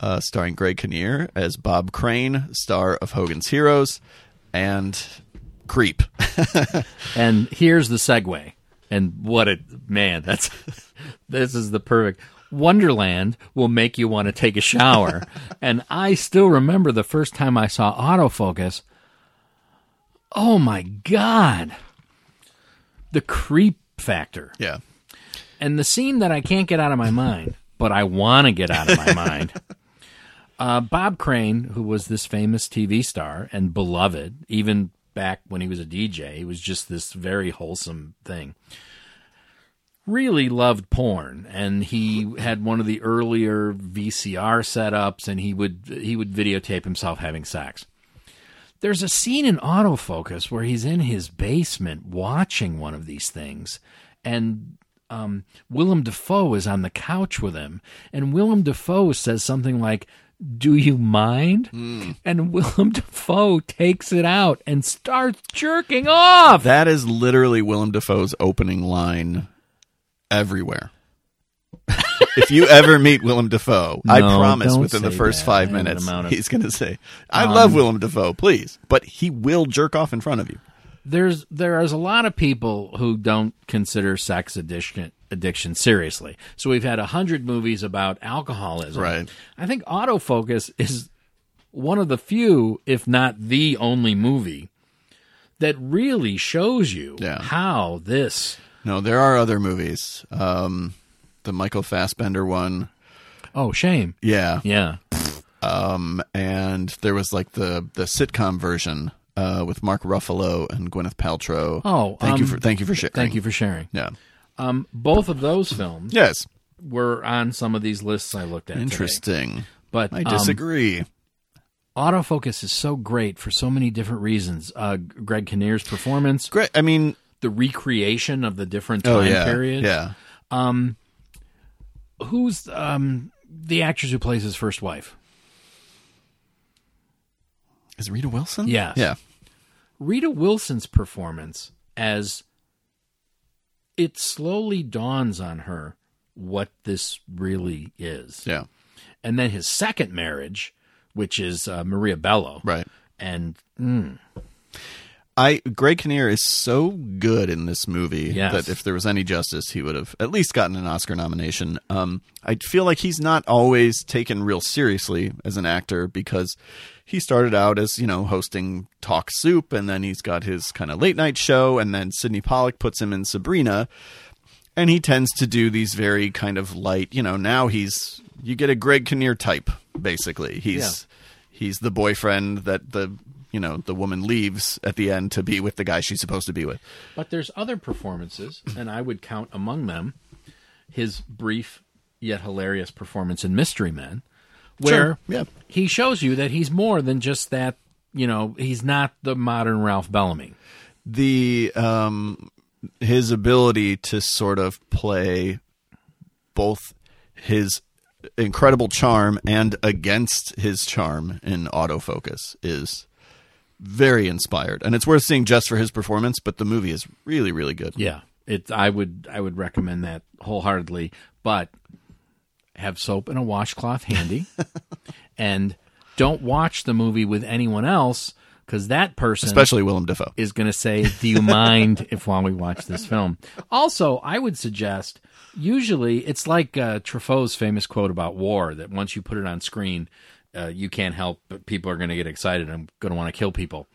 Speaker 1: uh, starring Greg Kinnear as Bob Crane, star of Hogan's Heroes, and Creep.
Speaker 2: And here's the segue. And what it man, that's this is the perfect. Wonderland will make you want to take a shower. and I still remember the first time I saw autofocus. Oh my god. The creep factor.
Speaker 1: yeah,
Speaker 2: And the scene that I can't get out of my mind, but I want to get out of my mind. Uh, Bob Crane, who was this famous TV star and beloved, even back when he was a DJ, he was just this very wholesome thing. Really loved porn, and he had one of the earlier VCR setups, and he would he would videotape himself having sex. There's a scene in autofocus where he's in his basement watching one of these things, and um, Willem Dafoe is on the couch with him, and Willem Dafoe says something like, "Do you mind?" And Willem Dafoe takes it out and starts jerking off.
Speaker 1: that is literally Willem Dafoe's opening line everywhere. if you ever meet Willem Dafoe, I promise within the first
Speaker 2: that.
Speaker 1: five minutes,
Speaker 2: of- Um,
Speaker 1: he's going to say, "I love Willem Dafoe, please," but he will jerk off in front of you.
Speaker 2: There's there is a lot of people who don't consider sex addiction addiction seriously. So we've had a hundred movies about alcoholism.
Speaker 1: Right.
Speaker 2: I think Autofocus is one of the few, if not the only movie that really shows you
Speaker 1: Yeah.
Speaker 2: how this.
Speaker 1: No, there are other movies. Um, the Michael Fassbender one,
Speaker 2: Oh, shame.
Speaker 1: yeah,
Speaker 2: Yeah.
Speaker 1: um, and there was like the the sitcom version uh, with Mark Ruffalo and Gwyneth Paltrow.
Speaker 2: Oh,
Speaker 1: thank you
Speaker 2: um,
Speaker 1: for thank you for sharing.
Speaker 2: Thank you for sharing.
Speaker 1: Yeah.
Speaker 2: Um, both of those films
Speaker 1: Yes.
Speaker 2: were on some of these lists I looked at. today.
Speaker 1: Interesting.
Speaker 2: But
Speaker 1: I
Speaker 2: um,
Speaker 1: disagree.
Speaker 2: autofocus is so great for so many different reasons. Uh, Greg Kinnear's performance,
Speaker 1: Great. I mean,
Speaker 2: the recreation of the different time
Speaker 1: oh yeah,
Speaker 2: periods.
Speaker 1: yeah.
Speaker 2: Who's um, the actress who plays his first wife?
Speaker 1: Is Rita Wilson?
Speaker 2: Yeah.
Speaker 1: Yeah.
Speaker 2: Rita Wilson's performance as it slowly dawns on her what this really is.
Speaker 1: Yeah.
Speaker 2: And then his second marriage, which is uh, Maria Bello.
Speaker 1: Right.
Speaker 2: And mm,
Speaker 1: I Greg Kinnear is so good in this movie
Speaker 2: Yes.
Speaker 1: that if there was any justice, he would have at least gotten an Oscar nomination. Um, I feel like he's not always taken real seriously as an actor because he started out as you know hosting Talk Soup, and then he's got his kind of late night show, and then Sydney Pollack puts him in Sabrina, and he tends to do these very kind of light. You know, now he's you get a Greg Kinnear type basically. He's he's the boyfriend that the you know the woman leaves at the end to be with the guy she's supposed to be with.
Speaker 2: but there's other performances, and I would count among them his brief yet hilarious performance in Mystery Men, where
Speaker 1: Sure, yeah.
Speaker 2: he shows you that he's more than just that. You know, he's not the modern Ralph Bellamy.
Speaker 1: The um his ability to sort of play both his incredible charm and against his charm in autofocus is very inspired, and it's worth seeing just for his performance. But the movie is really, really good.
Speaker 2: Yeah, it. I would I would recommend that wholeheartedly. But have soap and a washcloth handy, and don't watch the movie with anyone else because that person
Speaker 1: Especially Willem Dafoe.
Speaker 2: is going to say, "Do you mind if while we watch this film?" Also, I would suggest. Usually, it's like uh, Truffaut's famous quote about war that once you put it on screen, uh, you can't help but people are going to get excited and going to want to kill people.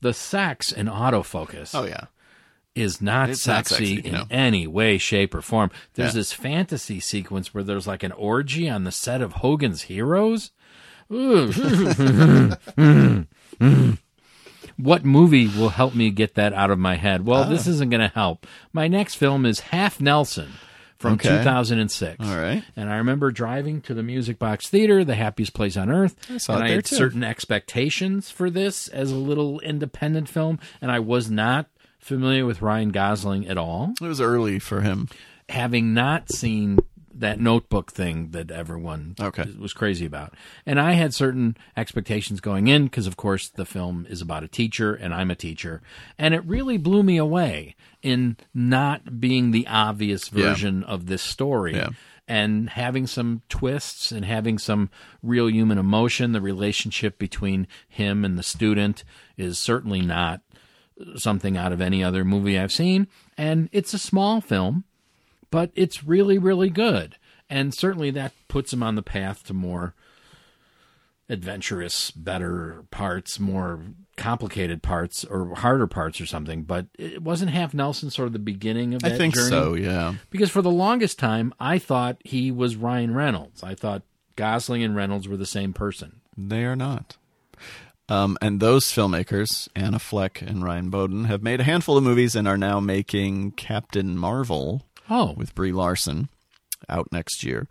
Speaker 2: The sex in autofocus
Speaker 1: Oh yeah,
Speaker 2: is not
Speaker 1: It's not
Speaker 2: sexy,
Speaker 1: sexy,
Speaker 2: in any way, shape, or form. There's
Speaker 1: Yeah.
Speaker 2: this fantasy sequence where there's like an orgy on the set of Hogan's Heroes. What movie will help me get that out of my head? Well, this
Speaker 1: Ah.
Speaker 2: isn't going to help. My next film is Half Nelson from
Speaker 1: Okay.
Speaker 2: 2006.
Speaker 1: All right.
Speaker 2: And I remember driving to the Music Box Theater, the happiest place on earth.
Speaker 1: I saw
Speaker 2: and
Speaker 1: it
Speaker 2: I had
Speaker 1: too.
Speaker 2: certain expectations for this as a little independent film, and I was not familiar with Ryan Gosling at all,
Speaker 1: it was early for him.
Speaker 2: having not seen that notebook thing that everyone
Speaker 1: Okay.
Speaker 2: was crazy about. And I had certain expectations going in because, of course, the film is about a teacher and I'm a teacher. And it really blew me away in not being the obvious
Speaker 1: Yeah.
Speaker 2: version of this story.
Speaker 1: Yeah.
Speaker 2: And having some twists and having some real human emotion. The relationship between him and the student is certainly not something out of any other movie I've seen. And it's a small film, but it's really, really good. And certainly that puts him on the path to more adventurous, better parts, more complicated parts, or harder parts, or something. But it wasn't Half Nelson sort of the beginning of that I
Speaker 1: think
Speaker 2: journey?
Speaker 1: so. Yeah.
Speaker 2: Because for the longest time, I thought he was Ryan Reynolds. I thought Gosling and Reynolds were the same person.
Speaker 1: They are not. Um, and those filmmakers, Anna Fleck and Ryan Boden, have made a handful of movies and are now making Captain Marvel
Speaker 2: Oh,
Speaker 1: with Brie Larson out next year.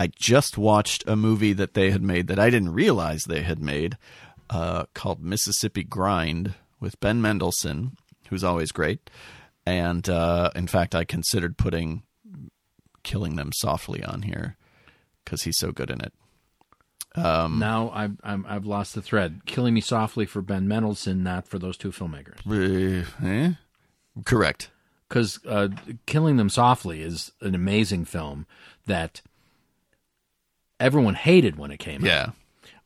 Speaker 1: I just watched a movie that they had made that I didn't realize they had made uh, called Mississippi Grind with Ben Mendelsohn, who's always great. And uh, in fact, I considered putting Killing Them Softly on here because he's so good in it. Um,
Speaker 2: now I've, I'm, I've lost the thread. Killing Me Softly for Ben Mendelsohn, not for those two filmmakers.
Speaker 1: Eh? Correct.
Speaker 2: Because uh, Killing Them Softly is an amazing film that everyone hated when it came out.
Speaker 1: Yeah,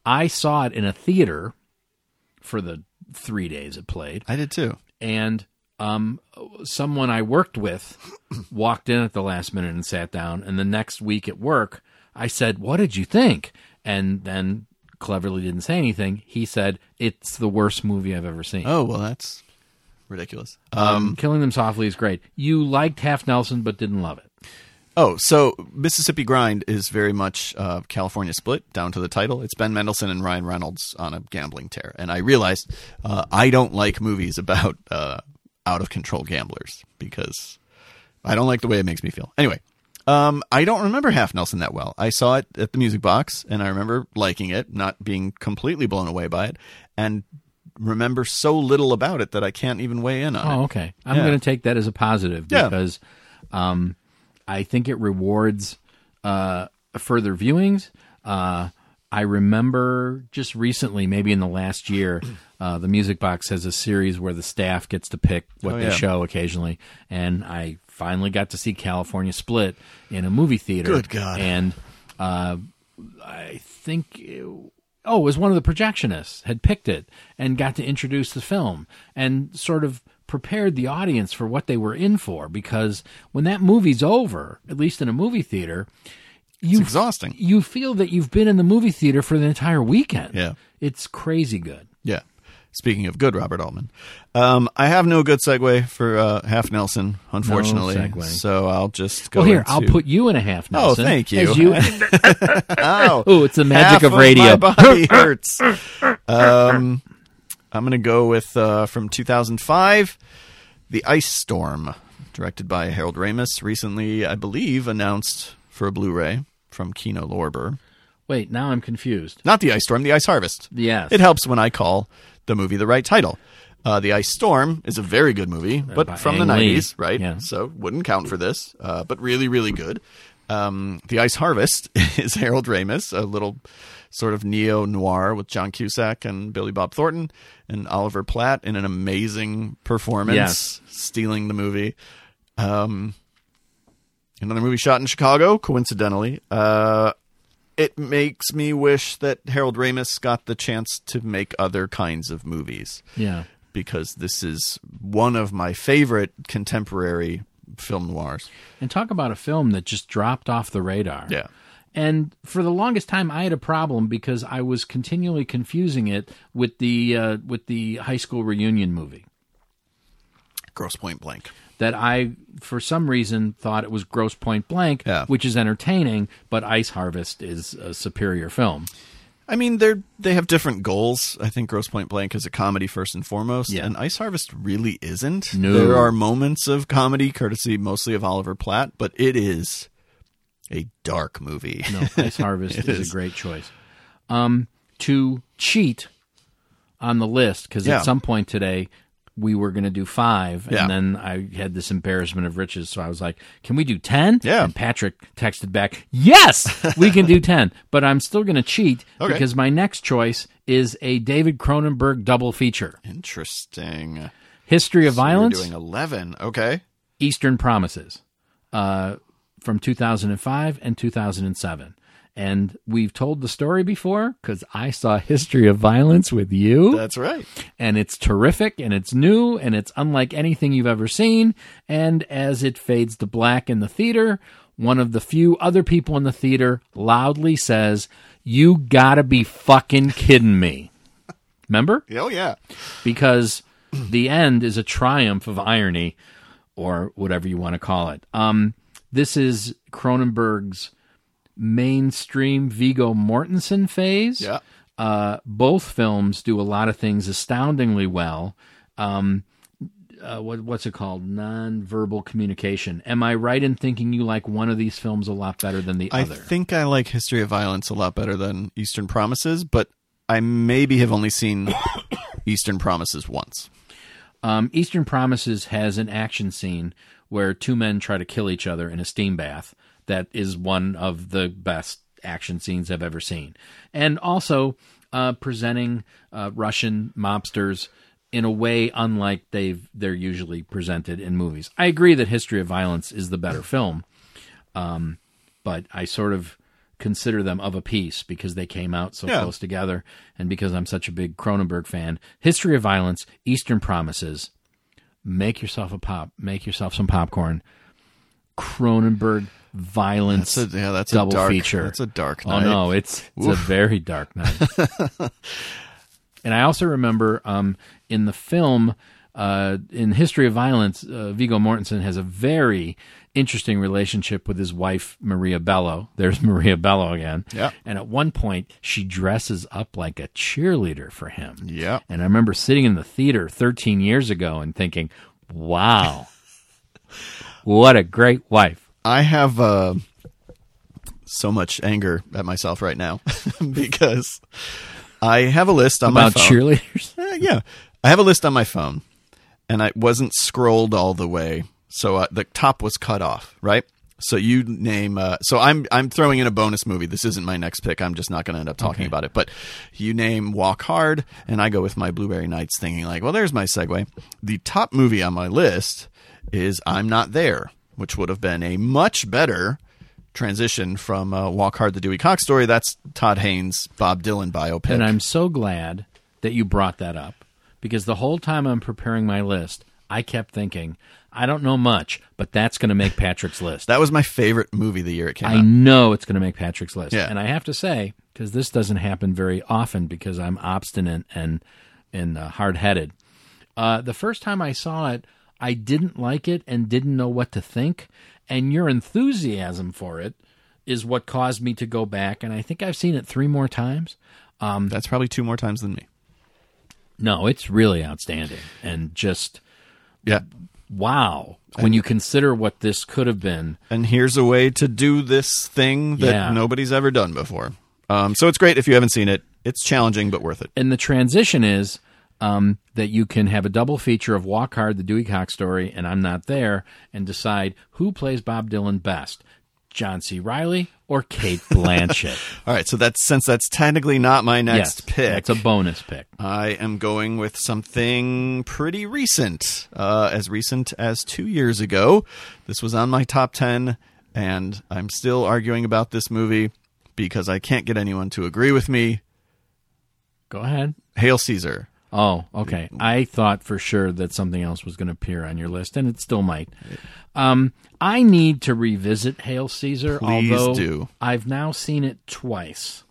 Speaker 2: I saw it in a theater for the three days it played,
Speaker 1: I did too.
Speaker 2: and um, someone I worked with walked in at the last minute and sat down. And the next week at work, I said, "What did you think?" And then cleverly didn't say anything. He said, "It's the worst movie I've ever seen."
Speaker 1: Oh well, that's ridiculous.
Speaker 2: Um, Killing Them Softly is great. You liked Half Nelson, but didn't love it.
Speaker 1: Oh, so Mississippi Grind is very much uh, California Split down to the title. It's Ben Mendelsohn and Ryan Reynolds on a gambling tear, and I realized uh, I don't like movies about uh, out of control gamblers because I don't like the way it makes me feel. Anyway, um, I don't remember Half Nelson that well. I saw it at the Music Box, and I remember liking it, not being completely blown away by it, and remember so little about it that I can't even weigh in on it.
Speaker 2: Oh, okay. I'm
Speaker 1: Yeah.
Speaker 2: going to take that as a positive
Speaker 1: Yeah.
Speaker 2: because um, I think it rewards uh, further viewings. Uh, I remember just recently, maybe in the last year, uh, the Music Box has a series where the staff gets to pick what
Speaker 1: Oh,
Speaker 2: they
Speaker 1: yeah.
Speaker 2: show occasionally, and I finally got to see California Split in a movie theater.
Speaker 1: Good God.
Speaker 2: And uh, I think. Oh, it was one of the projectionists had picked it and got to introduce the film and sort of prepared the audience for what they were in for because when that movie's over, at least in a movie theater,
Speaker 1: It's
Speaker 2: you
Speaker 1: exhausting.
Speaker 2: you feel that you've been in the movie theater for the entire weekend.
Speaker 1: Yeah.
Speaker 2: It's crazy good.
Speaker 1: Yeah. Speaking of good Robert Altman, um, I have no good segue for uh, Half Nelson, unfortunately.
Speaker 2: segue.
Speaker 1: So I'll just go.
Speaker 2: Well, here,
Speaker 1: into-
Speaker 2: I'll put you in a half Nelson.
Speaker 1: Oh, thank you.
Speaker 2: you
Speaker 1: Oh,
Speaker 2: oh, it's the magic of radio.
Speaker 1: my body hurts. Um, I'm going to go with uh, from 2005, The Ice Storm, directed by Harold Ramis. Recently, I believe, announced for a Blu-ray from Kino Lorber.
Speaker 2: Wait, now I'm confused.
Speaker 1: Not The Ice Storm, The Ice Harvest.
Speaker 2: Yes.
Speaker 1: It helps when I call the movie the right title. Uh, the Ice Storm is a very good movie, but
Speaker 2: by
Speaker 1: from the
Speaker 2: Ang Lee.
Speaker 1: 90s, right?
Speaker 2: Yeah.
Speaker 1: So wouldn't count for this, uh, but really, really good. Um, the Ice Harvest is Harold Ramis, a little sort of neo noir with John Cusack and Billy Bob Thornton and Oliver Platt in an amazing performance,
Speaker 2: Yes.
Speaker 1: stealing the movie. Um, another movie shot in Chicago, coincidentally. Uh, it makes me wish that Harold Ramis got the chance to make other kinds of movies
Speaker 2: Yeah.
Speaker 1: because this is one of my favorite contemporary film noirs.
Speaker 2: And talk about a film that just dropped off the radar.
Speaker 1: Yeah.
Speaker 2: And for the longest time, I had a problem because I was continually confusing it with the uh, with the high school reunion movie.
Speaker 1: Grosse Pointe Blank.
Speaker 2: That I, for some reason, thought it was Grosse Pointe Blank,
Speaker 1: Yeah.
Speaker 2: which is entertaining, but Ice Harvest is a superior film.
Speaker 1: I mean, they're they have different goals. I think Grosse Pointe Blank is a comedy first and foremost,
Speaker 2: Yeah.
Speaker 1: and Ice Harvest really isn't.
Speaker 2: No.
Speaker 1: There are moments of comedy, courtesy mostly of Oliver Platt, but it is a dark movie.
Speaker 2: No, Ice Harvest is,
Speaker 1: is.
Speaker 2: a great choice. Um, to cheat on the list because
Speaker 1: Yeah.
Speaker 2: at some point today we were going to do five,
Speaker 1: Yeah.
Speaker 2: and then I had this embarrassment of riches, so I was like, "Can we do 10?
Speaker 1: Yeah.
Speaker 2: And Patrick texted back, "Yes, we can do ten, but I'm still going to cheat
Speaker 1: Okay.
Speaker 2: because my next choice is a David Cronenberg double feature:
Speaker 1: Interesting.
Speaker 2: History of
Speaker 1: So
Speaker 2: Violence,
Speaker 1: doing eleven. Okay.
Speaker 2: Eastern Promises, uh, from 2005 and 2007. And we've told the story before because I saw History of Violence with you,
Speaker 1: That's right.
Speaker 2: and it's terrific, and it's new, and it's unlike anything you've ever seen. And as it fades to black in the theater, one of the few other people in the theater loudly says, "You gotta be fucking kidding me!" Remember?
Speaker 1: Oh yeah.
Speaker 2: because the end is a triumph of irony or whatever you want to call it. Um, this is Cronenberg's mainstream Viggo Mortensen phase.
Speaker 1: Yeah.
Speaker 2: Uh, both films do a lot of things astoundingly well. Um, uh, what, what's it called? Non-verbal communication. Am I right in thinking you like one of these films a lot better than the
Speaker 1: I
Speaker 2: other?
Speaker 1: I think I like History of Violence a lot better than Eastern Promises, but I maybe have only seen Eastern Promises once.
Speaker 2: Um, Eastern Promises has an action scene where two men try to kill each other in a steam bath. That is one of the best action scenes I've ever seen. And also uh, presenting uh, Russian mobsters in a way unlike they've they're usually presented in movies. I agree that History of Violence is the better film, um, but I sort of consider them of a piece because they came out so
Speaker 1: Yeah.
Speaker 2: close together, and because I'm such a big Cronenberg fan. History of Violence, Eastern Promises. Make yourself a pop. Make yourself some popcorn. Cronenberg violence.
Speaker 1: That's a, yeah, that's
Speaker 2: double
Speaker 1: a dark
Speaker 2: feature.
Speaker 1: That's a dark night.
Speaker 2: Oh no, it's it's a very dark night. and I also remember um, in the film, uh, in History of Violence, uh, Viggo Mortensen has a very interesting relationship with his wife Maria Bello. There's Maria Bello again.
Speaker 1: Yeah.
Speaker 2: And at one point, she dresses up like a cheerleader for him.
Speaker 1: Yeah.
Speaker 2: And I remember sitting in the theater 13 years ago and thinking, "Wow, what a great wife."
Speaker 1: I have uh, so much anger at myself right now because I have a list on
Speaker 2: About
Speaker 1: my phone.
Speaker 2: cheerleaders.
Speaker 1: Uh, yeah, I have a list on my phone, and I wasn't scrolled all the way, so uh, the top was cut off. Right. So you name. Uh, so I'm I'm throwing in a bonus movie. This isn't my next pick. I'm just not going to end up talking
Speaker 2: Okay.
Speaker 1: about it. But you name Walk Hard, and I go with my Blueberry Nights, thinking like, well, there's my segue. The top movie on my list is I'm Not There, which would have been a much better transition from uh, Walk Hard, the Dewey Cox story. That's Todd Haynes, Bob Dylan biopic.
Speaker 2: And I'm so glad that you brought that up because the whole time I'm preparing my list, I kept thinking, I don't know much, but that's going to make Patrick's list.
Speaker 1: that was my favorite movie the year it came out.
Speaker 2: I
Speaker 1: out.
Speaker 2: know it's going to make Patrick's list.
Speaker 1: Yeah.
Speaker 2: And I have to say, because this doesn't happen very often because I'm obstinate and, and uh, hard headed. Uh, the first time I saw it, I didn't like it and didn't know what to think. And your enthusiasm for it is what caused me to go back. And I think I've seen it three more times.
Speaker 1: That's probably two more times than me.
Speaker 2: No, it's really outstanding and just
Speaker 1: Yeah.
Speaker 2: wow when you consider what this could have been.
Speaker 1: And here's a way to do this thing that
Speaker 2: Yeah.
Speaker 1: nobody's ever done before. Um, so it's great if you haven't seen it. It's challenging, but worth it.
Speaker 2: And the transition is um, that you can have a double feature of Walk Hard, the Dewey Cox story, and I'm not there, and decide who plays Bob Dylan best. John C. Reilly or Kate Blanchett.
Speaker 1: All right, so that's since that's technically not my next
Speaker 2: yes,
Speaker 1: pick.
Speaker 2: That's a bonus pick.
Speaker 1: I am going with something pretty recent, uh, as recent as two years ago. This was on my top 10, and I'm still arguing about this movie because I can't get anyone to agree with me.
Speaker 2: Go ahead.
Speaker 1: Hail Caesar.
Speaker 2: Oh, okay. I thought for sure that something else was going to appear on your list, and it still might. Um, I need to revisit Hail Caesar,
Speaker 1: Please
Speaker 2: although
Speaker 1: do.
Speaker 2: I've now seen it twice.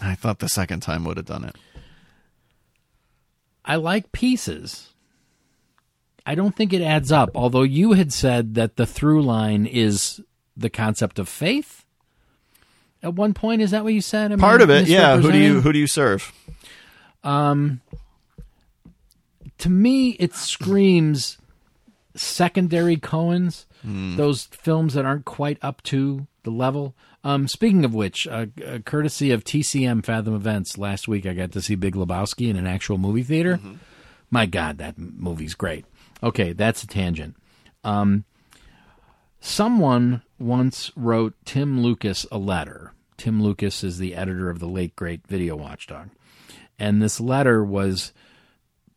Speaker 1: I thought the second time would have done it.
Speaker 2: I like pieces. I don't think it adds up, although you had said that the through line is the concept of faith. At one point, is that what you said? Am
Speaker 1: Part
Speaker 2: I
Speaker 1: of it, yeah. Who do you who do you serve?
Speaker 2: To me, it screams secondary Coens,
Speaker 1: Hmm.
Speaker 2: those films that aren't quite up to the level. Um, speaking of which, uh, uh, courtesy of TCM Fathom Events, last week I got to see Big Lebowski in an actual movie theater.
Speaker 1: Mm-hmm.
Speaker 2: My God, that movie's great. Okay, that's a tangent. Um, someone once wrote Tim Lucas a letter. Tim Lucas is the editor of the late great Video Watchdog. And this letter was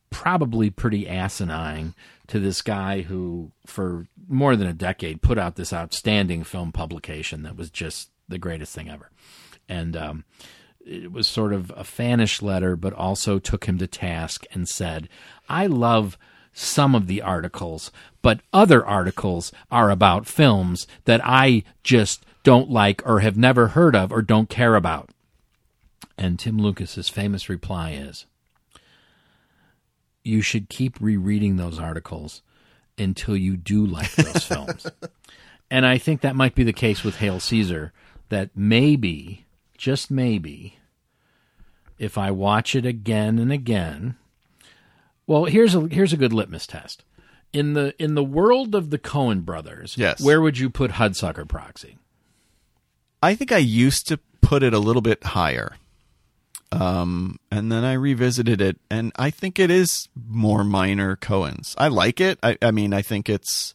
Speaker 2: probably pretty asinine to this guy who, for more than a decade, put out this outstanding film publication that was just the greatest thing ever. And um, it was sort of a fanish letter, but also took him to task and said, I love some of the articles, but other articles are about films that I just don't like or have never heard of or don't care about. And Tim Lucas's famous reply is, you should keep rereading those articles until you do like those films. And I think that might be the case with Hail Caesar, that maybe, just maybe, if I watch it again and again, well, here's a here's a good litmus test. In the in the world of the Coen brothers,
Speaker 1: Yes.
Speaker 2: where would you put Hudsucker Proxy?
Speaker 1: I think I used to put it a little bit higher. Um, and then I revisited it, and I think it is more minor Coen's. I like it. I, I mean, I think it's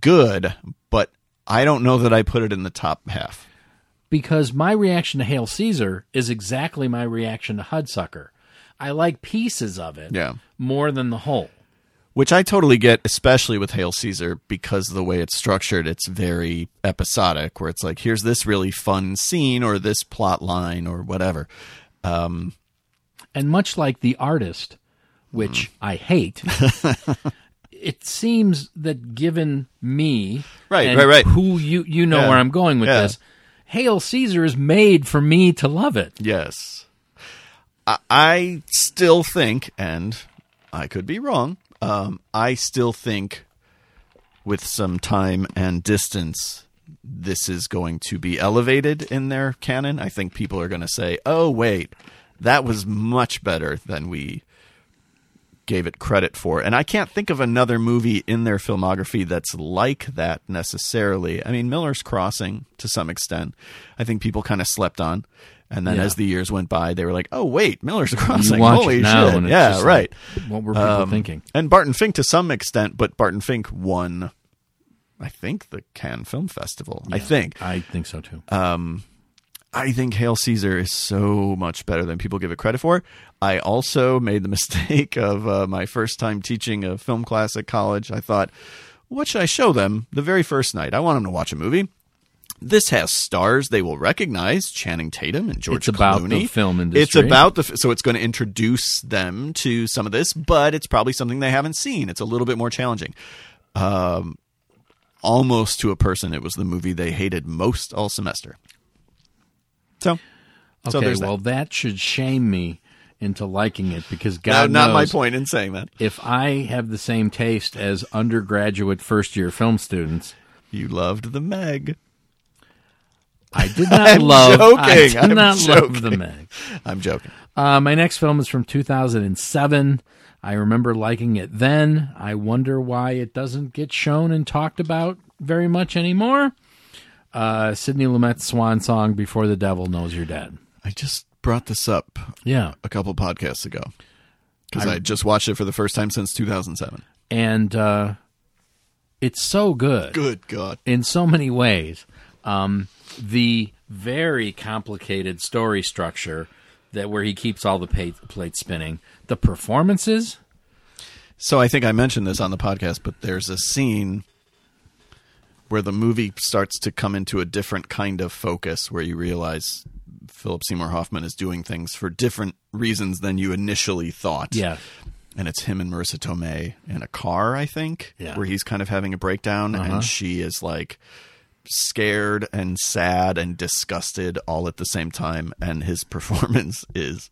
Speaker 1: good, but I don't know that I put it in the top half.
Speaker 2: because my reaction to Hail Caesar is exactly my reaction to Hudsucker. I like pieces of it
Speaker 1: Yeah.
Speaker 2: more than the whole.
Speaker 1: Which I totally get, especially with Hail Caesar, because of the way it's structured, it's very episodic, where it's like, here's this really fun scene or this plot line or whatever.
Speaker 2: And much like The Artist, which
Speaker 1: Hmm.
Speaker 2: I hate, it seems that given me
Speaker 1: Right, right, right.
Speaker 2: who you you know
Speaker 1: Yeah.
Speaker 2: where I'm going with
Speaker 1: Yeah.
Speaker 2: this, Hail Caesar is made for me to love it.
Speaker 1: Yes. I, I still think, and I could be wrong, um, I still think with some time and distance, this is going to be elevated in their canon. I think people are going to say, oh, wait, that was much better than we gave it credit for. And I can't think of another movie in their filmography that's like that necessarily. I mean, Miller's Crossing to some extent, I think people kind of slept on. And then
Speaker 2: Yeah.
Speaker 1: as the years went by, they were like, "Oh wait, Miller's Crossing! Holy shit! yeah, right."
Speaker 2: like, what were people
Speaker 1: Um,
Speaker 2: thinking?
Speaker 1: And Barton Fink to some extent, but Barton Fink won, I think, the Cannes Film Festival. I think.
Speaker 2: I think so too.
Speaker 1: I think Hail Caesar is so much better than people give it credit for. I also made the mistake of uh, my first time teaching a film class at college. I thought, what should I show them the very first night? I want them to watch a movie. This has stars they will recognize: Channing Tatum and George
Speaker 2: It's about
Speaker 1: Clooney.
Speaker 2: the film industry.
Speaker 1: It's about the so it's going to introduce them to some of this, but it's probably something they haven't seen. It's a little bit more challenging. Um, almost to a person, it was the movie they hated most all semester. So, so
Speaker 2: okay,
Speaker 1: there's
Speaker 2: well, that. should shame me into liking it because God
Speaker 1: not my point in saying that.
Speaker 2: if I have the same taste as undergraduate first year film students,
Speaker 1: You loved the Meg.
Speaker 2: I did not
Speaker 1: I'm
Speaker 2: love. I
Speaker 1: joking.
Speaker 2: did
Speaker 1: I'm
Speaker 2: not love the
Speaker 1: joking.
Speaker 2: Meg.
Speaker 1: I'm joking.
Speaker 2: Uh, my next film is from 2007. I remember liking it then. I wonder why it doesn't get shown and talked about very much anymore. Uh, Sidney Lumet's swan song, "Before the Devil Knows You're Dead."
Speaker 1: I just brought this up
Speaker 2: Yeah,
Speaker 1: a couple podcasts ago because I, just watched it for the first time since 2007.
Speaker 2: and uh, It's so good.
Speaker 1: Good God.
Speaker 2: in so many ways. Um, the very complicated story structure that where he keeps all the plates spinning, the performances.
Speaker 1: So I think I mentioned this on the podcast, but there's a scene where the movie starts to come into a different kind of focus where you realize Philip Seymour Hoffman is doing things for different reasons than you initially thought.
Speaker 2: Yeah,
Speaker 1: And it's him and Marisa Tomei in a car, I think,
Speaker 2: Yeah.
Speaker 1: where he's kind of having a breakdown
Speaker 2: Uh-huh.
Speaker 1: and she is like scared and sad and disgusted all at the same time. And his performance is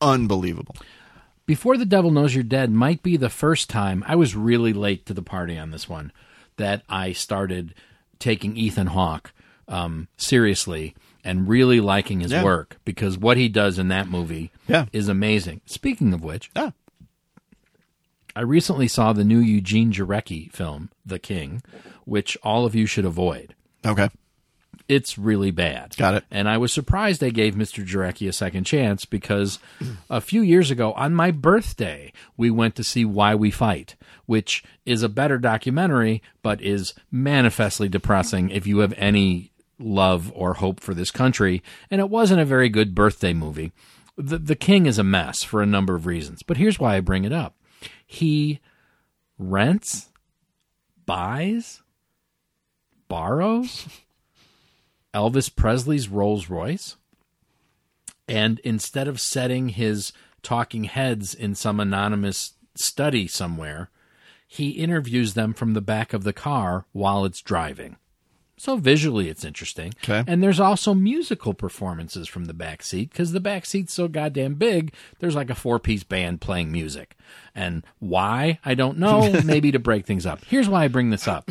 Speaker 1: unbelievable.
Speaker 2: Before the Devil Knows You're Dead might be the first time I was really late to the party on this one that I started taking Ethan Hawke um, seriously and really liking his
Speaker 1: Yeah.
Speaker 2: work because what he does in that movie
Speaker 1: Yeah.
Speaker 2: is amazing. Speaking of which,
Speaker 1: Ah,
Speaker 2: I recently saw the new Eugene Jarecki film, The King, which all of you should avoid.
Speaker 1: okay.
Speaker 2: It's really bad.
Speaker 1: Got it.
Speaker 2: And I was surprised they gave Mr. Jarecki a second chance because a few years ago, on my birthday, we went to see Why We Fight, which is a better documentary, but is manifestly depressing if you have any love or hope for this country. And it wasn't a very good birthday movie. The, the King is a mess for a number of reasons, but here's why I bring it up. He rents, buys, borrows Elvis Presley's Rolls Royce. And instead of setting his talking heads in some anonymous study somewhere, he interviews them from the back of the car while it's driving. So visually, it's interesting.
Speaker 1: Okay.
Speaker 2: And there's also musical performances from the back seat because the back seat's so goddamn big. There's like a four piece band playing music. And why? I don't know. Maybe to break things up. Here's why I bring this up.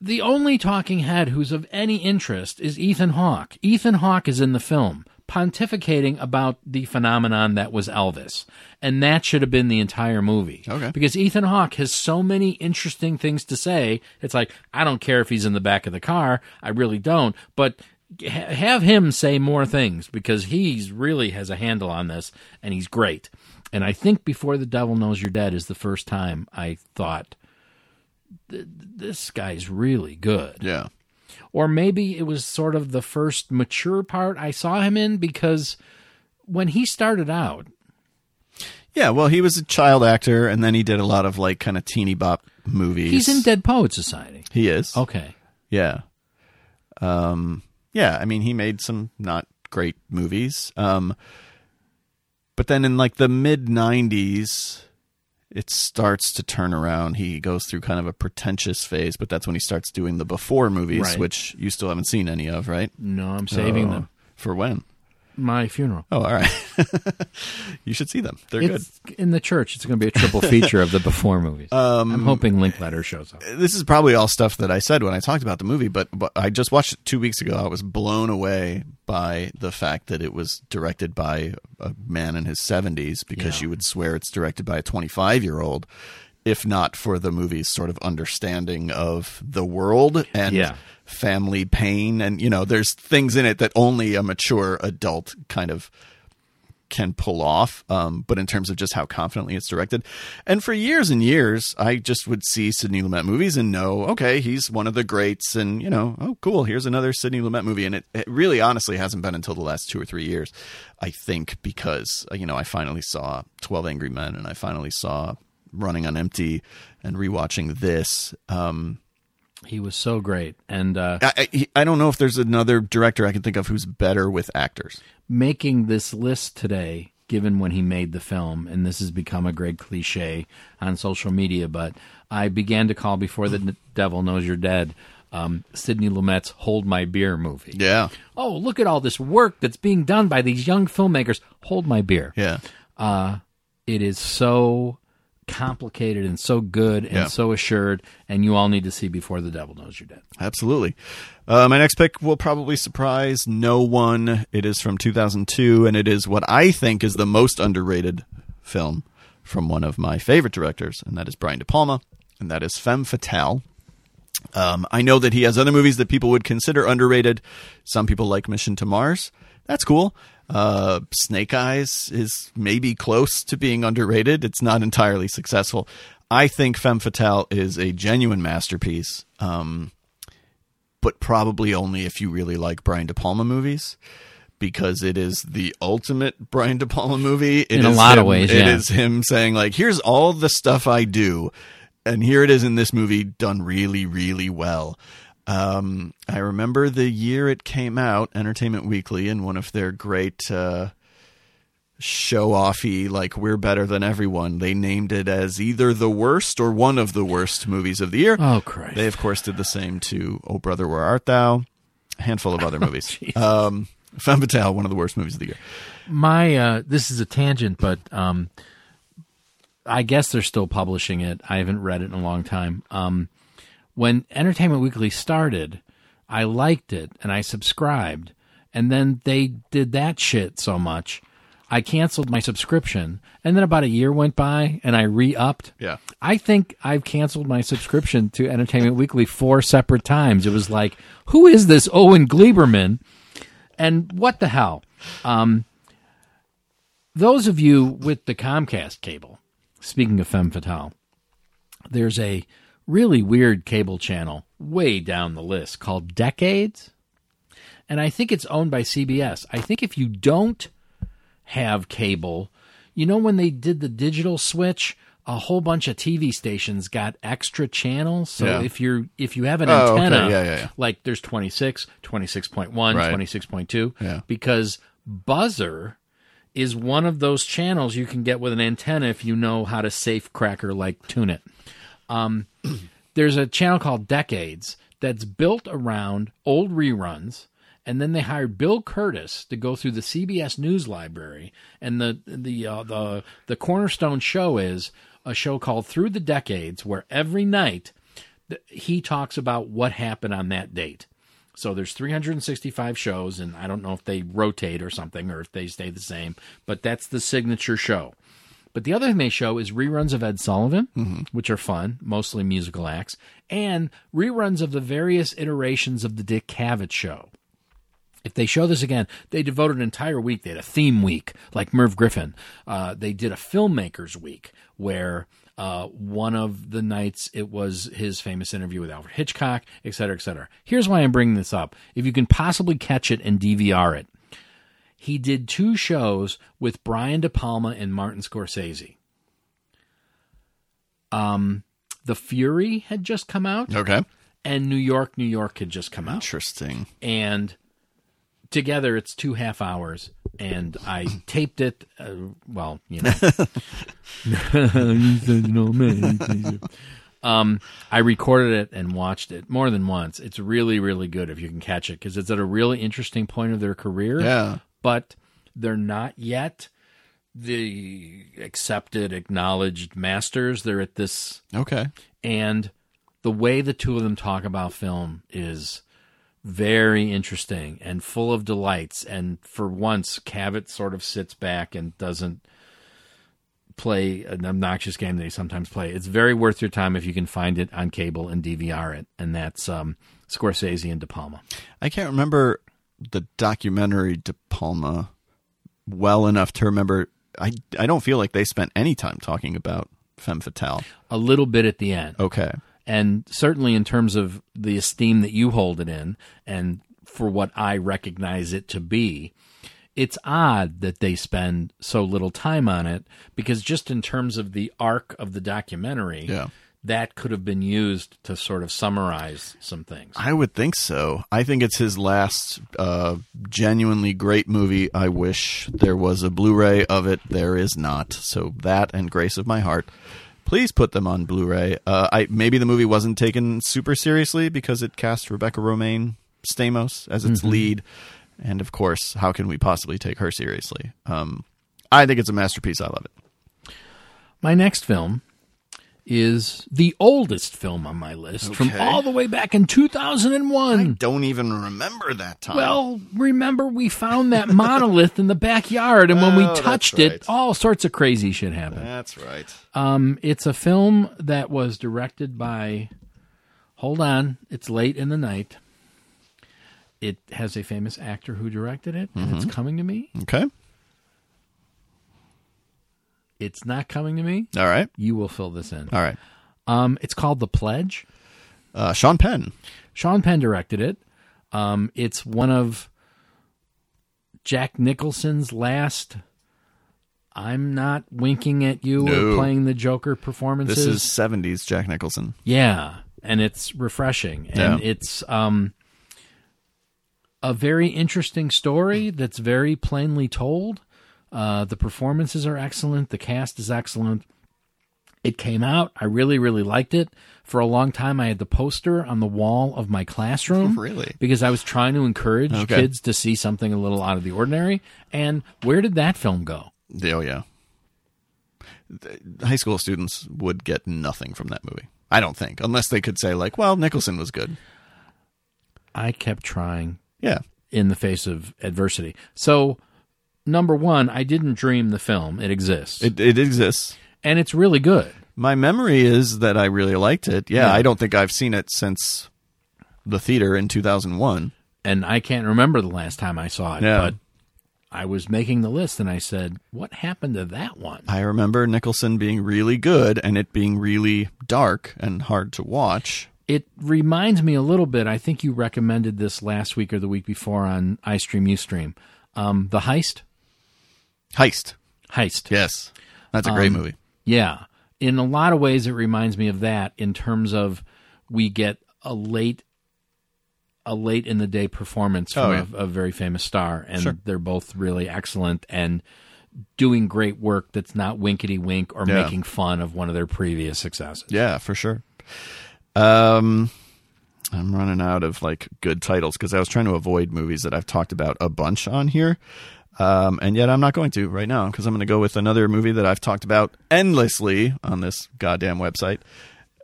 Speaker 2: The only talking head who's of any interest is Ethan Hawke. Ethan Hawke is in the film, pontificating about the phenomenon that was Elvis. And that should have been the entire movie.
Speaker 1: Okay.
Speaker 2: Because Ethan Hawke has so many interesting things to say. It's like, I don't care if he's in the back of the car. I really don't. But ha- have him say more things because he's really has a handle on this and he's great. And I think Before the Devil Knows You're Dead is the first time I thought, this guy's really good.
Speaker 1: Yeah.
Speaker 2: Or maybe it was sort of the first mature part I saw him in because when he started out,
Speaker 1: Yeah, well, he was a child actor, and then he did a lot of like kind of teeny bop movies.
Speaker 2: he's in Dead Poet Society.
Speaker 1: He is.
Speaker 2: Okay.
Speaker 1: Yeah. Um. Yeah. I mean, he made some not great movies. Um. But then in like the mid '90s, it starts to turn around. He goes through kind of a pretentious phase, but that's when he starts doing the before movies,
Speaker 2: Right.
Speaker 1: which you still haven't seen any of, right?
Speaker 2: No, I'm saving
Speaker 1: Oh.
Speaker 2: them.
Speaker 1: for when.
Speaker 2: My funeral.
Speaker 1: Oh, all right. you should see them. They're good.
Speaker 2: In the church. It's going to be a triple feature of the before movies.
Speaker 1: Um,
Speaker 2: I'm hoping Linklater shows up.
Speaker 1: this is probably all stuff that I said when I talked about the movie, but, but I just watched it two weeks ago. I was blown away by the fact that it was directed by a man in his 70s because
Speaker 2: Yeah.
Speaker 1: you would swear it's directed by a 25 year old, if not for the movie's sort of understanding of the world and
Speaker 2: Yeah.
Speaker 1: family pain. And, you know, there's things in it that only a mature adult kind of can pull off. Um, but in terms of just how confidently it's directed, and for years and years, I just would see Sidney Lumet movies and know, okay, he's one of the greats, and you know, oh, cool, here's another Sidney Lumet movie. And it, it really, honestly, hasn't been until the last two or three years, I think, because you know, I finally saw Twelve Angry Men, and I finally saw Running on Empty, and rewatching this. Um,
Speaker 2: He was so great. And uh,
Speaker 1: I, I, I don't know if there's another director I can think of who's better with actors.
Speaker 2: making this list today, given when he made the film, and this has become a great cliche on social media, but I began to call Before the Devil Knows You're Dead um, Sidney Lumet's Hold My Beer movie.
Speaker 1: Yeah,
Speaker 2: Oh, look at all this work that's being done by these young filmmakers. Hold My Beer.
Speaker 1: yeah.
Speaker 2: Uh, it is so complicated and so good and
Speaker 1: Yeah.
Speaker 2: so assured, and you all need to see Before the Devil Knows You're Dead.
Speaker 1: Absolutely. Uh, my next pick will probably surprise no one. It is from 2002, and it is what I think is the most underrated film from one of my favorite directors, and that is Brian De Palma, and that is Femme Fatale. Um, I know that he has other movies that people would consider underrated. Some people like Mission to Mars. That's cool. Uh, Snake Eyes is maybe close to being underrated. It's not entirely successful. I think Femme Fatale is a genuine masterpiece, um, but probably only if you really like Brian De Palma movies. Because it is the ultimate Brian De Palma movie. It
Speaker 2: In a lot of ways,
Speaker 1: it
Speaker 2: yeah.
Speaker 1: is him saying like, "Here's all the stuff I do," and here it is in this movie done really, really well. Um, I remember the year it came out, Entertainment Weekly, in one of their great uh, show offy, like we're better than everyone. They named it as either the worst or one of the worst movies of the year.
Speaker 2: Oh, Christ.
Speaker 1: They of course did the same to Oh Brother Where Art Thou, a handful of other movies. um, Femme Fatale, one of the worst movies of the year.
Speaker 2: my uh this is a tangent but um i guess they're still publishing it i haven't read it in a long time um when entertainment weekly started i liked it and i subscribed and then they did that shit so much i canceled my subscription and then about a year went by and i re-upped
Speaker 1: Yeah.
Speaker 2: I think I've canceled my subscription to Entertainment Weekly four separate times. It was like, who is this Owen Gleiberman? And what the hell? Um, those of you with the Comcast cable, speaking of Femme Fatale, there's a really weird cable channel way down the list called Decades. And I think it's owned by CBS. I think if you don't have cable, you know, when they did the digital switch, a whole bunch of TV stations got extra channels. So
Speaker 1: Yeah.
Speaker 2: if you're if you have an
Speaker 1: Oh, okay.
Speaker 2: antenna,
Speaker 1: Yeah, yeah, yeah.
Speaker 2: like there's 26, 26.1,
Speaker 1: Right.
Speaker 2: 26.2,
Speaker 1: Yeah.
Speaker 2: because Buzzr is one of those channels you can get with an antenna if you know how to safe cracker like tune it. Um, there's a channel called Decades that's built around old reruns. And then they hired Bill Kurtis to go through the CBS News Library, and the the uh, the the cornerstone show is a show called Through the Decades, where every night he talks about what happened on that date. So there's 365 shows, and I don't know if they rotate or something, or if they stay the same, but that's the signature show. But the other thing they show is reruns of Ed Sullivan, which are fun, mostly musical acts, and reruns of the various iterations of the Dick Cavett show. If they show this again, they devoted an entire week. They had a theme week, like Merv Griffin. Uh, they did a filmmakers week where uh, one of the nights it was his famous interview with Alfred Hitchcock, et cetera, et cetera. Here's why I'm bringing this up. If you can possibly catch it and DVR it, he did two shows with Brian De Palma and Martin Scorsese. Um, The Fury had just come out,
Speaker 1: Okay.
Speaker 2: and New York, New York had just come out
Speaker 1: Interesting.
Speaker 2: and together it's two half hours and i taped it uh, well you know You said no, man. um i recorded it and watched it more than once it's really really good if you can catch it because it's at a really interesting point of their career
Speaker 1: Yeah.
Speaker 2: But they're not yet the accepted acknowledged masters they're at this
Speaker 1: Okay.
Speaker 2: and the way the two of them talk about film is very interesting and full of delights. And for once, Cavett sort of sits back and doesn't play an obnoxious game that he sometimes play. It's very worth your time if you can find it on cable and DVR it, and that's um, Scorsese and De Palma.
Speaker 1: I can't remember the documentary De Palma well enough to remember. I I don't feel like they spent any time talking about Femme Fatale.
Speaker 2: A little bit at the end.
Speaker 1: Okay.
Speaker 2: and certainly in terms of the esteem that you hold it in and for what I recognize it to be it's odd that they spend so little time on it because just in terms of the arc of the documentary
Speaker 1: Yeah.
Speaker 2: That could have been used to sort of summarize some things
Speaker 1: I would think so. I think it's his last uh, genuinely great movie. I wish there was a Blu-ray of it. There is not. So that and Grace of My Heart. Please put them on Blu-ray. Uh, I maybe the movie wasn't taken super seriously because it cast Rebecca Romijn Stamos as its lead, and of course, how can we possibly take her seriously? Um, I think it's a masterpiece. I love it.
Speaker 2: my next film is the oldest film on my list from all the way back in 2001 I
Speaker 1: Don't even remember that time.
Speaker 2: Well, remember we found that monolith in the backyard, and when
Speaker 1: Oh,
Speaker 2: we touched
Speaker 1: right.
Speaker 2: it, all sorts of crazy shit happened.
Speaker 1: that's right.
Speaker 2: Um, it's a film that was directed by. Hold on, it's late in the night. It has a famous actor who directed it,
Speaker 1: Mm-hmm.
Speaker 2: it's coming to me.
Speaker 1: Okay.
Speaker 2: It's not coming to me.
Speaker 1: All right.
Speaker 2: You will fill this in.
Speaker 1: All right.
Speaker 2: Um, it's called The Pledge.
Speaker 1: Uh, Sean Penn.
Speaker 2: Sean Penn directed it. Um, it's one of Jack Nicholson's last. I'm not winking at you
Speaker 1: No.
Speaker 2: or playing the Joker performances.
Speaker 1: This is 70s Jack Nicholson.
Speaker 2: Yeah, and it's refreshing, and
Speaker 1: Yeah.
Speaker 2: it's um, a very interesting story that's very plainly told. Uh, the performances are excellent. The cast is excellent. It came out. I really, really liked it. For a long time, I had the poster on the wall of my classroom.
Speaker 1: Really?
Speaker 2: Because I was trying to encourage
Speaker 1: Okay.
Speaker 2: kids to see something a little out of the ordinary. And where did that film go?
Speaker 1: Oh, yeah. The high school students would get nothing from that movie. I don't think, unless they could say, like, well, Nicholson was good.
Speaker 2: I kept trying.
Speaker 1: Yeah.
Speaker 2: in the face of adversity. So, number one, I didn't dream the film. It exists.
Speaker 1: It, it exists.
Speaker 2: and it's really good.
Speaker 1: My memory is that I really liked it. Yeah,
Speaker 2: Yeah.
Speaker 1: I don't think I've seen it since the theater in 2001.
Speaker 2: And I can't remember the last time I saw it,
Speaker 1: Yeah.
Speaker 2: but I was making the list and I said, What happened to that one?
Speaker 1: I remember Nicholson being really good and it being really dark and hard to watch.
Speaker 2: It reminds me a little bit. I think you recommended this last week or the week before on iStream Ustream. Um, the Heist?
Speaker 1: Heist.
Speaker 2: Heist.
Speaker 1: Yes. That's a great
Speaker 2: Um,
Speaker 1: movie.
Speaker 2: Yeah. In a lot of ways, it reminds me of that in terms of we get a late, a late in the day performance from
Speaker 1: Oh, yeah.
Speaker 2: a, a very famous star, and
Speaker 1: Sure.
Speaker 2: they're both really excellent and doing great work that's not winkety wink or
Speaker 1: Yeah.
Speaker 2: making fun of one of their previous successes.
Speaker 1: Yeah, for sure. Um, I'm running out of like good titles because I was trying to avoid movies that I've talked about a bunch on here. Um, and yet I'm not going to right now because I'm going to go with another movie that I've talked about endlessly on this goddamn website.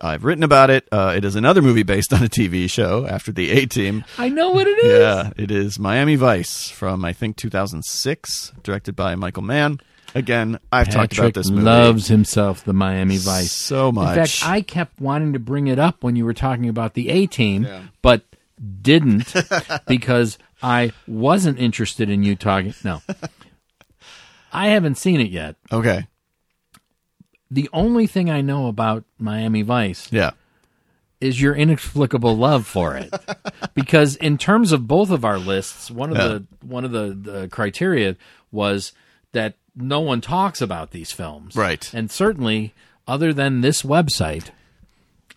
Speaker 1: I've written about it. Uh, it is another movie based on a TV show after the A Team.
Speaker 2: I know what it is.
Speaker 1: Yeah, it is Miami Vice from I think 2006, directed by Michael Mann. Again, I've talked about this movie
Speaker 2: loves himself the Miami Vice.
Speaker 1: so much.
Speaker 2: In fact, I kept wanting to bring it up when you were talking about the A team,
Speaker 1: Yeah.
Speaker 2: but didn't because I wasn't interested in you talking. No. I haven't seen it yet.
Speaker 1: okay,
Speaker 2: The only thing I know about Miami Vice
Speaker 1: yeah.
Speaker 2: is your inexplicable love for it. because in terms of both of our lists, one of
Speaker 1: Yeah.
Speaker 2: the one of the, the criteria was that no one talks about these films.
Speaker 1: Right.
Speaker 2: And certainly other than this website,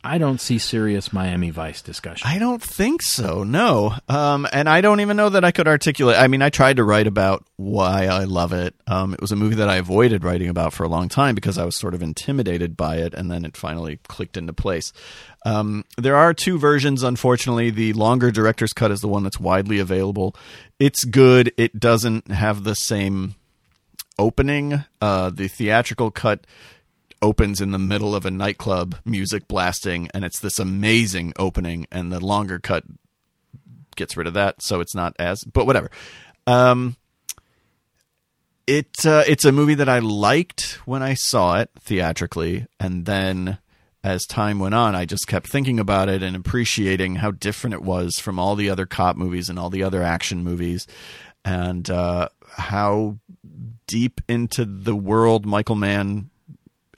Speaker 2: I don't see serious Miami Vice discussion.
Speaker 1: I don't think so. No. Um, and I don't even know that I could articulate. I mean, I tried to write about why I love it. Um, it was a movie that I avoided writing about for a long time because I was sort of intimidated by it, and then it finally clicked into place. Um, there are two versions, unfortunately. The longer director's cut is the one that's widely available. It's good. It doesn't have the same opening. Uh, the theatrical cut opens in the middle of a nightclub, music blasting, and it's this amazing opening. And the longer cut gets rid of that, so it's not as. But whatever. Um, it uh, it's a movie that I liked when I saw it theatrically, and then as time went on, I just kept thinking about it and appreciating how different it was from all the other cop movies and all the other action movies, and uh, how deep into the world Michael Mann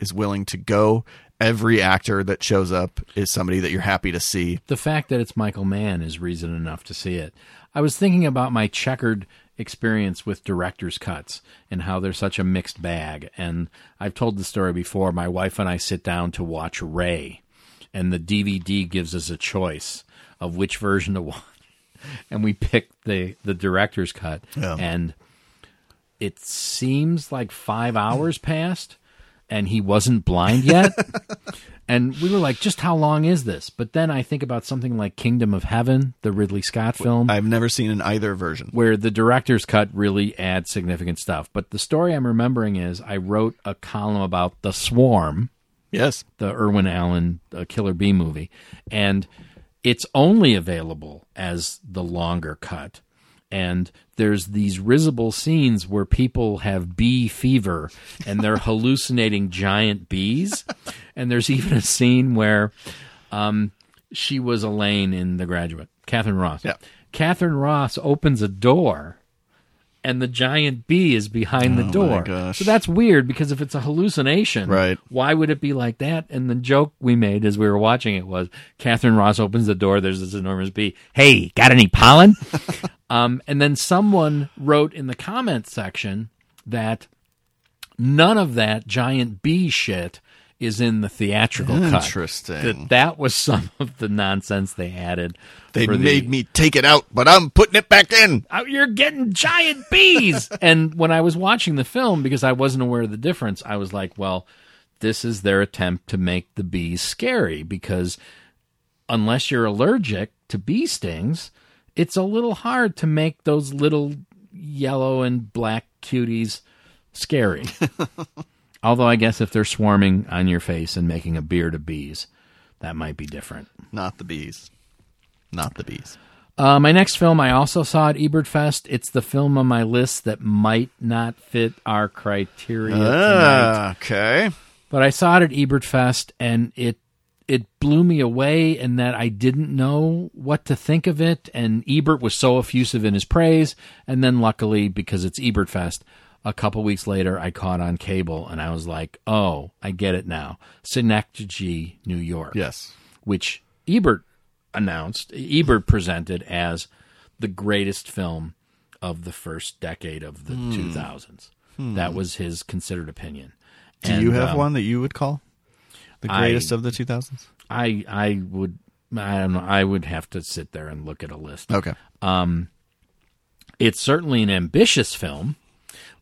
Speaker 1: is willing to go. Every actor that shows up is somebody that you're happy to see.
Speaker 2: the fact that it's Michael Mann is reason enough to see it. I was thinking about my checkered experience with director's cuts and how they're such a mixed bag. And I've told the story before. My wife and I sit down to watch Ray, and the DVD gives us a choice of which version to watch. And we picked the, the director's cut.
Speaker 1: Yeah.
Speaker 2: And it seems like five hours passed and he wasn't blind yet. and we were like, just how long is this? But then I think about something like Kingdom of Heaven, the Ridley Scott film,
Speaker 1: I've never seen in either version.
Speaker 2: where the director's cut really adds significant stuff. But the story I'm remembering is I wrote a column about The Swarm,
Speaker 1: Yes.
Speaker 2: the Irwin Allen uh, Killer Bee movie, and it's only available as the longer cut. And there's these risible scenes where people have bee fever and they're hallucinating giant bees. And there's even a scene where um, she was Elaine in The Graduate, Katharine Ross.
Speaker 1: Yeah.
Speaker 2: Katharine Ross opens a door and the giant bee is behind the
Speaker 1: Oh, my
Speaker 2: door.
Speaker 1: gosh.
Speaker 2: So that's weird because if it's a hallucination,
Speaker 1: Right.
Speaker 2: why would it be like that? And the joke we made as we were watching it was Katharine Ross opens the door, there's this enormous bee. Hey, got any pollen? um, and then someone wrote in the comment section that none of that giant bee shit is in the theatrical cut.
Speaker 1: Interesting.
Speaker 2: That that was some of the nonsense they added.
Speaker 1: They
Speaker 2: the-
Speaker 1: made me take it out, but I'm putting it back in.
Speaker 2: "Oh, you're getting giant bees. and when I was watching the film, because I wasn't aware of the difference, I was like, well, this is their attempt to make the bees scary because unless you're allergic to bee stings, it's a little hard to make those little yellow and black cuties scary. Although I guess if they're swarming on your face and making a beard of bees, that might be different.
Speaker 1: Not the bees. Not the bees.
Speaker 2: Uh, my next film I also saw at Ebert Fest. It's the film on my list that might not fit our criteria tonight.
Speaker 1: Ah, okay.
Speaker 2: But I saw it at Ebert Fest and it it blew me away in that I didn't know what to think of it and Ebert was so effusive in his praise and then luckily because it's Ebert Fest a couple weeks later I caught on cable and I was like, "Oh, I get it now." Synecdoche, New York
Speaker 1: Yes.
Speaker 2: which Ebert announced, Ebert presented as the greatest film of the first decade of the 2000s. That was his considered opinion.
Speaker 1: Do you have
Speaker 2: um,
Speaker 1: one that you would call the
Speaker 2: I-
Speaker 1: greatest of the 2000s?
Speaker 2: I I would I don't know. I would have to sit there and look at a list.
Speaker 1: Okay.
Speaker 2: Um, It's certainly an ambitious film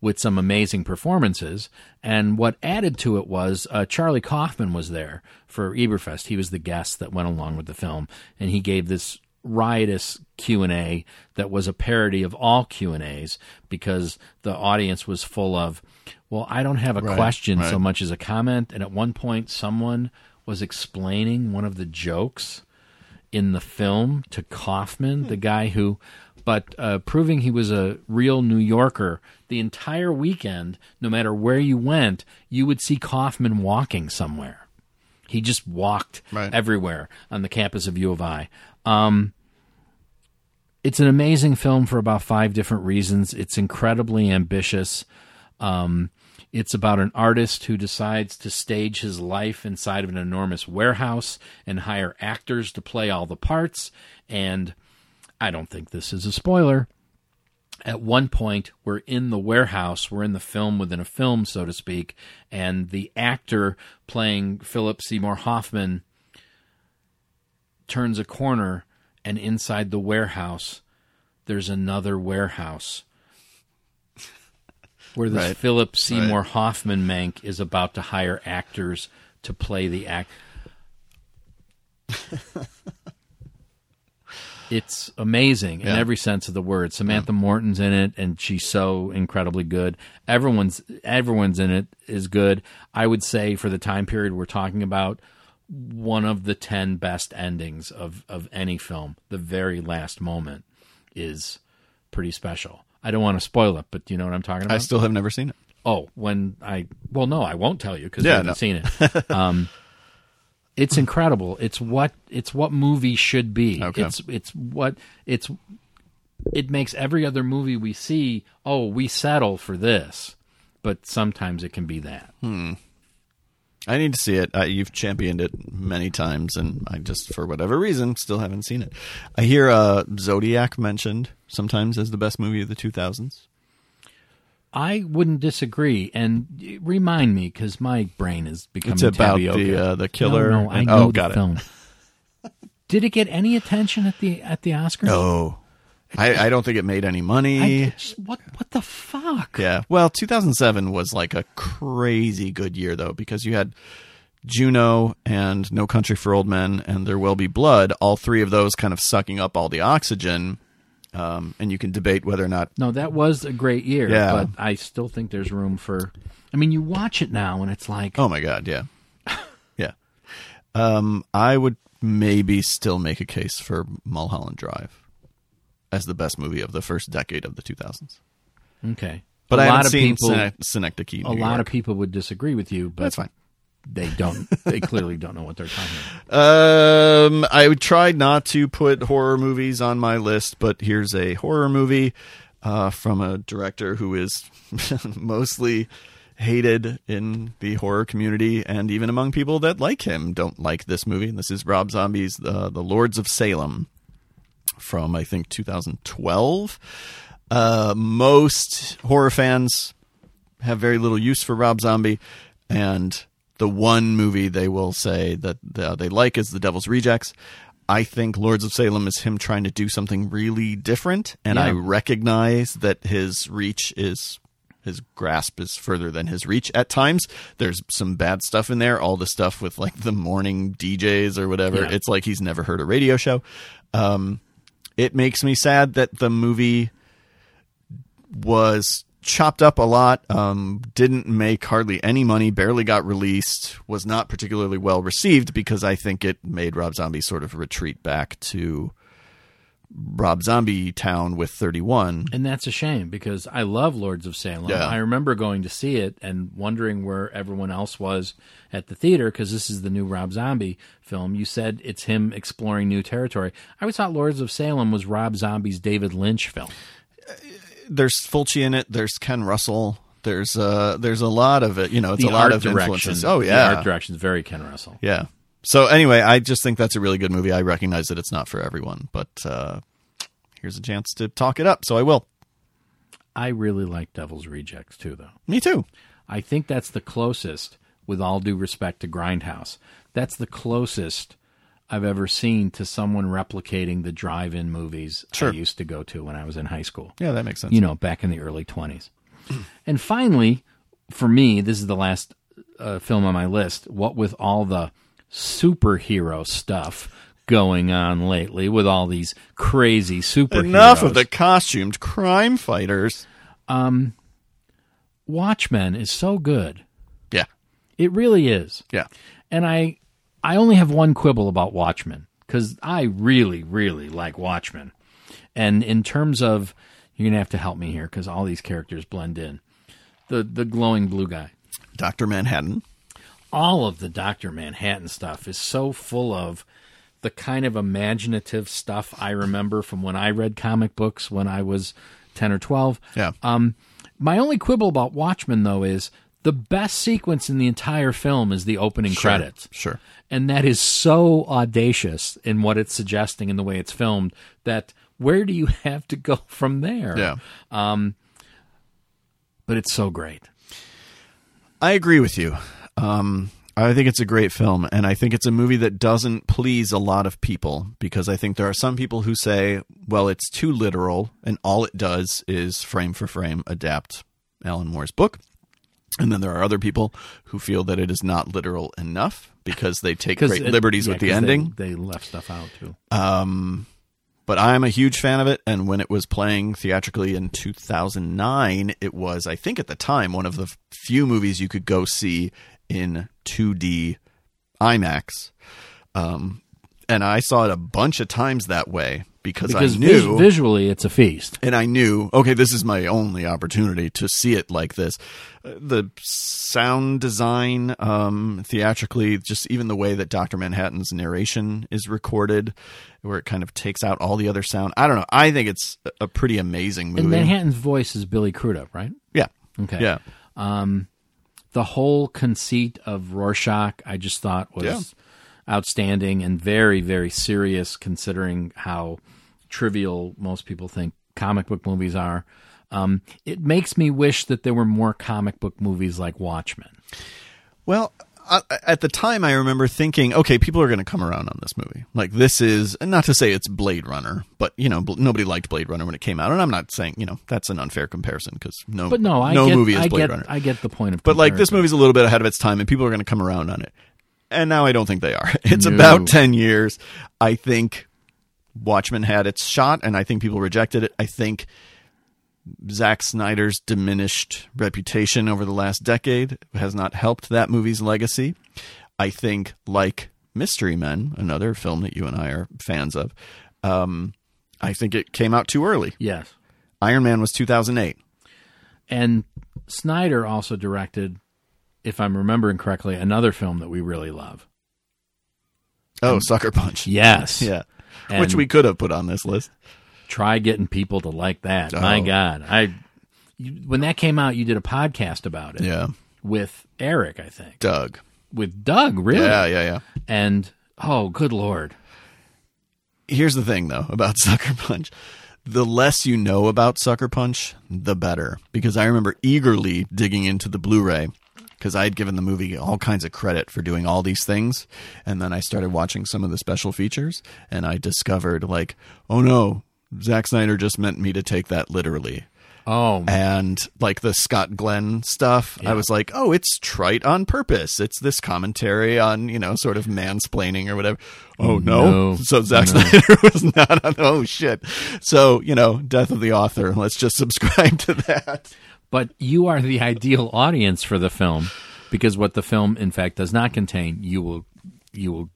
Speaker 2: with some amazing performances. And what added to it was uh, Charlie Kaufman was there for Ebert Fest. He was the guest that went along with the film, and he gave this riotous Q&A that was a parody of all Q&As because the audience was full of well I don't have a
Speaker 1: Right,
Speaker 2: question so much as a comment and at one point someone was explaining one of the jokes in the film to Kaufman, the guy who, but uh, proving he was a real New Yorker. The entire weekend, no matter where you went, you would see Kaufman walking somewhere. He just walked
Speaker 1: Right.
Speaker 2: everywhere on the campus of U of I. Um, it's an amazing film for about five different reasons. It's incredibly ambitious. Um, it's about an artist who decides to stage his life inside of an enormous warehouse and hire actors to play all the parts. And I don't think this is a spoiler. At one point, we're in the warehouse, we're in the film within a film, so to speak, and the actor playing Philip Seymour Hoffman turns a corner, and inside the warehouse, there's another warehouse where this
Speaker 1: Right.
Speaker 2: Philip Seymour Hoffman mank is about to hire actors to play the act. it's amazing in every sense of the word. Samantha Morton's in it, and she's so incredibly good. Everyone's everyone's in it is good. I would say for the time period we're talking about, one of the ten best endings of of any film. The very last moment is pretty special. I don't want to spoil it, but do you know what I'm talking about?
Speaker 1: I still have never seen it.
Speaker 2: Oh, when I well, no, I won't tell you because
Speaker 1: Yeah,
Speaker 2: you haven't
Speaker 1: no.
Speaker 2: seen it. Um, it's incredible. It's what it's what movie should be.
Speaker 1: Okay.
Speaker 2: It's it's what it's. It makes every other movie we see. Oh, we settle for this, but sometimes it can be that.
Speaker 1: I need to see it. Uh, you've championed it many times, and I just, for whatever reason, still haven't seen it. I hear uh, Zodiac mentioned sometimes as the best movie of the 2000s.
Speaker 2: I wouldn't disagree. And remind me because my brain is becoming
Speaker 1: It's about
Speaker 2: tapioca.
Speaker 1: the uh, the killer.
Speaker 2: No, no, I
Speaker 1: and-
Speaker 2: know
Speaker 1: oh,
Speaker 2: the
Speaker 1: got it.
Speaker 2: film. Did it get any attention at the at the Oscars?
Speaker 1: No, I, I don't think it made any money.
Speaker 2: I, what what the fuck?
Speaker 1: Yeah. Well, 2007 was like a crazy good year though because you had Juno and No Country for Old Men and There Will Be Blood, all three of those kind of sucking up all the oxygen. Um, and you can debate whether or not
Speaker 2: No, that was a great year.
Speaker 1: Yeah.
Speaker 2: But I still think there's room for. I mean, you watch it now and it's like,
Speaker 1: Oh my god, yeah. yeah. Um I would maybe still make a case for Mulholland Drive as the best movie of the first decade of the 2000s.
Speaker 2: okay.
Speaker 1: But
Speaker 2: a
Speaker 1: I
Speaker 2: lot
Speaker 1: haven't
Speaker 2: of
Speaker 1: seen
Speaker 2: people,
Speaker 1: Syne- Synecdoche.
Speaker 2: a
Speaker 1: New
Speaker 2: lot
Speaker 1: York.
Speaker 2: of people would disagree with you, but
Speaker 1: That's fine.
Speaker 2: they don't. They clearly don't know what they're talking about.
Speaker 1: Um, I would try not to put horror movies on my list, but here's a horror movie. uh, from a director who is mostly hated in the horror community and even among people that like him don't like this movie. And this is Rob Zombie's uh, The Lords of Salem from I think 2012. Uh, most horror fans have very little use for Rob Zombie, and the one movie they will say that they like is The Devil's Rejects. I think Lords of Salem is him trying to do something really different, and
Speaker 2: Yeah.
Speaker 1: I recognize that his reach is his grasp is further than his reach at times. There's some bad stuff in there, all the stuff with like the morning DJs or whatever.
Speaker 2: Yeah.
Speaker 1: It's like he's never heard a radio show. Um, it makes me sad that the movie was chopped up a lot, um, didn't make hardly any money, barely got released, was not particularly well received because I think it made Rob Zombie sort of retreat back to Rob Zombie Town with 31.
Speaker 2: And that's a shame because I love Lords of Salem.
Speaker 1: Yeah.
Speaker 2: I remember going to see it and wondering where everyone else was at the theater because this is the new Rob Zombie film. You said it's him exploring new territory. I always thought Lords of Salem was Rob Zombie's David Lynch film.
Speaker 1: There's Fulci in it, there's Ken Russell. There's uh there's a lot of it, you know, it's
Speaker 2: the
Speaker 1: a lot of
Speaker 2: direction.
Speaker 1: influences. Oh
Speaker 2: The
Speaker 1: yeah.
Speaker 2: art direction is very Ken Russell.
Speaker 1: Yeah. So anyway, I just think that's a really good movie. I recognize that it's not for everyone, but uh, here's a chance to talk it up, so I will.
Speaker 2: I really like Devil's Rejects too, though.
Speaker 1: Me too.
Speaker 2: I think that's the closest, with all due respect to Grindhouse, that's the closest I've ever seen to someone replicating the drive-in movies
Speaker 1: Sure.
Speaker 2: I used to go to when I was in high school.
Speaker 1: Yeah, that makes sense.
Speaker 2: You know, back in the early 20s. and finally, for me, this is the last uh, film on my list. What with all the superhero stuff going on lately, with all these crazy superheroes.
Speaker 1: Enough of the costumed crime fighters.
Speaker 2: Um, Watchmen is so good.
Speaker 1: Yeah.
Speaker 2: It really is.
Speaker 1: Yeah.
Speaker 2: and I I only have one quibble about Watchmen because I really really like Watchmen, and in terms of you're gonna have to help me here because all these characters blend in. The the glowing blue guy,
Speaker 1: Dr. Manhattan.
Speaker 2: All of the Doctor Manhattan stuff is so full of the kind of imaginative stuff I remember from when I read comic books when I was ten or twelve.
Speaker 1: Yeah.
Speaker 2: Um, my only quibble about Watchmen though is the best sequence in the entire film is the opening
Speaker 1: Sure.
Speaker 2: credits.
Speaker 1: Sure.
Speaker 2: and that is so audacious in what it's suggesting and the way it's filmed that where do you have to go from there
Speaker 1: Yeah.
Speaker 2: Um, but it's so great
Speaker 1: I agree with you. Um, I think it's a great film, and I think it's a movie that doesn't please a lot of people because I think there are some people who say, well, it's too literal, and all it does is frame for frame adapt Alan Moore's book. And then there are other people who feel that it is not literal enough because they take great
Speaker 2: it-
Speaker 1: liberties
Speaker 2: yeah,
Speaker 1: with the
Speaker 2: 'cause they-
Speaker 1: ending.
Speaker 2: they, left stuff out too
Speaker 1: Um, but I'm a huge fan of it, and when it was playing theatrically in 2009, it was, I think, at the time, one of the few movies you could go see in 2D IMAX. Um, and I saw it a bunch of times that way because,
Speaker 2: because
Speaker 1: I
Speaker 2: vis-
Speaker 1: knew
Speaker 2: visually it's a feast
Speaker 1: and I knew, okay, this is my only opportunity to see it like this. Uh, The sound design, um, theatrically, just even the way that Dr. Manhattan's narration is recorded, where it kind of takes out all the other sound. I don't know. I think it's a- pretty amazing movie.
Speaker 2: and manhattan's voice is billy crudup right
Speaker 1: yeah.
Speaker 2: okay
Speaker 1: Yeah.
Speaker 2: The whole conceit of rorschach i just thought was
Speaker 1: Yeah.
Speaker 2: outstanding and very very serious considering how trivial most people think comic book movies are um, it makes me wish that there were more comic book movies like watchmen
Speaker 1: Well, I, at the time, I remember thinking, okay, people are going to come around on this movie. Like, this is not to say it's Blade Runner, but you know, bl- nobody liked Blade Runner when it came out, and I'm not saying you know that's an unfair comparison because no,
Speaker 2: But no, I
Speaker 1: no
Speaker 2: get,
Speaker 1: movie is
Speaker 2: I
Speaker 1: Blade
Speaker 2: get,
Speaker 1: Runner.
Speaker 2: I get the point of.
Speaker 1: But like this
Speaker 2: comparison.
Speaker 1: movie's a little bit ahead of its time, and people are going to come around on it. And now I don't think they are. It's
Speaker 2: No.
Speaker 1: about ten years. I think Watchmen had its shot, and I think people rejected it. I think Zack Snyder's diminished reputation over the last decade has not helped that movie's legacy. I think, like Mystery Men, another film that you and I are fans of, um, I think it came out too early.
Speaker 2: Yes,
Speaker 1: Iron Man was 2008.
Speaker 2: and Snyder also directed, if I'm remembering correctly, another film that we really love.
Speaker 1: Oh, Sucker Punch.
Speaker 2: Yes,
Speaker 1: Yeah.
Speaker 2: And
Speaker 1: Which we could have put on this list.
Speaker 2: Try getting people to like that. My
Speaker 1: Oh.
Speaker 2: God, I you, when that came out, you did a podcast about it.
Speaker 1: Yeah.
Speaker 2: with Eric, I think,
Speaker 1: Doug.
Speaker 2: with Doug, really,
Speaker 1: Yeah, yeah, yeah.
Speaker 2: and oh, good lord,
Speaker 1: Here's the thing, though, about Sucker Punch. The less you know about Sucker Punch, the better. Because I remember eagerly digging into the Blu ray because I had given the movie all kinds of credit for doing all these things. And then I started watching some of the special features and I discovered, like, oh no, Zack Snyder just meant me to take that literally.
Speaker 2: oh,
Speaker 1: and like the Scott Glenn stuff, I was like, oh, it's trite on purpose. It's this commentary on, you know, sort of mansplaining or whatever. Oh, no.
Speaker 2: No.
Speaker 1: So Zack Snyder was not on, oh, shit. So, you know, death of the author. Let's just subscribe to that.
Speaker 2: but you are the ideal audience for the film because what the film, in fact, does not contain, you will you will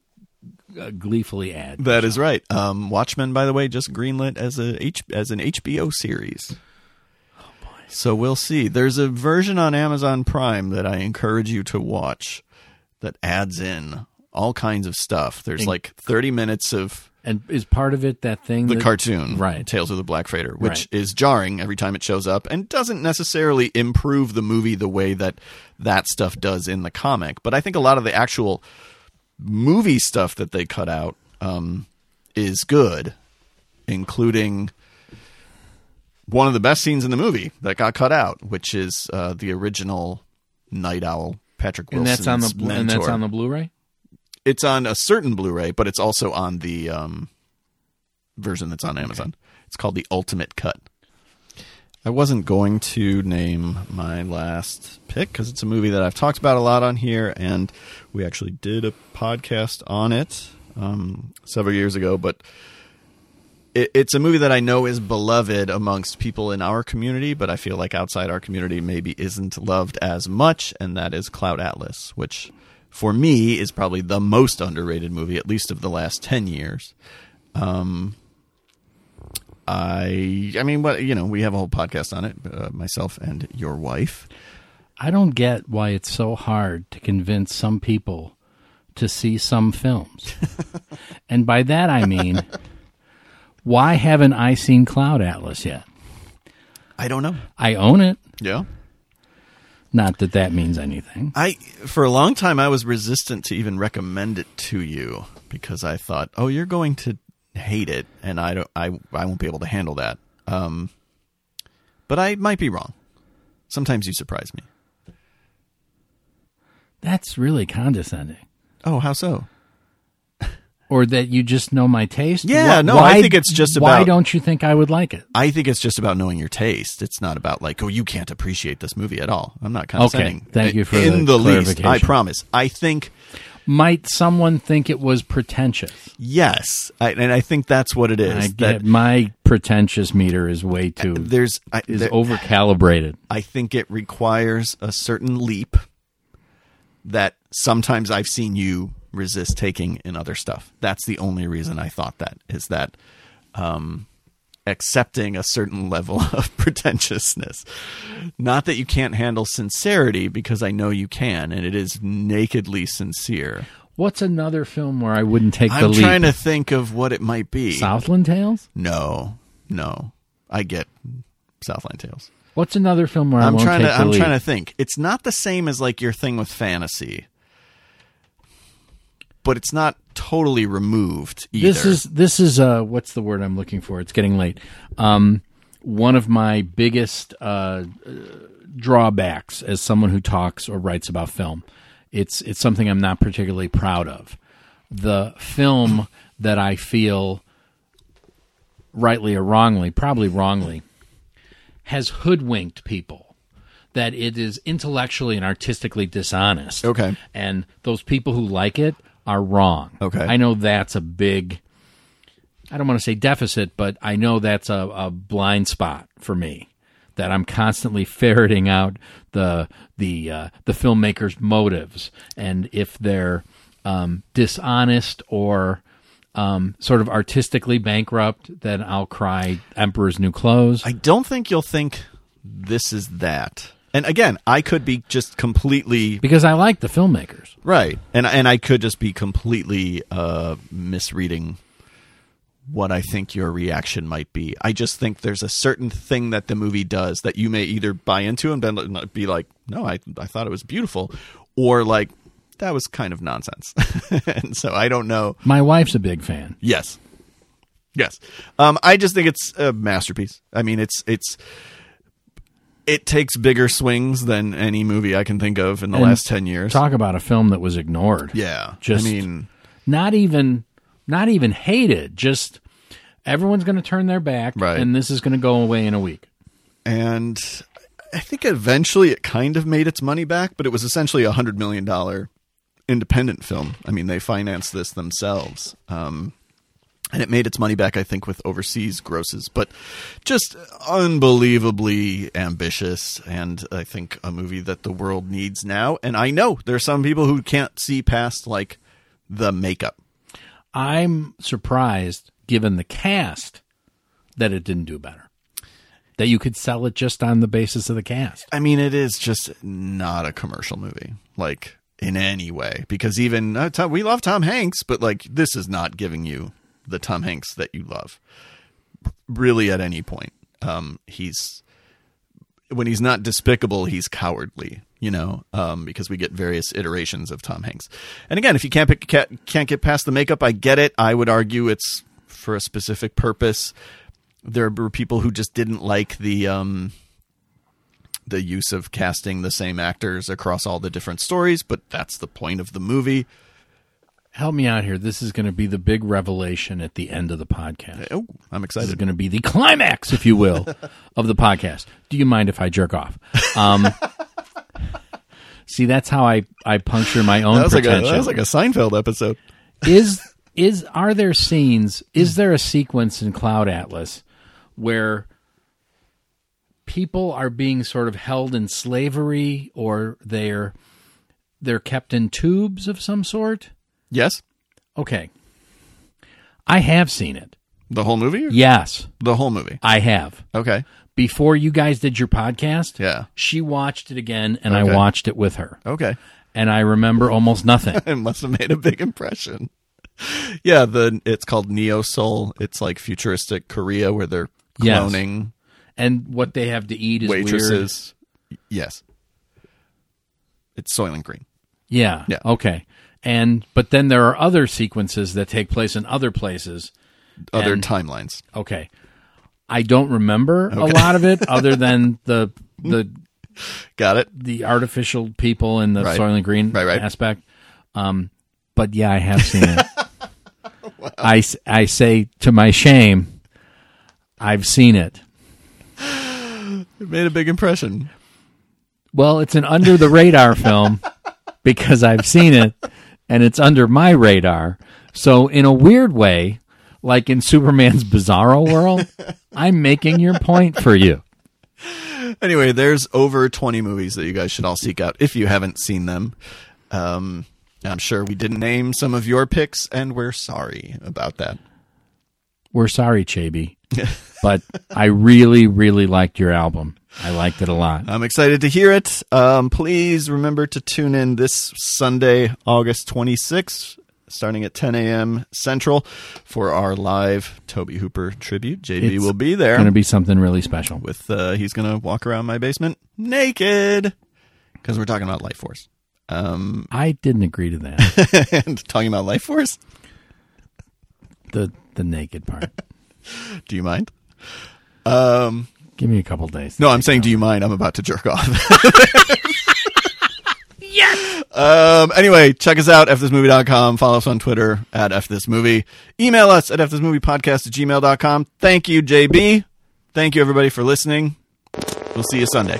Speaker 2: uh, gleefully add.
Speaker 1: That is right. Um, Watchmen, by the way, just greenlit as a H- as an HBO series. Oh boy! So we'll see. There's a version on Amazon Prime that I encourage you to watch that adds in all kinds of stuff. There's like 30 minutes of
Speaker 2: And is part of it that thing
Speaker 1: the
Speaker 2: that,
Speaker 1: cartoon,
Speaker 2: right?
Speaker 1: Tales of the Black Freighter, which
Speaker 2: Right.
Speaker 1: is jarring every time it shows up and doesn't necessarily improve the movie the way that that stuff does in the comic. But I think a lot of the actual movie stuff that they cut out um, is good, including one of the best scenes in the movie that got cut out, which is uh, the original Night Owl Patrick
Speaker 2: and that's on the blu- and that's
Speaker 1: mentor.
Speaker 2: on the Blu-ray.
Speaker 1: It's on a certain Blu-ray, but it's also on the um, version that's on Amazon. It's called the Ultimate Cut. I wasn't going to name my last pick because it's a movie that I've talked about a lot on here, and we actually did a podcast on it um, several years ago. But it, it's a movie that I know is beloved amongst people in our community, but I feel like outside our community maybe isn't loved as much, and that is Cloud Atlas, which for me is probably the most underrated movie, at least of the last ten years. Um, I, I mean, what you know, we have a whole podcast on it, uh, myself and your wife.
Speaker 2: I don't get why it's so hard to convince some people to see some films. and by that I mean, why haven't I seen Cloud Atlas yet?
Speaker 1: I don't know.
Speaker 2: I own it.
Speaker 1: Yeah,
Speaker 2: Not that that means anything.
Speaker 1: I for a long time I was resistant to even recommend it to you because I thought, oh, you're going to hate it, and I don't, I, I won't be able to handle that. Um, but I might be wrong. Sometimes you surprise me.
Speaker 2: That's really condescending.
Speaker 1: Oh, how so?
Speaker 2: Or that you just know my taste?
Speaker 1: Yeah,
Speaker 2: Wh-
Speaker 1: no, I think it's just about.
Speaker 2: Why don't you think I would like it?
Speaker 1: I think it's just about knowing your taste. It's not about like, oh, you can't appreciate this movie at all. I'm not condescending.
Speaker 2: Thank you for
Speaker 1: in
Speaker 2: the
Speaker 1: the, least. I promise. I think
Speaker 2: Might someone think it was pretentious?
Speaker 1: yes, I, and I think that's what it is.
Speaker 2: I
Speaker 1: that
Speaker 2: get my pretentious meter is way too
Speaker 1: there's I,
Speaker 2: is
Speaker 1: there-
Speaker 2: over calibrated.
Speaker 1: I think it requires a certain leap that sometimes I've seen you resist taking in other stuff. That's the only reason I thought that is that um, accepting a certain level of pretentiousness. Not that you can't handle sincerity, because I know you can, and it is nakedly sincere.
Speaker 2: What's another film where I wouldn't take the
Speaker 1: I'm trying to think of what it might be.
Speaker 2: Southland Tales.
Speaker 1: No, no, I get Southland Tales.
Speaker 2: What's another film where I
Speaker 1: I'm
Speaker 2: won't
Speaker 1: trying
Speaker 2: take
Speaker 1: to. I'm
Speaker 2: leap?
Speaker 1: trying to think. It's not the same as like your thing with fantasy, but it's not totally removed either.
Speaker 2: This is this is uh what's the word I'm looking for? It's getting late. Um, one of my biggest uh, uh, drawbacks as someone who talks or writes about film. It's it's something I'm not particularly proud of. The film that I feel rightly or wrongly, probably wrongly, has hoodwinked people. That it is intellectually and artistically dishonest.
Speaker 1: Okay.
Speaker 2: And those people who like it are wrong.
Speaker 1: Okay.
Speaker 2: I know that's a big I don't want to say deficit, but I know that's a, a blind spot for me. That I'm constantly ferreting out the the uh, the filmmaker's motives and if they're um, dishonest or um, sort of artistically bankrupt, then I'll cry Emperor's New Clothes.
Speaker 1: I don't think you'll think this is that. And again, I could be just completely
Speaker 2: because I like the filmmakers.
Speaker 1: right, and and I could just be completely uh, misreading what I think your reaction might be. I just think there's a certain thing that the movie does that you may either buy into and be like, "No, I I thought it was beautiful," or like that was kind of nonsense. and so I don't know.
Speaker 2: My wife's a big fan.
Speaker 1: Yes. Yes. Um, I just think it's a masterpiece. I mean, it's it's it takes bigger swings than any movie I can think of in the
Speaker 2: And
Speaker 1: last 10 years.
Speaker 2: Talk about a film that was ignored.
Speaker 1: yeah.
Speaker 2: Just-
Speaker 1: I mean,
Speaker 2: Not even not even hated, just everyone's going to turn their back
Speaker 1: Right.
Speaker 2: and this is going to go away in a week.
Speaker 1: and I think eventually it kind of made its money back, but it was essentially a $100 million independent film. I mean, they financed this themselves. Um, and it made its money back, I think, with overseas grosses, but just unbelievably ambitious, and I think a movie that the world needs now. And I know there are some people who can't see past like the makeup.
Speaker 2: I'm surprised given the cast that it didn't do better. That you could sell it just on the basis of the cast.
Speaker 1: I mean, it is just not a commercial movie, like in any way. Because even uh, Tom, we love Tom Hanks, but like this is not giving you the Tom Hanks that you love, really at any point. Um, he's when he's not despicable, he's cowardly. You know, um, because we get various iterations of Tom Hanks. And again, if you can't pick, can't get past the makeup, I get it. I would argue it's for a specific purpose. There were people who just didn't like the um, the use of casting the same actors across all the different stories, but that's the point of the movie.
Speaker 2: Help me out here. This is going to be the big revelation at the end of the podcast.
Speaker 1: Oh, I'm excited.
Speaker 2: This is going to be the climax, if you will, of the podcast. Do you mind if I jerk off? Um, see, that's how I, I puncture my own
Speaker 1: That was, like a, that was like a Seinfeld episode.
Speaker 2: is is are there scenes? Is there a sequence in Cloud Atlas where people are being sort of held in slavery, or they're they're kept in tubes of some sort?
Speaker 1: Yes,
Speaker 2: Okay, I have seen it.
Speaker 1: the whole movie.
Speaker 2: Yes,
Speaker 1: The whole movie.
Speaker 2: I have.
Speaker 1: Okay.
Speaker 2: Before you guys did your podcast,
Speaker 1: Yeah.
Speaker 2: she watched it again, and
Speaker 1: Okay.
Speaker 2: I watched it with her,
Speaker 1: Okay.
Speaker 2: and I remember almost nothing.
Speaker 1: It must have made a big impression. Yeah, the it's called Neo Seoul. It's like futuristic Korea where they're
Speaker 2: Yes.
Speaker 1: cloning
Speaker 2: and what they have to eat is weird.
Speaker 1: waitresses. Yes. It's Soylent Green.
Speaker 2: Yeah.
Speaker 1: Yeah.
Speaker 2: Okay. And but then there are other sequences that take place in other places.
Speaker 1: Other
Speaker 2: And-
Speaker 1: timelines.
Speaker 2: Okay. I don't remember a lot of it other than the the
Speaker 1: Got it.
Speaker 2: the artificial people in the
Speaker 1: Right.
Speaker 2: Soylent Green
Speaker 1: Right, right.
Speaker 2: aspect. Um, but yeah, I have seen it. I I say to my shame, I've seen it.
Speaker 1: It made a big impression.
Speaker 2: Well, it's an under the radar film because I've seen it and it's under my radar. So, in a weird way, like in Superman's bizarro world, I'm making your point for you.
Speaker 1: Anyway, there's over 20 movies that you guys should all seek out if you haven't seen them. Um, I'm sure we didn't name some of your picks, and we're sorry about that.
Speaker 2: We're sorry, Chaby, but I really, really liked your album. I liked it a lot.
Speaker 1: I'm excited to hear it. Um, please remember to tune in this Sunday, August 26th, starting at 10 a.m. Central, for our live Tobe Hooper tribute. JB will be there.
Speaker 2: It's going to be something really special.
Speaker 1: with uh, he's gonna walk around my basement naked because we're talking about Lifeforce. Um,
Speaker 2: I didn't agree to that.
Speaker 1: and talking about Lifeforce.
Speaker 2: the the naked part.
Speaker 1: Do you mind? Um,
Speaker 2: Give me a couple days.
Speaker 1: no, I'm saying, do you mind? I'm about to jerk off. yes. Um, anyway, check us out, fthismovie.com. Follow us on Twitter at fthismovie. Email us at fthismoviepodcast at gmail.com. Thank you, JB. Thank you, everybody, for listening. We'll see you Sunday.